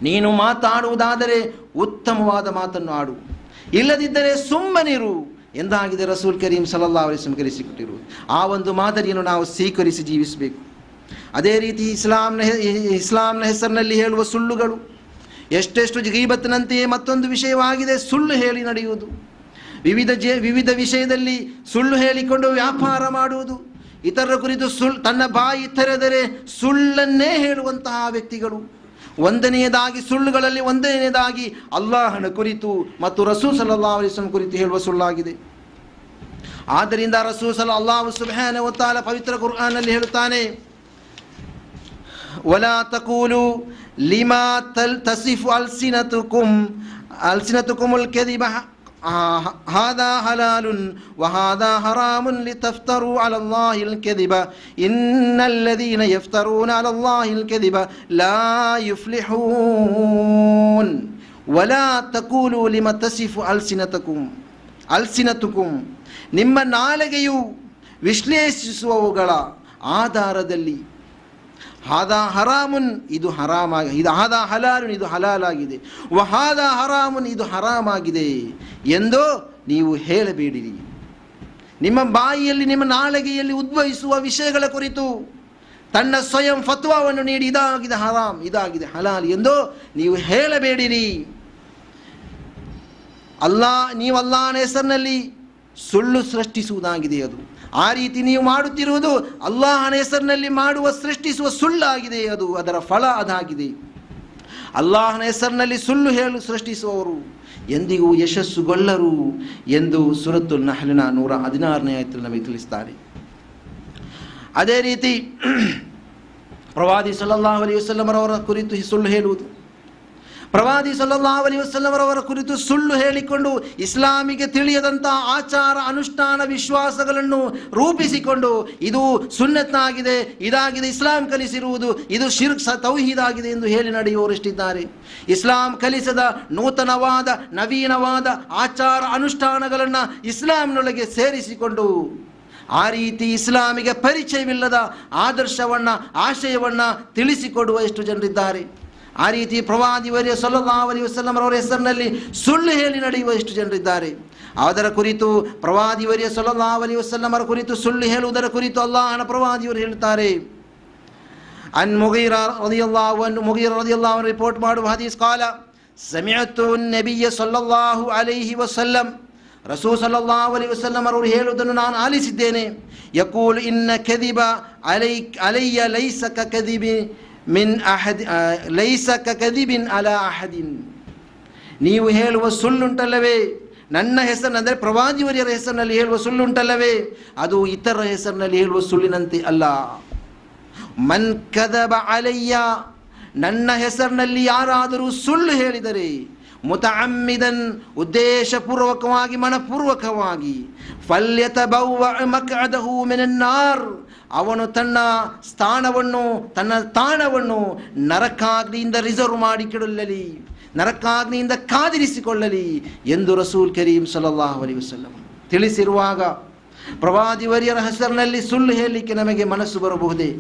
ನೀನು ಮಾತಾಡುವುದಾದರೆ ಉತ್ತಮವಾದ ಮಾತನ್ನು ಆಡು. ಇಲ್ಲದಿದ್ದರೆ ಸುಮ್ಮನಿರು ಎಂದಾಗಿದೆ ರಸೂಲ್ ಕರೀಂ ಸಲಲ್ಲಾ ಅಲಿಸ್ಲಂ ಸ್ವೀಕರಿಸಿಕೊಟ್ಟಿರು ಆ ಒಂದು ಮಾದರಿಯನ್ನು ನಾವು ಸ್ವೀಕರಿಸಿ ಜೀವಿಸಬೇಕು. ಅದೇ ರೀತಿ ಇಸ್ಲಾಂನ ಇಸ್ಲಾಂನ ಹೆಸರಿನಲ್ಲಿ ಹೇಳುವ ಸುಳ್ಳುಗಳು ಎಷ್ಟೆಷ್ಟು ಗೀಬತ್ತಿನಂತೆಯೇ ಮತ್ತೊಂದು ವಿಷಯವಾಗಿದೆ ಸುಳ್ಳು ಹೇಳಿ ನಡೆಯುವುದು. ವಿವಿಧ ಜೇ, ವಿವಿಧ ವಿಷಯದಲ್ಲಿ ಸುಳ್ಳು ಹೇಳಿಕೊಂಡು ವ್ಯಾಪಾರ ಮಾಡುವುದು. ಇತರರ ಕುರಿತು ಸುಳ್, ತನ್ನ ಬಾಯಿ ತೆರೆದರೆ ಸುಳ್ಳನ್ನೇ ಹೇಳುವಂತಹ ವ್ಯಕ್ತಿಗಳು. ಒಂದನೆಯದಾಗಿ ಸುಳ್ಳುಗಳಲ್ಲಿ ಒಂದನೆಯದಾಗಿ ಅಲ್ಲಾಹನ ಕುರಿತು ಮತ್ತು ರಸೂ ಸಲ್ಲಾ ಅಲಿಸ್ಲಂ ಕುರಿತು ಹೇಳುವ ಸುಳ್ಳಾಗಿದೆ. ಆದ್ದರಿಂದ ರಸೂ ಸಲ ಅಲ್ಲಾಹು ಸುಬ್ಹಾನ ಒತ್ತಾಲ ಪವಿತ್ರ ಕುರ್ಆನಲ್ಲಿ ಹೇಳುತ್ತಾನೆ ولا تقولوا لما تل تصف ألسنتكم ألسنتكم الكذب ه- آه، هذا حلال وهذا حرام لتفتروا على الله الكذب إن الذين يفترون على الله الكذب لا يفلحون ولا تقولوا لما تصف ألسنتكم ألسنتكم ನಿಮ್ಮ ನಾಲಿಗೆಯು ವಿಶ್ಲೇಷಿಸುವವುಗಳ ಆಧಾರದಲ್ಲಿ ಹಾದಾ ಹರಾಮುನ್, ಇದು ಹರಾಮಾಗಿ, ಇದು ಹಾದ ಹಲಾಲುನ್, ಇದು ಹಲಾಲಾಗಿದೆ. ವಹಾದಾ ಹರಾಮುನ್, ಇದು ಹರಾಮಾಗಿದೆ. ಎಂದು ನೀವು ಹೇಳಬೇಡಿರಿ. ನಿಮ್ಮ ಬಾಯಿಯಲ್ಲಿ, ನಿಮ್ಮ ನಾಳೆಗೆಯಲ್ಲಿ ಉದ್ಭವಿಸುವ ವಿಷಯಗಳ ಕುರಿತು ತನ್ನ ಸ್ವಯಂ ಫತ್ವಾವನ್ನು ನೀಡಿ, ಇದಾಗಿದೆ ಹರಾಮ್, ಇದಾಗಿದೆ ಹಲಾಲ್ ಎಂದು ನೀವು ಹೇಳಬೇಡಿರಿ. ಅಲ್ಲಾ ನೀವು ಅಲ್ಲಾಹನ ಹೆಸರಿನಲ್ಲಿ ಸುಳ್ಳು ಸೃಷ್ಟಿಸುವುದಾಗಿದೆ ಅದು. ಆ ರೀತಿ ನೀವು ಮಾಡುತ್ತಿರುವುದು ಅಲ್ಲಾಹನ ಹೆಸರಿನಲ್ಲಿ ಮಾಡುವ, ಸೃಷ್ಟಿಸುವ ಸುಳ್ಳಾಗಿದೆ ಅದು, ಅದರ ಫಲ ಅದಾಗಿದೆ. ಅಲ್ಲಾಹನ ಹೆಸರಿನಲ್ಲಿ ಸುಳ್ಳು ಹೇಳು, ಸೃಷ್ಟಿಸುವವರು. ಎಂದಿಗೂ ಯಶಸ್ಸುಗೊಳ್ಳರು ಎಂದು ಸುರತ್ತು ನಹಲಿನ ನೂರ ಹದಿನಾರನೇ ಆಯ್ತು ನಮಗೆ ತಿಳಿಸ್ತಾರೆ. ಅದೇ ರೀತಿ (clears throat) ಪ್ರವಾದಿ ಸಲಹ್ ಅಲಿ ವಸಲ್ಲಮರವರ ಕುರಿತು ಸುಳ್ಳು ಹೇಳುವುದು. ಪ್ರವಾದಿ ಸಲ್ಲಲ್ಲಾಹು ಅಲೈಹಿ ವಸಲ್ಲಮರವರ ಕುರಿತು ಸುಳ್ಳು ಹೇಳಿಕೊಂಡು ಇಸ್ಲಾಮಿಗೆ ತಿಳಿಯದಂತಹ ಆಚಾರ ಅನುಷ್ಠಾನ ವಿಶ್ವಾಸಗಳನ್ನು ರೂಪಿಸಿಕೊಂಡು ಇದು ಸುನ್ನತ್ತಾಗಿದೆ ಇದಾಗಿದೆ, ಇಸ್ಲಾಂ ಕಲಿಸಿರುವುದು, ಇದು ಶಿರ್ಕ್ ತೌಹೀದಾಗಿದೆ ಎಂದು ಹೇಳಿ ನಡೆಯುವವರಿಷ್ಟಿದ್ದಾರೆ ಇಸ್ಲಾಂ ಕಲಿಸದ ನೂತನವಾದ, ನವೀನವಾದ ಆಚಾರ ಅನುಷ್ಠಾನಗಳನ್ನು ಇಸ್ಲಾಂನೊಳಗೆ ಸೇರಿಸಿಕೊಂಡು ಆ ರೀತಿ ಇಸ್ಲಾಮಿಗೆ ಪರಿಚಯವಿಲ್ಲದ ಆದರ್ಶವನ್ನು, ಆಶಯವನ್ನು ತಿಳಿಸಿಕೊಡುವ ಎಷ್ಟು ಜನರಿದ್ದಾರೆ? ಆ ರೀತಿ ಪ್ರವಾದಿವರಿಯ ಅಲೈಹಿ ವಸಲ್ಲಮರವರ ಹೆಸರಿನಲ್ಲಿ ಸುಳ್ಳು ಹೇಳಿ ನಡೆಯುವ ಎಷ್ಟು ಜನರಿದ್ದಾರೆ ಅದರ ಕುರಿತು ಪ್ರವಾದಿವರಿಯ ಅಲೈಹಿ ವಸಲ್ಲಮರ ಕುರಿತು ಸುಳ್ಳು ಹೇಳುವುದರ ಕುರಿತು ಅಲ್ಲಾಹನ ಪ್ರವಾದಿಯವರು ಹೇಳುತ್ತಾರೆ. ಅನ್ ಮುಗೀರ ರದಿಯಲ್ಲಾಹುವನ್ನು ಮುಗೀರ ರದಿಯಲ್ಲಾಹು ಅನ್ಹು ರಿಪೋರ್ಟ್ ಮಾಡುವ ಹದೀಸ್ ಕಾಲ, ಸಮಿಅತು ನಬಿಯ ಸಲ್ಲಲ್ಲಾಹು ಅಲೈಹಿ ವಸಲ್ಲಂ. ರಸೂ ಸಲ್ಲಲ್ಲಾಹು ಅಲಿ ವಸಲ್ಲಂ ಅವರು ಹೇಳುವುದನ್ನು ನಾನು ಆಲಿಸಿದ್ದೇನೆ. ಯಕೂಲ್ ಇನ್ನ ಕದಿಬ ಅಲೈ, ಅಲೈಯ ಲೈಸಕ ಕದಿಬಿ ಮಿನ್ ಅಹದ್ ಲೈಸ ಕದಿಬಿನ್ ಅಲ ಅಹದಿನ್. ನೀವು ಹೇಳುವ ಸುಳ್ಳುಂಟಲ್ಲವೇ? ನನ್ನ ಹೆಸರಿನಂದರೆ ಪ್ರವಾದಿವರ್ಯರ ಹೆಸರಿನಲ್ಲಿ ಹೇಳುವ ಸುಳ್ಳುಂಟಲ್ಲವೇ? ಅದು ಇತರ ಹೆಸರಿನಲ್ಲಿ ಹೇಳುವ ಸುಳ್ಳಿನಂತೆ ಅಲ್ಲ. ಮನ್ ಕದಬ ಅಲಯ್ಯ ನನ್ನ ಹೆಸರಿನಲ್ಲಿ ಯಾರಾದರೂ ಸುಳ್ಳು ಹೇಳಿದರೆ, ಮುತಅಮ್ಮಿದನ್ ಉದ್ದೇಶಪೂರ್ವಕವಾಗಿ, ಮನಪೂರ್ವಕವಾಗಿ ಫಲ್ಯತ ಬೌವ ಮಕದಹು ಮಿನನ್ನಾರ್. ಅವನು ತನ್ನ ಸ್ಥಾನವನ್ನು, ತನ್ನ ತಾಣವನ್ನು ನರಕಾಗ್ನಿಯಿಂದ ರಿಸರ್ವ್ ಮಾಡಿಕೊಳ್ಳಲಿ, ನರಕಾಗ್ನಿಯಿಂದ ಕಾದಿರಿಸಿಕೊಳ್ಳಲಿ ಎಂದು ರಸೂಲ್ ಕರೀಂ ಸಲ್ಲಲ್ಲಾಹು ಅಲಿ ವಸಲ್ಲಂ ತಿಳಿಸಿರುವಾಗ ಪ್ರವಾದಿವರಿಯರ ಹೆಸರಿನಲ್ಲಿ ಸುಳ್ಳು ಹೇಳಲಿಕ್ಕೆ ನಮಗೆ ಮನಸ್ಸು ಬರಬಹುದೇ?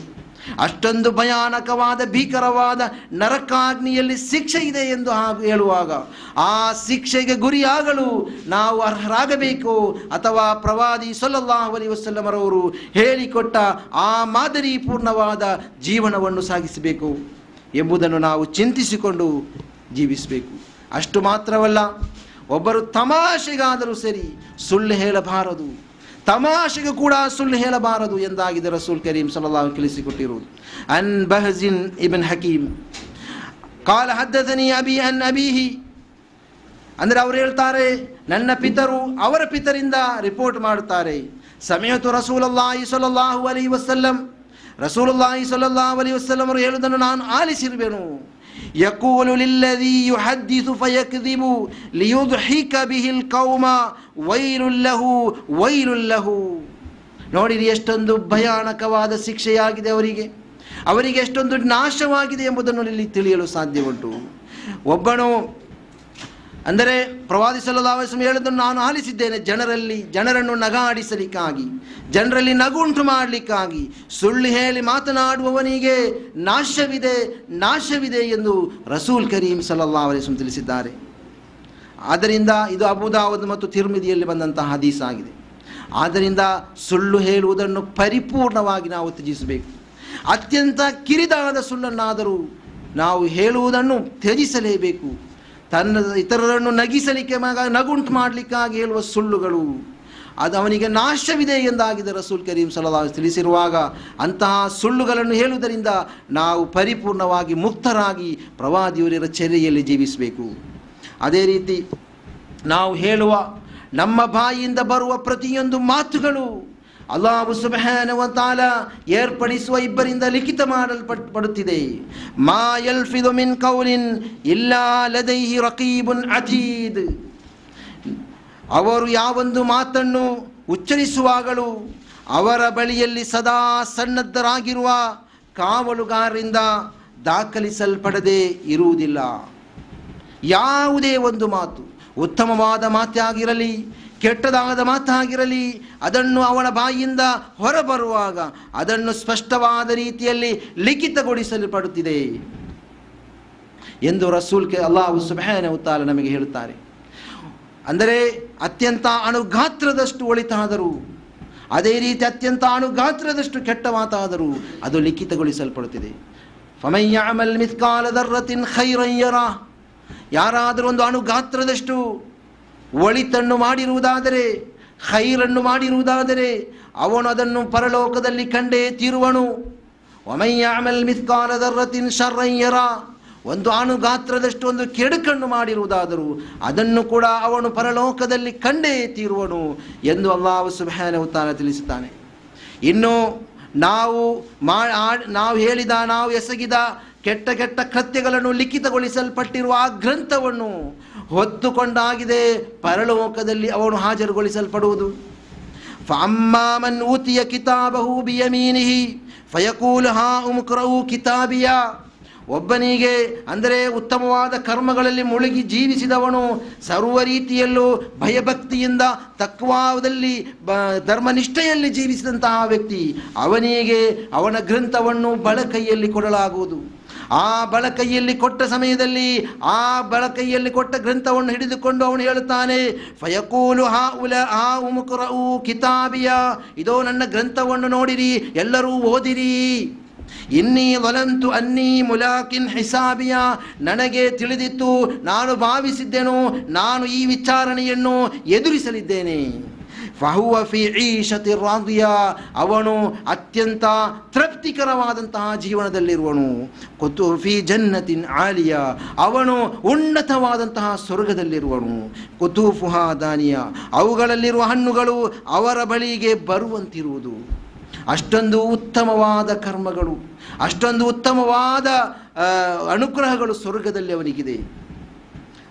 ಅಷ್ಟೊಂದು ಭಯಾನಕವಾದ, ಭೀಕರವಾದ ನರಕಾಗ್ನಿಯಲ್ಲಿ ಶಿಕ್ಷೆ ಇದೆ ಎಂದು ಹೇಳುವಾಗ, ಆ ಶಿಕ್ಷೆಗೆ ಗುರಿಯಾಗಲು ನಾವು ಅರ್ಹರಾಗಬೇಕು ಅಥವಾ ಪ್ರವಾದಿ ಸಲ್ಲಲ್ಲಾಹು ಅಲಿ ವಸಲ್ಲಮರವರು ಹೇಳಿಕೊಟ್ಟ ಆ ಮಾದರಿ ಪೂರ್ಣವಾದ ಜೀವನವನ್ನು ಸಾಗಿಸಬೇಕು ಎಂಬುದನ್ನು ನಾವು ಚಿಂತಿಸಿಕೊಂಡು ಜೀವಿಸಬೇಕು. ಅಷ್ಟು ಮಾತ್ರವಲ್ಲ, ಒಬ್ಬರು ತಮಾಷೆಗಾದರೂ ಸರಿ ಸುಳ್ಳು ಹೇಳಬಾರದು. ತಮಾಷೆಗೂ ಕೂಡ ಸುಳ್ಳು ಹೇಳಬಾರದು ಎಂದಾಗಿದೆ ರಸೂಲ್ ಕರೀಂ ಸಲ್ಲಲ್ಲಾಹು ತಿಳಿಸಿಕೊಟ್ಟಿರುವುದು. ಅನ್ ಬಹಜಿನ್ ಇಬನ್ ಹಕೀಮ್. ಕಾಲ ಹದ್ದನಿ ಅಬಿ ಅನ್ ಅಬೀಹಿ. ಅಂದರೆ ಅವರು ಹೇಳ್ತಾರೆ, ನನ್ನ ಪಿತರು ಅವರ ಪಿತರಿಂದ ರಿಪೋರ್ಟ್ ಮಾಡುತ್ತಾರೆ. ಸಮಯತು ರಸೂಲಲ್ಲಾಹಿ ಸಲ್ಲಲ್ಲಾಹು ಅಲಿ ವಸಲ್ಲಂ. ರಸೂಲುಲ್ಲಾಹಿ ಸಲ್ಲಲ್ಲಾಹು ಅಲಿ ವಸಲ್ಲಂ ಅವರು ಹೇಳುವುದನ್ನು ನಾನು ಆಲಿಸಿರುವೆನು. يقول للذي يحدث فيكذب ليضحك به القوم ويل له ويل له ನೋಡಿರಿ ಎಷ್ಟೊಂದು ಭಯಾನಕವಾದ ಶಿಕ್ಷೆಯಾಗಿದೆ ಅವರಿಗೆ ಅವರಿಗೆ ಎಷ್ಟೊಂದು ನಾಶವಾಗಿದೆ ಎಂಬುದನ್ನು ಇಲ್ಲಿ ತಿಳಿಯಲು ಸಾಧ್ಯ ಉಂಟು ಒಬ್ಬನು ಅಂದರೆ ಪ್ರವಾದಿ ಸಲ್ಲಲ್ಲಾಹು ಹೇಳಿದ್ರು ನಾನು ಆಲಿಸಿದ್ದೇನೆ, ಜನರಲ್ಲಿ ಜನರನ್ನು ನಗಾಡಿಸಲಿಕ್ಕಾಗಿ, ಜನರಲ್ಲಿ ನಗುಂಟು ಮಾಡಲಿಕ್ಕಾಗಿ, ಸುಳ್ಳು ಹೇಳಿ ಮಾತನಾಡುವವನಿಗೆ ನಾಶವಿದೆ ನಾಶವಿದೆ ಎಂದು ರಸೂಲ್ ಕರೀಂ ಸಲ್ಲಲ್ಲಾಹು ಅಲೈಹಿ ವಸಲ್ಲಂ ತಿಳಿಸಿದ್ದಾರೆ. ಆದ್ದರಿಂದ ಇದು ಅಬುದಾವದ್ ಮತ್ತು ತಿರುಮಿದಿಯಲ್ಲಿ ಬಂದಂತಹ ಹದೀಸ್ ಆಗಿದೆ. ಆದ್ದರಿಂದ ಸುಳ್ಳು ಹೇಳುವುದನ್ನು ಪರಿಪೂರ್ಣವಾಗಿ ನಾವು ತ್ಯಜಿಸಬೇಕು. ಅತ್ಯಂತ ಕಿರಿದಾದ ಸುಳ್ಳನ್ನಾದರೂ ನಾವು ಹೇಳುವುದನ್ನು ತ್ಯಜಿಸಲೇಬೇಕು. ತನ್ನ ಇತರರನ್ನು ನಗಿಸಲಿಕ್ಕೆ ಮಗ ನಗುಂಟು ಮಾಡಲಿಕ್ಕಾಗಿ ಹೇಳುವ ಸುಳ್ಳುಗಳು. ಅದು ಅವನಿಗೆ ನಾಶವಿದೆ ಎಂದಾಗಿದೆ ರಸೂಲ್ ಕರೀಂ ಸಲಹಾ ತಿಳಿಸಿರುವಾಗ ಅಂತಹ ಸುಳ್ಳುಗಳನ್ನು ಹೇಳುವುದರಿಂದ ನಾವು ಪರಿಪೂರ್ಣವಾಗಿ ಮುಕ್ತರಾಗಿ ಪ್ರವಾದಿಯವರ ಚರ್ಯೆಯಲ್ಲಿ ಜೀವಿಸಬೇಕು. ಅದೇ ರೀತಿ ನಾವು ಹೇಳುವ ನಮ್ಮ ಬಾಯಿಯಿಂದ ಬರುವ ಪ್ರತಿಯೊಂದು ಮಾತುಗಳು ಅಲ್ಲಾಹು ಸುಬ್ಹಾನಹು ತಾಲ ಏರ್ಪಡಿಸುವ ಇಬ್ಬರಿಂದ ಲಿಖಿತ ಮಾಡಲ್ಪಡುತ್ತಿದೆ ಮಾ ಯಲ್ಫಿದು ಮಿನ್ ಕೌಲಿನ್ ಇಲ್ಲಾ ಲದೈಹಿ ರಕೀಬುನ್ ಅತೀದ್ ಅವರು ಯಾವೊಂದು ಮಾತನ್ನು ಉಚ್ಚರಿಸುವಾಗಲೂ ಅವರ ಬಳಿಯಲ್ಲಿ ಸದಾ ಸನ್ನದ್ಧರಾಗಿರುವ ಕಾವಲುಗಾರರಿಂದ ದಾಖಲಿಸಲ್ಪಡದೆ ಇರುವುದಿಲ್ಲ. ಯಾವುದೇ ಒಂದು ಮಾತು ಉತ್ತಮವಾದ ಮಾತಾಗಿರಲಿ ಕೆಟ್ಟದಾದ ಮಾತಾಗಿರಲಿ ಅದನ್ನು ಅವನ ಬಾಯಿಯಿಂದ ಹೊರಬರುವಾಗ ಅದನ್ನು ಸ್ಪಷ್ಟವಾದ ರೀತಿಯಲ್ಲಿ ಲಿಖಿತಗೊಳಿಸಲ್ಪಡುತ್ತಿದೆ ಎಂದು ರಸೂಲ್ ಕೆ ಅಲ್ಲಾಹು ಸುಬಹಾನ ಉತ್ತಾಲ ನಮಗೆ ಹೇಳುತ್ತಾರೆ. ಅಂದರೆ ಅತ್ಯಂತ ಅಣುಗಾತ್ರದಷ್ಟು ಒಳಿತಾದರೂ, ಅದೇ ರೀತಿ ಅತ್ಯಂತ ಅಣುಗಾತ್ರದಷ್ಟು ಕೆಟ್ಟ ಮಾತಾದರೂ ಅದು ಲಿಖಿತಗೊಳಿಸಲ್ಪಡುತ್ತಿದೆ. ಫಮಯ್ಯಾಮಲ್ ಮಿತ್ಕಾಲ ರತಿನ್ ಖೈರಯ್ಯರ ಯಾರಾದರೂ ಒಂದು ಅಣುಗಾತ್ರದಷ್ಟು ಒಳಿತನ್ನು ಮಾಡಿರುವುದಾದರೆ, ಖೈರನ್ನು ಮಾಡಿರುವುದಾದರೆ, ಅವನು ಅದನ್ನು ಪರಲೋಕದಲ್ಲಿ ಕಂಡೇ ತೀರುವನು. ಒಮಯ್ಯಾಮಲ್ ಮಿತ್ಕಾಲ ದರ್ರತಿನ್ ಶರ್ರಯ್ಯರ ಒಂದು ಅಣುಗಾತ್ರದಷ್ಟು ಒಂದು ಕೆಡುಕನ್ನು ಮಾಡಿರುವುದಾದರೂ, ಅದನ್ನು ಕೂಡ ಅವನು ಪರಲೋಕದಲ್ಲಿ ಕಂಡೇ ತೀರುವನು ಎಂದು ಅಲ್ಲಾಹು ಸುಬಹಾನ ಉತ್ತಾನ ತಿಳಿಸುತ್ತಾನೆ. ಇನ್ನು ನಾವು ಮಾ ನಾವು ಹೇಳಿದ, ನಾವು ಎಸಗಿದ ಕೆಟ್ಟ ಕೆಟ್ಟ ಕೃತ್ಯಗಳನ್ನು ಲಿಖಿತಗೊಳಿಸಲ್ಪಟ್ಟಿರುವ ಆ ಗ್ರಂಥವನ್ನು ಹೊತ್ತುಕೊಂಡಾಗಿದೆ ಪರಲೋಕದಲ್ಲಿ ಅವನು ಹಾಜರುಗೊಳಿಸಲ್ಪಡುವುದು. ಫಮ್ಮಾಮನ್ ಊತಿಯ ಕಿತಾಬಹು ಬಿಯಮೀನಿಹಿ, ಫಯಕೂಲ್ ಹಾ ಉಮುಕ್ರವು ಕಿತಾಬಿಯ. ಒಬ್ಬನಿಗೆ ಅಂದರೆ ಉತ್ತಮವಾದ ಕರ್ಮಗಳಲ್ಲಿ ಮುಳುಗಿ ಜೀವಿಸಿದವನು ಸರ್ವ ರೀತಿಯಲ್ಲೂ ಭಯಭಕ್ತಿಯಿಂದ ತಕ್ವಾದಲ್ಲಿ ಬ ಧರ್ಮನಿಷ್ಠೆಯಲ್ಲಿ ಜೀವಿಸಿದಂತಹ ವ್ಯಕ್ತಿ ಅವನಿಗೆ ಅವನ ಗ್ರಂಥವನ್ನು ಬಳಕೈಯಲ್ಲಿ ಕೊಡಲಾಗುವುದು. ಆ ಬಳಕೈಯಲ್ಲಿ ಕೊಟ್ಟ ಸಮಯದಲ್ಲಿ ಆ ಬಳಕೈಯಲ್ಲಿ ಕೊಟ್ಟ ಗ್ರಂಥವನ್ನು ಹಿಡಿದುಕೊಂಡು ಅವನು ಹೇಳುತ್ತಾನೆ, ಫಯಕೂಲು ಹಾ ಉಲ ಆ ಉಮುಕುರ ಕಿತಾಬಿಯ. ಇದೋ ನನ್ನ ಗ್ರಂಥವನ್ನು ನೋಡಿರಿ, ಎಲ್ಲರೂ ಓದಿರಿ. ಇನ್ನೀ ವಲಂತು ಅನ್ನಿ ಮುಲಾಕಿನ್ ಹಿಸಾಬಿಯ. ನನಗೆ ತಿಳಿದಿತ್ತು, ನಾನು ಭಾವಿಸಿದ್ದೆನು, ನಾನು ಈ ವಿಚಾರಣೆಯನ್ನು ಎದುರಿಸಲಿದ್ದೇನೆ. ಫಹುವ ಫಿ ಈಶತಿ ರಾದಿಯ ಅವನು ಅತ್ಯಂತ ತೃಪ್ತಿಕರವಾದಂತಹ ಜೀವನದಲ್ಲಿರುವನು. ಕುತು ಫಿ ಜನ್ನತಿನ್ ಆಲಿಯ. ಅವನು ಉನ್ನತವಾದಂತಹ ಸ್ವರ್ಗದಲ್ಲಿರುವನು. ಕುತೂಫುಹ ದಾನಿಯ. ಅವುಗಳಲ್ಲಿರುವ ಹಣ್ಣುಗಳು ಅವರ ಬಳಿಗೆ ಬರುವಂತಿರುವುದು. ಅಷ್ಟೊಂದು ಉತ್ತಮವಾದ ಕರ್ಮಗಳು, ಅಷ್ಟೊಂದು ಉತ್ತಮವಾದ ಅನುಗ್ರಹಗಳು ಸ್ವರ್ಗದಲ್ಲಿ ಅವನಿಗಿದೆ.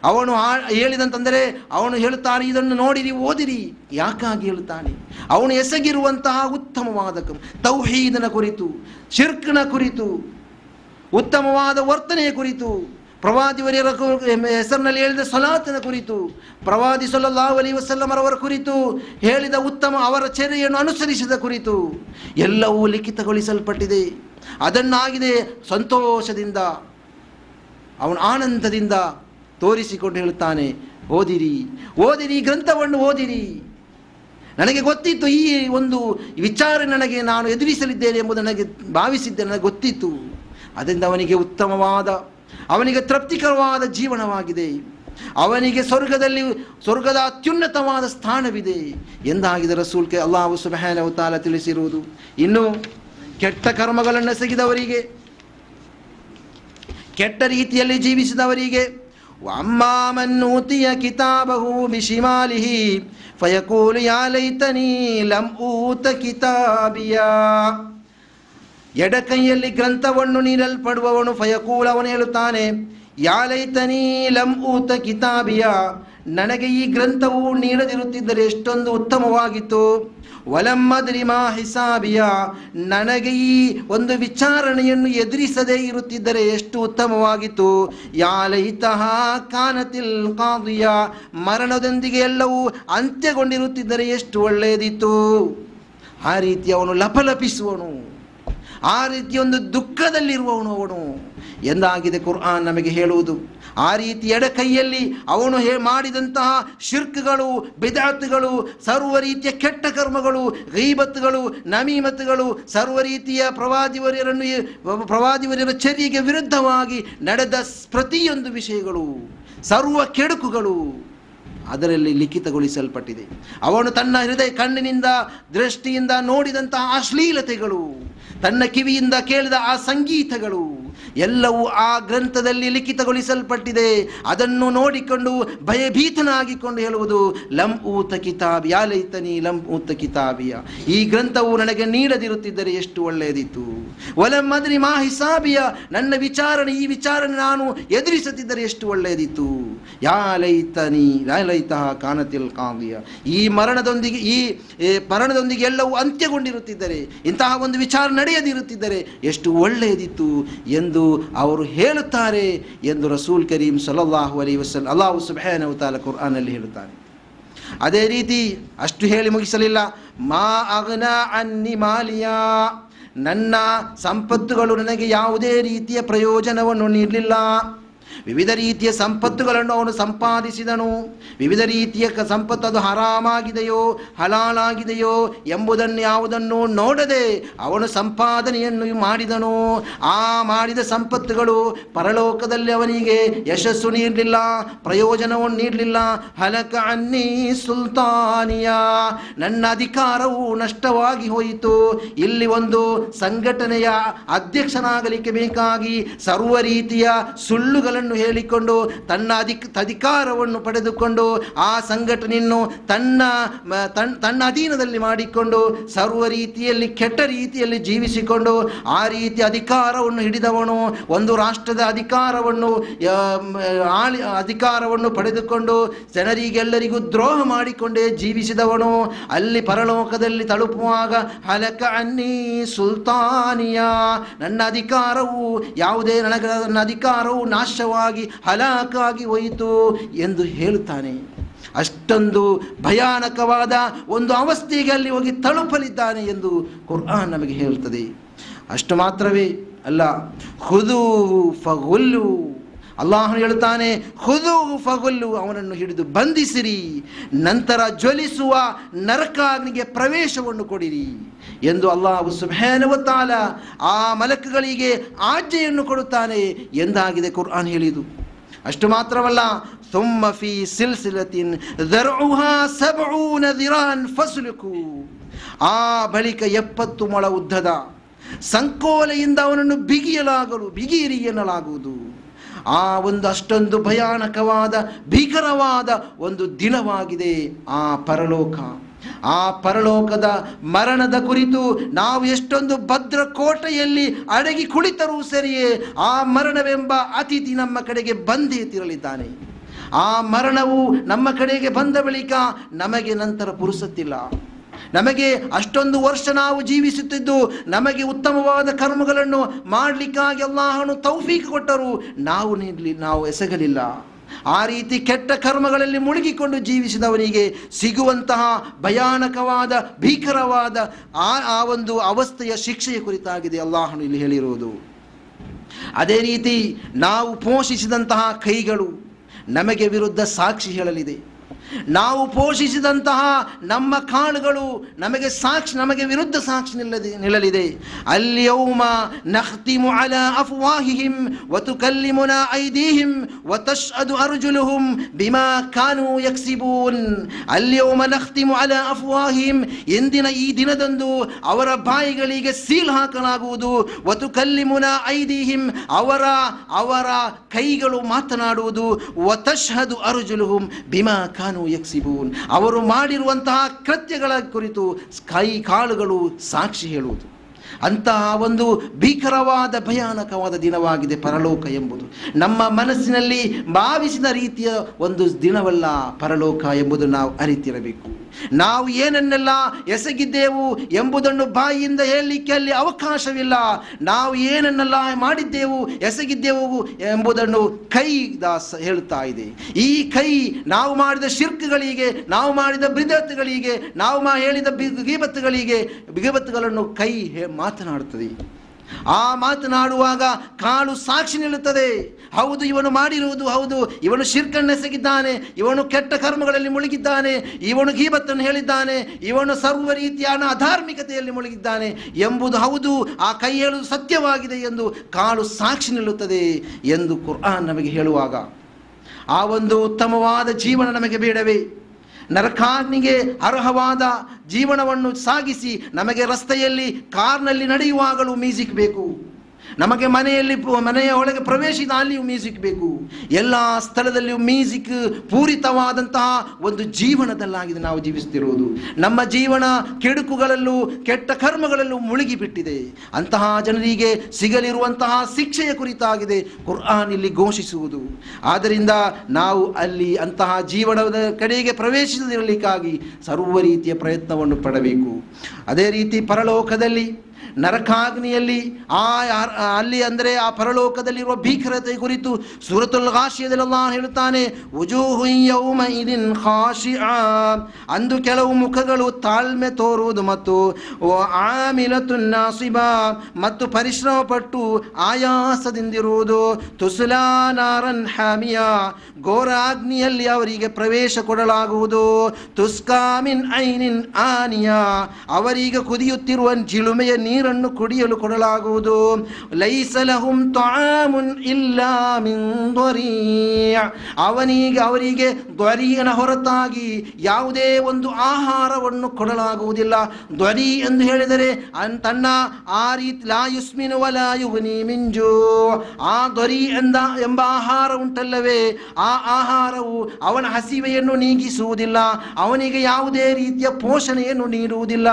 ಅವನು ಹೇಳಿದಂತಂದರೆ ಅವನು ಹೇಳುತ್ತಾನೆ, ಇದನ್ನು ನೋಡಿರಿ ಓದಿರಿ. ಯಾಕಾಗಿ ಹೇಳುತ್ತಾನೆ? ಅವನು ಎಸಗಿರುವಂತಹ ಉತ್ತಮವಾದ ತೌಹೀದನ ಕುರಿತು, ಶಿರ್ಕ್ನ ಕುರಿತು, ಉತ್ತಮವಾದ ವರ್ತನೆಯ ಕುರಿತು, ಪ್ರವಾದಿವರ್ಯರ ಹೆಸರಿನಲ್ಲಿ ಹೇಳಿದ ಸಲಾತನ ಕುರಿತು, ಪ್ರವಾದಿ ಸಲ್ಲಲ್ಲಾಹು ಅಲಿ ವಸಲ್ಲಮರವರ ಕುರಿತು ಹೇಳಿದ ಉತ್ತಮ ಅವರ ಚರ್ಯೆಯನ್ನು ಅನುಸರಿಸಿದ ಕುರಿತು ಎಲ್ಲವೂ ಲಿಖಿತಗೊಳಿಸಲ್ಪಟ್ಟಿದೆ. ಅದನ್ನಾಗಿದೆ ಸಂತೋಷದಿಂದ, ಅವನ ಆನಂದದಿಂದ ತೋರಿಸಿಕೊಂಡು ಹೇಳುತ್ತಾನೆ, ಓದಿರಿ ಓದಿರಿ, ಗ್ರಂಥವನ್ನು ಓದಿರಿ. ನನಗೆ ಗೊತ್ತಿತ್ತು ಈ ಒಂದು ವಿಚಾರ ನನಗೆ ನಾನು ಎದುರಿಸಲಿದ್ದೇನೆ ಎಂಬುದು ನನಗೆ ಭಾವಿಸಿದ್ದೆ, ನನಗೆ ಗೊತ್ತಿತ್ತು. ಅದರಿಂದ ಅವನಿಗೆ ಉತ್ತಮವಾದ, ಅವನಿಗೆ ತೃಪ್ತಿಕರವಾದ ಜೀವನವಾಗಿದೆ. ಅವನಿಗೆ ಸ್ವರ್ಗದಲ್ಲಿ, ಸ್ವರ್ಗದ ಅತ್ಯುನ್ನತವಾದ ಸ್ಥಾನವಿದೆ ಎಂದಾಗಿದೆ ರಸೂಲ್ಕೆ ಅಲ್ಲಾಹು ಸುಬಹಾನಹು ಅವತಾಲ ತಿಳಿಸಿರುವುದು. ಇನ್ನು ಕೆಟ್ಟ ಕರ್ಮಗಳನ್ನು ಸಗಿದವರಿಗೆ, ಕೆಟ್ಟ ರೀತಿಯಲ್ಲಿ ಜೀವಿಸಿದವರಿಗೆ ಅಮ್ಮಾಮನ್ನೂತಿಯ ಕಿತಾಬಹು ಬಿಶಿಮಾಲಿಹಿ ಫಯಕೂಲು ಯಾಲೈತನಿ ಲಂ ಊತ ಕಿತಾಬಿಯ ಎಡಕೈಯಲ್ಲಿ ಗ್ರಂಥವನ್ನು ನೀಡಲ್ಪಡುವವನು ಫಯಕೂಲ್ ಅವನು ಹೇಳುತ್ತಾನೆ ಯಾಲೈತನಿ ಲಂ ಊತ ಕಿತಾಬಿಯ. ನನಗೆ ಈ ಗ್ರಂಥವು ನೀಡದಿರುತ್ತಿದ್ದರೆ ಎಷ್ಟೊಂದು ಉತ್ತಮವಾಗಿತ್ತು. ವಲಮ್ಮದ್ರಿ ಮಾ ಹಿಸಾಬಿಯ. ನನಗೆ ಈ ಒಂದು ವಿಚಾರಣೆಯನ್ನು ಎದುರಿಸದೇ ಇರುತ್ತಿದ್ದರೆ ಎಷ್ಟು ಉತ್ತಮವಾಗಿತ್ತು. ಯಾಲೈತಃ ಕಾನತಿಲ್ ಕಾದಿಯ. ಮರಣದೊಂದಿಗೆ ಎಲ್ಲವೂ ಅಂತ್ಯಗೊಂಡಿರುತ್ತಿದ್ದರೆ ಎಷ್ಟು ಒಳ್ಳೆಯದಿತ್ತು. ಆ ರೀತಿ ಅವನು ಲಪಲಪಿಸುವನು. ಆ ರೀತಿ ಒಂದು ದುಃಖದಲ್ಲಿರುವವನು ಅವನು. ಎಂದಾಗಿದೆ ಕುರ್ಆನ್ ನಮಗೆ ಹೇಳುವುದು. ಆ ರೀತಿ ಎಡಕೈಯಲ್ಲಿ ಅವನು ಹೇ ಮಾಡಿದಂತಹ ಶಿರ್ಕ್ಗಳು, ಬಿದಾತ್ಗಳು, ಸರ್ವ ರೀತಿಯ ಕೆಟ್ಟ ಕರ್ಮಗಳು, ಗೈಬತ್ಗಳು ನಮೀಮತ್ತುಗಳು ಸರ್ವ ರೀತಿಯ ಪ್ರವಾದಿವರ್ಯರನ್ನು ಪ್ರವಾದಿವರ್ಯರ ಚರ್ಯೆಗೆ ವಿರುದ್ಧವಾಗಿ ನಡೆದ ಪ್ರತಿಯೊಂದು ವಿಷಯಗಳು, ಸರ್ವ ಕೆಡುಕುಗಳು. ಅದರಲ್ಲಿ ಲಿಖಿತಗೊಳಿಸಲ್ಪಟ್ಟಿದೆ. ಅವನು ತನ್ನ ಹೃದಯ ಕಣ್ಣಿನಿಂದ, ದೃಷ್ಟಿಯಿಂದ ನೋಡಿದಂತಹ ಅಶ್ಲೀಲತೆಗಳು ತನ್ನ ಕಿವಿಯಿಂದ ಕೇಳಿದ ಆ ಸಂಗೀತಗಳು, ಎಲ್ಲವೂ ಆ ಗ್ರಂಥದಲ್ಲಿ ಲಿಖಿತಗೊಳಿಸಲ್ಪಟ್ಟಿದೆ. ಅದನ್ನು ನೋಡಿಕೊಂಡು ಭಯಭೀತನಾಗಿಕೊಂಡು ಹೇಳುವುದು, ಲಂ ಊತ ಕಿತಾಬಿಯ ಲೈತನಿ ಲಂ ಊತ ಕಿತಾಬಿಯ. ಈ ಗ್ರಂಥವು ನನಗೆ ನೀಡದಿರುತ್ತಿದ್ದರೆ ಎಷ್ಟು ಒಳ್ಳೆಯದಿತ್ತು. ಒಲಂ ಮದ್ರಿ ಮಾ ಹಿಸಾಬಿಯ. ನನ್ನ ವಿಚಾರಣೆ, ಈ ವಿಚಾರಣೆ ನಾನು ಎದುರಿಸುತ್ತಿದ್ದರೆ ಎಷ್ಟು ಒಳ್ಳೆಯದಿತ್ತು. ಯಾಲೈತನಿ ಯಾಲೈತಃ ಕಾನತಿಲ್ ಕಾವ್ಯ. ಈ ಮರಣದೊಂದಿಗೆ ಈ ಮರಣದೊಂದಿಗೆ ಎಲ್ಲವೂ ಅಂತ್ಯಗೊಂಡಿರುತ್ತಿದ್ದರೆ, ಇಂತಹ ಒಂದು ವಿಚಾರ ನಡೆಯದಿರುತ್ತಿದ್ದರೆ ಎಷ್ಟು ಒಳ್ಳೆಯದಿತ್ತು ಎಂದು ಅವರು ಹೇಳುತ್ತಾರೆ ಎಂದು ರಸೂಲ್ ಕರೀಂ ಸಲಲ್ಲಾಹು ಅಲಿ ವಸಲ್, ಅಲ್ಲಾಹು ಸುಬ್ಹಾನಹು ತಾಲ ಕುರ್ಆನಲ್ಲಿ ಹೇಳುತ್ತಾರೆ. ಅದೇ ರೀತಿ ಅಷ್ಟು ಹೇಳಿ ಮುಗಿಸಲಿಲ್ಲ. ಮಾ ಅಗ್ನ ಅನ್ನಿ ಮಾಲಿಯಾ. ನನ್ನ ಸಂಪತ್ತುಗಳು ನನಗೆ ಯಾವುದೇ ರೀತಿಯ ಪ್ರಯೋಜನವನ್ನು ನೀಡಲಿಲ್ಲ. ವಿವಿಧ ರೀತಿಯ ಸಂಪತ್ತುಗಳನ್ನು ಅವನು ಸಂಪಾದಿಸಿದನು. ವಿವಿಧ ರೀತಿಯ ಸಂಪತ್ತು ಅದು ಹರಾಮಾಗಿದೆಯೋ, ಹಲಾಲಾಗಿದೆಯೋ ಎಂಬುದನ್ನು ಯಾವುದನ್ನು ನೋಡದೆ ಅವನು ಸಂಪಾದನೆಯನ್ನು ಮಾಡಿದನು. ಆ ಮಾಡಿದ ಸಂಪತ್ತುಗಳು ಪರಲೋಕದಲ್ಲಿ ಅವನಿಗೆ ಯಶಸ್ಸು ನೀಡಲಿಲ್ಲ ಪ್ರಯೋಜನವನ್ನು ನೀಡಲಿಲ್ಲ. ಹಲಕ ಅನ್ನಿ ಸುಲ್ತಾನಿಯ ನನ್ನ ಅಧಿಕಾರವು ನಷ್ಟವಾಗಿ ಹೋಯಿತು. ಇಲ್ಲಿ ಒಂದು ಸಂಘಟನೆಯ ಅಧ್ಯಕ್ಷನಾಗಲಿಕ್ಕೆ ಬೇಕಾಗಿ ಸರ್ವ ರೀತಿಯ ಸುಳ್ಳುಗಳನ್ನು ಹೇಳಿಕೊಂಡು ತನ್ನ ಅಧಿಕ ಅಧಿಕಾರವನ್ನು ಪಡೆದುಕೊಂಡು ಆ ಸಂಘಟನೆಯನ್ನು ತನ್ನ ತನ್ನ ಅಧೀನದಲ್ಲಿ ಮಾಡಿಕೊಂಡು ಸರ್ವ ರೀತಿಯಲ್ಲಿ, ಕೆಟ್ಟ ರೀತಿಯಲ್ಲಿ ಜೀವಿಸಿಕೊಂಡು ಆ ರೀತಿ ಅಧಿಕಾರವನ್ನು ಹಿಡಿದವನು, ಒಂದು ರಾಷ್ಟ್ರದ ಅಧಿಕಾರವನ್ನು ಆಳಿ, ಅಧಿಕಾರವನ್ನು ಪಡೆದುಕೊಂಡು ಜನರಿಗೆಲ್ಲರಿಗೂ ದ್ರೋಹ ಮಾಡಿಕೊಂಡೇ ಜೀವಿಸಿದವನು, ಅಲ್ಲಿ ಪರಲೋಕದಲ್ಲಿ ತಲುಪುವಾಗ, ಹಲಕ ಅನ್ನಿ ಸುಲ್ತಾನಿಯ, ನನ್ನ ಅಧಿಕಾರವು ಯಾವುದೇ ನನಗೆ, ನನ್ನ ಅಧಿಕಾರವು ಹಲಾಕಾಗಿ ಹೋಯಿತು ಎಂದು ಹೇಳುತ್ತಾನೆ. ಅಷ್ಟೊಂದು ಭಯಾನಕವಾದ ಒಂದು ಅವಸ್ಥೆಗೆ ಅಲ್ಲಿ ಹೋಗಿ ತಲುಪಲಿದ್ದಾನೆ ಎಂದು ಕುರ್ಆನ್ ನಮಗೆ ಹೇಳುತ್ತದೆ. ಅಷ್ಟು ಮಾತ್ರವೇ ಅಲ್ಲ, ಹುದು ಫಗುಲ್ಲು ಅಲ್ಲಾಹನು ಹೇಳ್ತಾನೆ ಹುದು ಫಗುಲ್ಲು, ಅವನನ್ನು ಹಿಡಿದು ಬಂಧಿಸಿರಿ. ನಂತರ ಜ್ವಲಿಸುವ ನರಕಾಗ್ನಿಗೆ ಪ್ರವೇಶವನ್ನು ಕೊಡಿರಿ. ಎಂದು ಅಲ್ಲಾಹು ಸುಭೇನವತ್ತಾಲ ಆ ಮಲಕಗಳಿಗೆ ಆಜ್ಞೆಯನ್ನು ಕೊಡುತ್ತಾನೆ ಎಂದಾಗಿದೆ ಕುರ್ಆನ್ ಹೇಳಿದು ಅಷ್ಟು ಮಾತ್ರವಲ್ಲ, ಸುಮ್ಮ ಫಿ ಸಿಲ್ಸಿಲತಿನ್ ದಿರಾನ್ ಫಸುಲುಕು. ಆ ಬಳಿಕ ಎಪ್ಪತ್ತು ಮೊಳ ಉದ್ದದ ಸಂಕೋಲೆಯಿಂದ ಅವನನ್ನು ಬಿಗಿಯಲಾಗಲು, ಬಿಗಿಯಿರಿ ಎನ್ನಲಾಗುವುದು. ಆ ಒಂದು ಅಷ್ಟೊಂದು ಭಯಾನಕವಾದ, ಭೀಕರವಾದ ಒಂದು ದಿನವಾಗಿದೆ ಆ ಪರಲೋಕ. ಆ ಪರಲೋಕದ ಮರಣದ ಕುರಿತು ನಾವು ಎಷ್ಟೊಂದು ಭದ್ರ ಕೋಟೆಯಲ್ಲಿ ಅಡಗಿ ಕುಳಿತರೂ ಸರಿಯೇ, ಆ ಮರಣವೆಂಬ ಅತಿಥಿ ನಮ್ಮ ಕಡೆಗೆ ಬಂದೇ ತಿರಲಿದ್ದಾನೆ. ಆ ಮರಣವು ನಮ್ಮ ಕಡೆಗೆ ಬಂದ ಬಳಿಕ ನಮಗೆ ನಂತರ ಪುರುಸತ್ತಿಲ್ಲ. ನಮಗೆ ಅಷ್ಟೊಂದು ವರ್ಷ ನಾವು ಜೀವಿಸುತ್ತಿದ್ದು ನಮಗೆ ಉತ್ತಮವಾದ ಕರ್ಮಗಳನ್ನು ಮಾಡಲಿಕ್ಕಾಗಿ ಅಲ್ಲಾಹನು ತೌಫೀಕ್ ಕೊಟ್ಟರು. ನಾವು ನೀಡಲಿ ನಾವು ಎಸಗಲಿಲ್ಲ. ಆ ರೀತಿ ಕೆಟ್ಟ ಕರ್ಮಗಳಲ್ಲಿ ಮುಳುಗಿಕೊಂಡು ಜೀವಿಸಿದವನಿಗೆ ಸಿಗುವಂತಹ ಭಯಾನಕವಾದ, ಭೀಕರವಾದ ಆ ಆ ಒಂದು ಅವಸ್ಥೆಯ ಶಿಕ್ಷೆಯ ಕುರಿತಾಗಿದೆ ಅಲ್ಲಾಹನು ಇಲ್ಲಿ ಹೇಳಿರುವುದು. ಅದೇ ರೀತಿ ನಾವು ಪೋಷಿಸಿದಂತಹ ಕೈಗಳು ನಮಗೆ ವಿರುದ್ಧ ಸಾಕ್ಷಿ ಹೇಳಲಿದೆ. ನಾವು ಪೋಷಿಸಿದಂತಹ ನಮ್ಮ ಕಾಳುಗಳು ನಮಗೆ ಸಾಕ್ಷಿ, ನಮಗೆ ವಿರುದ್ಧ ಸಾಕ್ಷಿ ನಿಲ್ಲದೆ, ನಿಲ್ಲಲಿದೆ. ಅಲ್ಯೌಮ ನಖ್ತಿಮು ಅಲ ಅಫ್ವಾಹಿಹಿಂ ವತುಕಲ್ಲಿಮುನಾ ಐದೀಹಿಂ ವತಶ್ಹದು ಅರ್ಜುಲುಹುಂ ಬಿಮಾ ಕಾನು ಯಕ್ಸಿಬೂನ್. ಅಲ್ಯೌಮ ನಖ್ತಿಮು ಅಲ ಅಫ್ವಾಹಿಂ ಎಂದಿನ ಈ ದಿನದಂದು ಅವರ ಬಾಯಿಗಳಿಗೆ ಸೀಲ್ ಹಾಕಲಾಗುವುದು. ವತು ಕಲ್ಲಿಮುನ ಐದೀಹಿಂ ಅವರ ಅವರ ಕೈಗಳು ಮಾತನಾಡುವುದು. ವತಶ್ಹದು ಅರ್ಜುಲುಹುಂ ಬಿಮಾ ಕಾನು ಯಕ್ಸಿಬೂನ್ ಅವರು ಮಾಡಿರುವಂತಹ ಕೃತ್ಯಗಳ ಕುರಿತು ಕೈ ಕಾಳುಗಳು ಸಾಕ್ಷಿ ಹೇಳುವುದು. ಅಂತಹ ಒಂದು ಭೀಕರವಾದ, ಭಯಾನಕವಾದ ದಿನವಾಗಿದೆ ಪರಲೋಕ ಎಂಬುದು. ನಮ್ಮ ಮನಸ್ಸಿನಲ್ಲಿ ಭಾವಿಸಿದ ರೀತಿಯ ಒಂದು ದಿನವಲ್ಲ ಪರಲೋಕ ಎಂಬುದು ನಾವು ಅರಿತಿರಬೇಕು. ನಾವು ಏನನ್ನೆಲ್ಲ ಎಸಗಿದ್ದೆವು ಎಂಬುದನ್ನು ಬಾಯಿಯಿಂದ ಹೇಳಲಿಕ್ಕೆ ಅಲ್ಲಿ ಅವಕಾಶವಿಲ್ಲ. ನಾವು ಏನನ್ನೆಲ್ಲ ಮಾಡಿದ್ದೆವು, ಎಸಗಿದ್ದೆವು ಎಂಬುದನ್ನು ಕೈ ದಾಸ ಹೇಳುತ್ತಾ ಇದೆ. ಈ ಕೈ ನಾವು ಮಾಡಿದ ಶಿರ್ಕ್ಗಳಿಗೆ, ನಾವು ಮಾಡಿದ ಬಿದತ್ಗಳಿಗೆ ನಾವು ಮಾ ಹೇಳಿದ ಬಿ- ಗೀಬತ್ತುಗಳಿಗೆ ಬಿಗಬತ್ತುಗಳನ್ನು ಕೈ ಮಾತನಾಡುತ್ತದೆ. ಆ ಮಾತನಾಡುವಾಗ ಕಾಲು ಸಾಕ್ಷಿ ನಿಲ್ಲುತ್ತದೆ. ಹೌದು, ಇವನು ಮಾಡಿರುವುದು ಹೌದು. ಇವನು ಶಿರ್ಕಣ್ಣೆಸಗಿದ್ದಾನೆ. ಇವನು ಕೆಟ್ಟ ಕರ್ಮಗಳಲ್ಲಿ ಮುಳುಗಿದ್ದಾನೆ. ಇವನು ಗೀಬತ್ತನ್ನು ಹೇಳಿದ್ದಾನೆ. ಇವನು ಸರ್ವ ರೀತಿಯ ಅಧಾರ್ಮಿಕತೆಯಲ್ಲಿ ಮುಳುಗಿದ್ದಾನೆ ಎಂಬುದು ಹೌದು. ಆ ಕೈ ಹೇಳುವುದು ಸತ್ಯವಾಗಿದೆ ಎಂದು ಕಾಲು ಸಾಕ್ಷಿ ನಿಲ್ಲುತ್ತದೆ ಎಂದು ಕುರ್ಆನ್ ನಮಗೆ ಹೇಳುವಾಗ, ಆ ಒಂದು ಉತ್ತಮವಾದ ಜೀವನ ನಮಗೆ ಬೇಡವೇ? ನರಕಾಗ್ನಿಗೆ ಅರ್ಹವಾದ ಜೀವನವನ್ನು ಸಾಗಿಸಿ ನಮಗೆ ರಸ್ತೆಯಲ್ಲಿ ಕಾರ್ನಲ್ಲಿ ನಡೆಯುವಾಗಲೂ ಮ್ಯೂಸಿಕ್ ಬೇಕು. ನಮಗೆ ಮನೆಯಲ್ಲಿ ಮನೆಯ ಒಳಗೆ ಪ್ರವೇಶಿದ ಅಲ್ಲಿಯೂ ಮ್ಯೂಸಿಕ್ ಬೇಕು. ಎಲ್ಲ ಸ್ಥಳದಲ್ಲಿಯೂ ಮ್ಯೂಸಿಕ್ ಪೂರಿತವಾದಂತಹ ಒಂದು ಜೀವನದಲ್ಲಾಗಿದೆ ನಾವು ಜೀವಿಸ್ತಿರುವುದು ನಮ್ಮ ಜೀವನ ಕೆಡುಕುಗಳಲ್ಲೂ, ಕೆಟ್ಟ ಕರ್ಮಗಳಲ್ಲೂ ಮುಳುಗಿಬಿಟ್ಟಿದೆ. ಅಂತಹ ಜನರಿಗೆ ಸಿಗಲಿರುವಂತಹ ಶಿಕ್ಷೆಯ ಕುರಿತಾಗಿದೆ ಕುರ್ಆನ್ ಇಲ್ಲಿ ಘೋಷಿಸುವುದು. ಆದ್ದರಿಂದ ನಾವು ಅಲ್ಲಿ ಅಂತಹ ಜೀವನದ ಕಡೆಗೆ ಪ್ರವೇಶಿಸದಿರಲಿಕ್ಕಾಗಿ ಸರ್ವ ರೀತಿಯ ಪ್ರಯತ್ನವನ್ನು ಪಡಬೇಕು. ಅದೇ ರೀತಿ ಪರಲೋಕದಲ್ಲಿ ನರಕಾಗ್ನಿಯಲ್ಲಿ ಆ ಅಲ್ಲಿ ಅಂದರೆ ಆ ಪರಲೋಕದಲ್ಲಿರುವ ಭೀಕರತೆ ಕುರಿತು ಸುರತುಲ್ ಹಾಶಿಯದಲ್ಲ ಹೇಳುತ್ತಾನೆ ಅಂದು ಕೆಲವು ಮುಖಗಳು ತಾಳ್ಮೆ ತೋರುವುದು ಮತ್ತು ಆಮಿಲತು ನಾಸಿಬಾ. ಮತ್ತು ಪರಿಶ್ರಮ ಪಟ್ಟು ಆಯಾಸದಿಂದಿರುವುದು, ತುಸುಲಾ ನಾರನ್ ಹಾಮಿಯಾ. ಘೋರ ಅಗ್ನಿಯಲ್ಲಿ ಅವರಿಗೆ ಪ್ರವೇಶ ಕೊಡಲಾಗುವುದು ತುಸ್ಕಾಮಿನ್ ಐನಿನ್ ಆನಿಯಾ. ಅವರಿಗೆ ಕುದಿಯುತ್ತಿರುವ ಜಿಳುಮೆಯ ನೀರನ್ನು ಕುಡಿಯಲು ಕೊಡಲಾಗುವುದು. ಲೈಸಲಹುಂ ತಾಮುನ್ ಇಲ್ಲ ಅವನಿಗೆ ಅವರಿಗೆ ದ್ವರಿಯನ ಹೊರತಾಗಿ ಯಾವುದೇ ಒಂದು ಆಹಾರವನ್ನು ಕೊಡಲಾಗುವುದಿಲ್ಲ. ದ್ವರಿ ಎಂದು ಹೇಳಿದರೆ ತನ್ನ ಆ ರೀತಿ ಲಾಯುಸ್ಮಿನ ವಲಾಯುಹುನಿ ವಲ ಮಿಂಜು. ಆ ದ್ವರಿ ಎಂದ ಎಂಬ ಆಹಾರ ಉಂಟಲ್ಲವೇ, ಆ ಆಹಾರವು ಅವನ ಹಸಿವೆಯನ್ನು ನೀಗಿಸುವುದಿಲ್ಲ. ಅವನಿಗೆ ಯಾವುದೇ ರೀತಿಯ ಪೋಷಣೆಯನ್ನು ನೀಡುವುದಿಲ್ಲ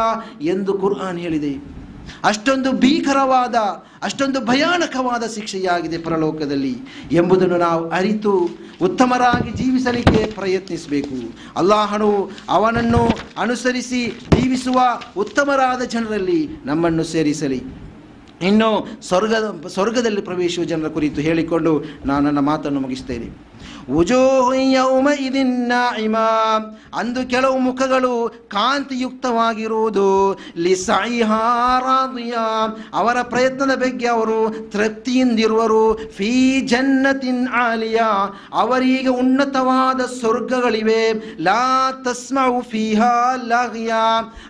ಎಂದು ಕುರ್ಆನ್ ಹೇಳಿದೆ. ಅಷ್ಟೊಂದು ಭೀಕರವಾದ, ಅಷ್ಟೊಂದು ಭಯಾನಕವಾದ ಶಿಕ್ಷೆಯಾಗಿದೆ ಪರಲೋಕದಲ್ಲಿ ಎಂಬುದನ್ನು ನಾವು ಅರಿತು ಉತ್ತಮರಾಗಿ ಜೀವಿಸಲಿಕ್ಕೆ ಪ್ರಯತ್ನಿಸಬೇಕು. ಅಲ್ಲಾಹನು ಅವನನ್ನು ಅನುಸರಿಸಿ ಜೀವಿಸುವ ಉತ್ತಮರಾದ ಜನರಲ್ಲಿ ನಮ್ಮನ್ನು ಸೇರಿಸಲಿ. ಇನ್ನು ಸ್ವರ್ಗದ, ಸ್ವರ್ಗದಲ್ಲಿ ಪ್ರವೇಶಿಸುವ ಜನರ ಕುರಿತು ಹೇಳಿಕೊಂಡು ನಾನು ನನ್ನ ಮಾತನ್ನು ಮುಗಿಸ್ತೇನೆ. ಉಜೋಹು ಯೌಮಇದಿನ್ ನಾಯಿಮಾ. ಅಂದು ಕೆಲವು ಮುಖಗಳು ಕಾಂತಿಯುಕ್ತವಾಗಿರುವುದು. ಲಿಸೈಹಾ ರಾದಿಯಾ ಅವರ ಪ್ರಯತ್ನದ ಬಗ್ಗೆ ಅವರು ತೃಪ್ತಿಯಿಂದಿರುವರು. ಫೀ ಜನ್ನತಿನ್ ಆಲಿಯಾ. ಅವರಿಗೆ ಉನ್ನತವಾದ ಸ್ವರ್ಗಗಳಿವೆ. ಲಾ ತಸ್ಮೌ ಫೀಹಾ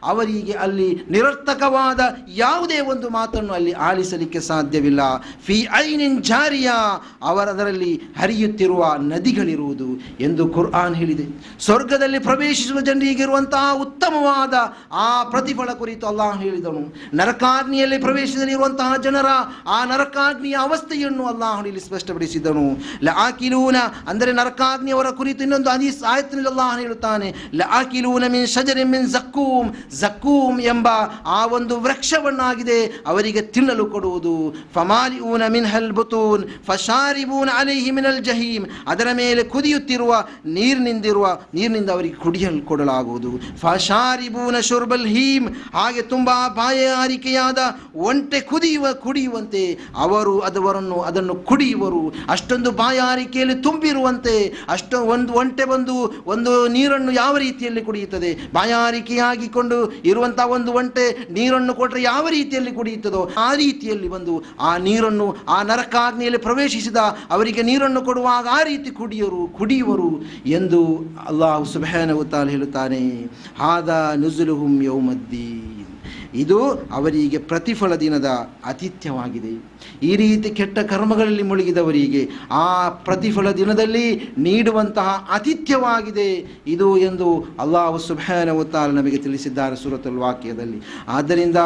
ಅವರಿಗೆ ಅಲ್ಲಿ ನಿರರ್ಥಕವಾದ ಯಾವುದೇ ಒಂದು ಮಾತನ್ನು ಅಲ್ಲಿ ಆಲಿಸಲಿಕ್ಕೆ ಸಾಧ್ಯವಿಲ್ಲ. ಫಿ ಐನಿನ್ ಜಾರಿಯಾ. ಅವರದರಲ್ಲಿ ಹರಿಯುತ್ತಿರುವ ನದಿಗಳಿರುವುದು ಎಂದು ಕುರ್ಆನ್ ಹೇಳಿದೆ. ಸ್ವರ್ಗದಲ್ಲಿ ಪ್ರವೇಶಿಸುವ ಜನರಿಗಿರುವಂತಹ ಉತ್ತಮವಾದ ಆ ಪ್ರತಿಫಲ ಕುರಿತು ಅಲ್ಲಾಹ್ ಹೇಳಿದನು. ನರಕಾಗ್ನಿಯಲ್ಲಿ ಪ್ರವೇಶದಲ್ಲಿರುವಂತಹ ಜನರ ಆ ನರಕಾಗ್ನಿಯ ಅವಸ್ಥೆಯನ್ನು ಅಲ್ಲಾಹ್ ಇಲ್ಲಿ ಸ್ಪಷ್ಟಪಡಿಸಿದನು. ಲಾಕಿಲೂನ ಅಂದರೆ ನರಕಾಗ್ನಿಯವರ ಕುರಿತು ಇನ್ನೊಂದು ಅನಿ ಆಯತ್ತಿನಲ್ಲಿ ಅಲ್ಲಾಹ್ ಹೇಳುತ್ತಾನೆ. ಲಾಕಿಲೂನ ಮಿನ್ ಶಜರಿ ಮಿನ್ ಜಕ್ಕೂಮ್ ಜಕ್ಕೂಮ್ ಎಂಬ ಆ ಒಂದು ವೃಕ್ಷವನ್ನಾಗಿದೆ ಅವರಿಗೆ ತಿನ್ನಲು ಕೊಡುವುದು. ಫಮಾಲಿಊನ ಮಿನ್ ಹಲ್ ಬುತೂನ್, ಫಶಾರಿಬೂನ್ ಅಲೈಹಿ ಮಿನಲ್ ಜಹೀಮ್, ಅದರ ಮೇಲೆ ಕುದಿಯುತ್ತಿರುವ ನೀರಿನಿಂದಿರುವ, ನೀರಿನಿಂದ ಅವರಿಗೆ ಕುಡಿಯಲು ಕೊಡಲಾಗುವುದು. ಫಶಾರಿಬೂನ ಶುರ್ಬಲ್ ಹೀಮ್, ಹಾಗೆ ತುಂಬಾ ಬಾಯಾರಿಕೆಯಾದ ಒಂಟೆ ಕುದಿಯುವ, ಕುಡಿಯುವಂತೆ ಅವರು ಅದವರನ್ನು, ಅದನ್ನು ಕುಡಿಯುವರು. ಅಷ್ಟೊಂದು ಬಾಯಾರಿಕೆಯಲ್ಲಿ ತುಂಬಿರುವಂತೆ, ಅಷ್ಟು, ಒಂದು ಒಂಟೆ ಬಂದು, ಒಂದು ನೀರನ್ನು ಯಾವ ರೀತಿಯಲ್ಲಿ ಕುಡಿಯುತ್ತದೆ? ಬಾಯಾರಿಕೆಯಾಗಿಕೊಂಡು ಇರುವಂತಹ ಒಂದು ಒಂಟೆ ನೀರನ್ನು ಕೊಟ್ಟರೆ ಯಾವ ರೀತಿಯಲ್ಲಿ ಕುಡಿಯುತ್ತದೋ, ಆ ರೀತಿಯಲ್ಲಿ ಬಂದು ಆ ನೀರನ್ನು ಆ ನರಕಾಗ್ನಿಯಲ್ಲಿ ಪ್ರವೇಶಿಸಿದ ಅವರಿಗೆ ನೀರನ್ನು ಕೊಡುವಾಗ ಆ ರೀತಿ ಕುಡಿಯರು ಕುಡಿಯುವರು ಎಂದು ಅಲ್ಲಾಹು ಸುಬ್ಹಾನಹು ತಾಲ ಹೇಳುತ್ತಾನೆ. ಹಾದ ನುಜುಲುಹುಂ ಯೌಮದ್ದೀನ್. ಇದು ಅವರಿಗೆ ಪ್ರತಿಫಲ ದಿನದ ಆತಿಥ್ಯವಾಗಿದೆ. ಈ ರೀತಿ ಕೆಟ್ಟ ಕರ್ಮಗಳಲ್ಲಿ ಮುಳುಗಿದವರಿಗೆ ಆ ಪ್ರತಿಫಲ ದಿನದಲ್ಲಿ ನೀಡುವಂತಹ ಆತಿಥ್ಯವಾಗಿದೆ ಇದು ಎಂದು ಅಲ್ಲಾಹು ಸುಬ್ಹಾನಹು ತಾಲ ನಮಗೆ ತಿಳಿಸಿದ್ದಾರೆ ಸುರತಲ್ ವಾಕ್ಯದಲ್ಲಿ. ಆದ್ದರಿಂದ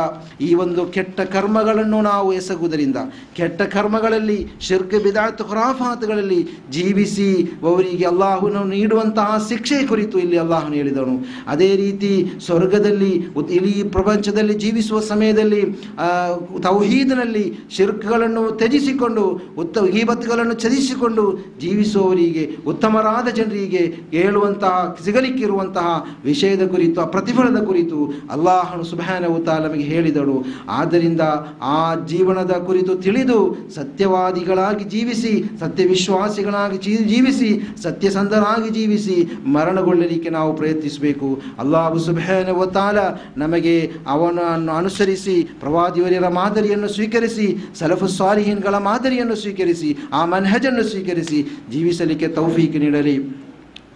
ಈ ಒಂದು ಕೆಟ್ಟ ಕರ್ಮಗಳನ್ನು ನಾವು ಎಸಗುವುದರಿಂದ, ಕೆಟ್ಟ ಕರ್ಮಗಳಲ್ಲಿ, ಶಿರ್ಕ, ಬಿದಾತ್, ಖುರಾಫಾತ್ಗಳಲ್ಲಿ ಜೀವಿಸಿ ಅವರಿಗೆ ಅಲ್ಲಾಹುನ ನೀಡುವಂತಹ ಶಿಕ್ಷೆ ಕುರಿತು ಇಲ್ಲಿ ಅಲ್ಲಾಹನು ಹೇಳಿದನು. ಅದೇ ರೀತಿ ಸ್ವರ್ಗದಲ್ಲಿ, ಇಡೀ ಪ್ರಪಂಚದಲ್ಲಿ ದುನಿಯಾದಲ್ಲಿ ಜೀವಿಸುವ ಸಮಯದಲ್ಲಿ ತೌಹೀದ್ನಲ್ಲಿ ಶಿರ್ಕ್ಗಳನ್ನು ತ್ಯಜಿಸಿಕೊಂಡು, ಉತ್ತ ಗೀಬತ್ಗಳನ್ನು ತ್ಯಜಿಸಿಕೊಂಡು ಜೀವಿಸುವವರಿಗೆ, ಉತ್ತಮರಾದ ಜನರಿಗೆ ಹೇಳುವಂತಹ ಸಿಗಲಿಕ್ಕಿರುವಂತಹ ವಿಷಯದ ಕುರಿತು, ಆ ಪ್ರತಿಫಲದ ಕುರಿತು ಅಲ್ಲಾಹನು ಸುಬಹಾನವು ನಮಗೆ ಹೇಳಿದಳು. ಆದ್ದರಿಂದ ಆ ಜೀವನದ ಕುರಿತು ತಿಳಿದು ಸತ್ಯವಾದಿಗಳಾಗಿ ಜೀವಿಸಿ, ಸತ್ಯವಿಶ್ವಾಸಿಗಳಾಗಿ ಜೀವಿಸಿ, ಸತ್ಯಸಂಧರಾಗಿ ಜೀವಿಸಿ ಮರಣಗೊಳ್ಳಲಿಕ್ಕೆ ನಾವು ಪ್ರಯತ್ನಿಸಬೇಕು. ಅಲ್ಲಾಹು ಸುಬಹಾನವು ನಮಗೆ ನಮಗೆ ಅವನನ್ನು ಅನುಸರಿಸಿ ಪ್ರವಾದಿವರ್ಯರ ಮಾದರಿಯನ್ನು ಸ್ವೀಕರಿಸಿ ಸಲಫು ಸಾಲಿಹೀನ್ಗಳ ಮಾದರಿಯನ್ನು ಸ್ವೀಕರಿಸಿ ಆ ಮನ್ಹಜನ್ನು ಸ್ವೀಕರಿಸಿ ಜೀವಿಸಲಿಕ್ಕೆ ತೌಫೀಕ್ ನೀಡಲಿ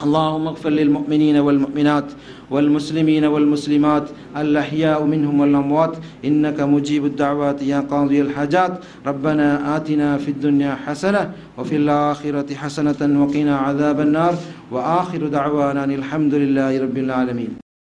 اللهم اغفر للمؤمنين والمؤمنات والمسلمين والمسلمات الأحياء منهم والأموات إنك مجيب الدعوات يا قاضي الحاجات ربنا آتنا في الدنيا حسنة وفي الآخرة حسنة وقنا عذاب النار وآخر دعوانا أن الحمد لله رب العالمين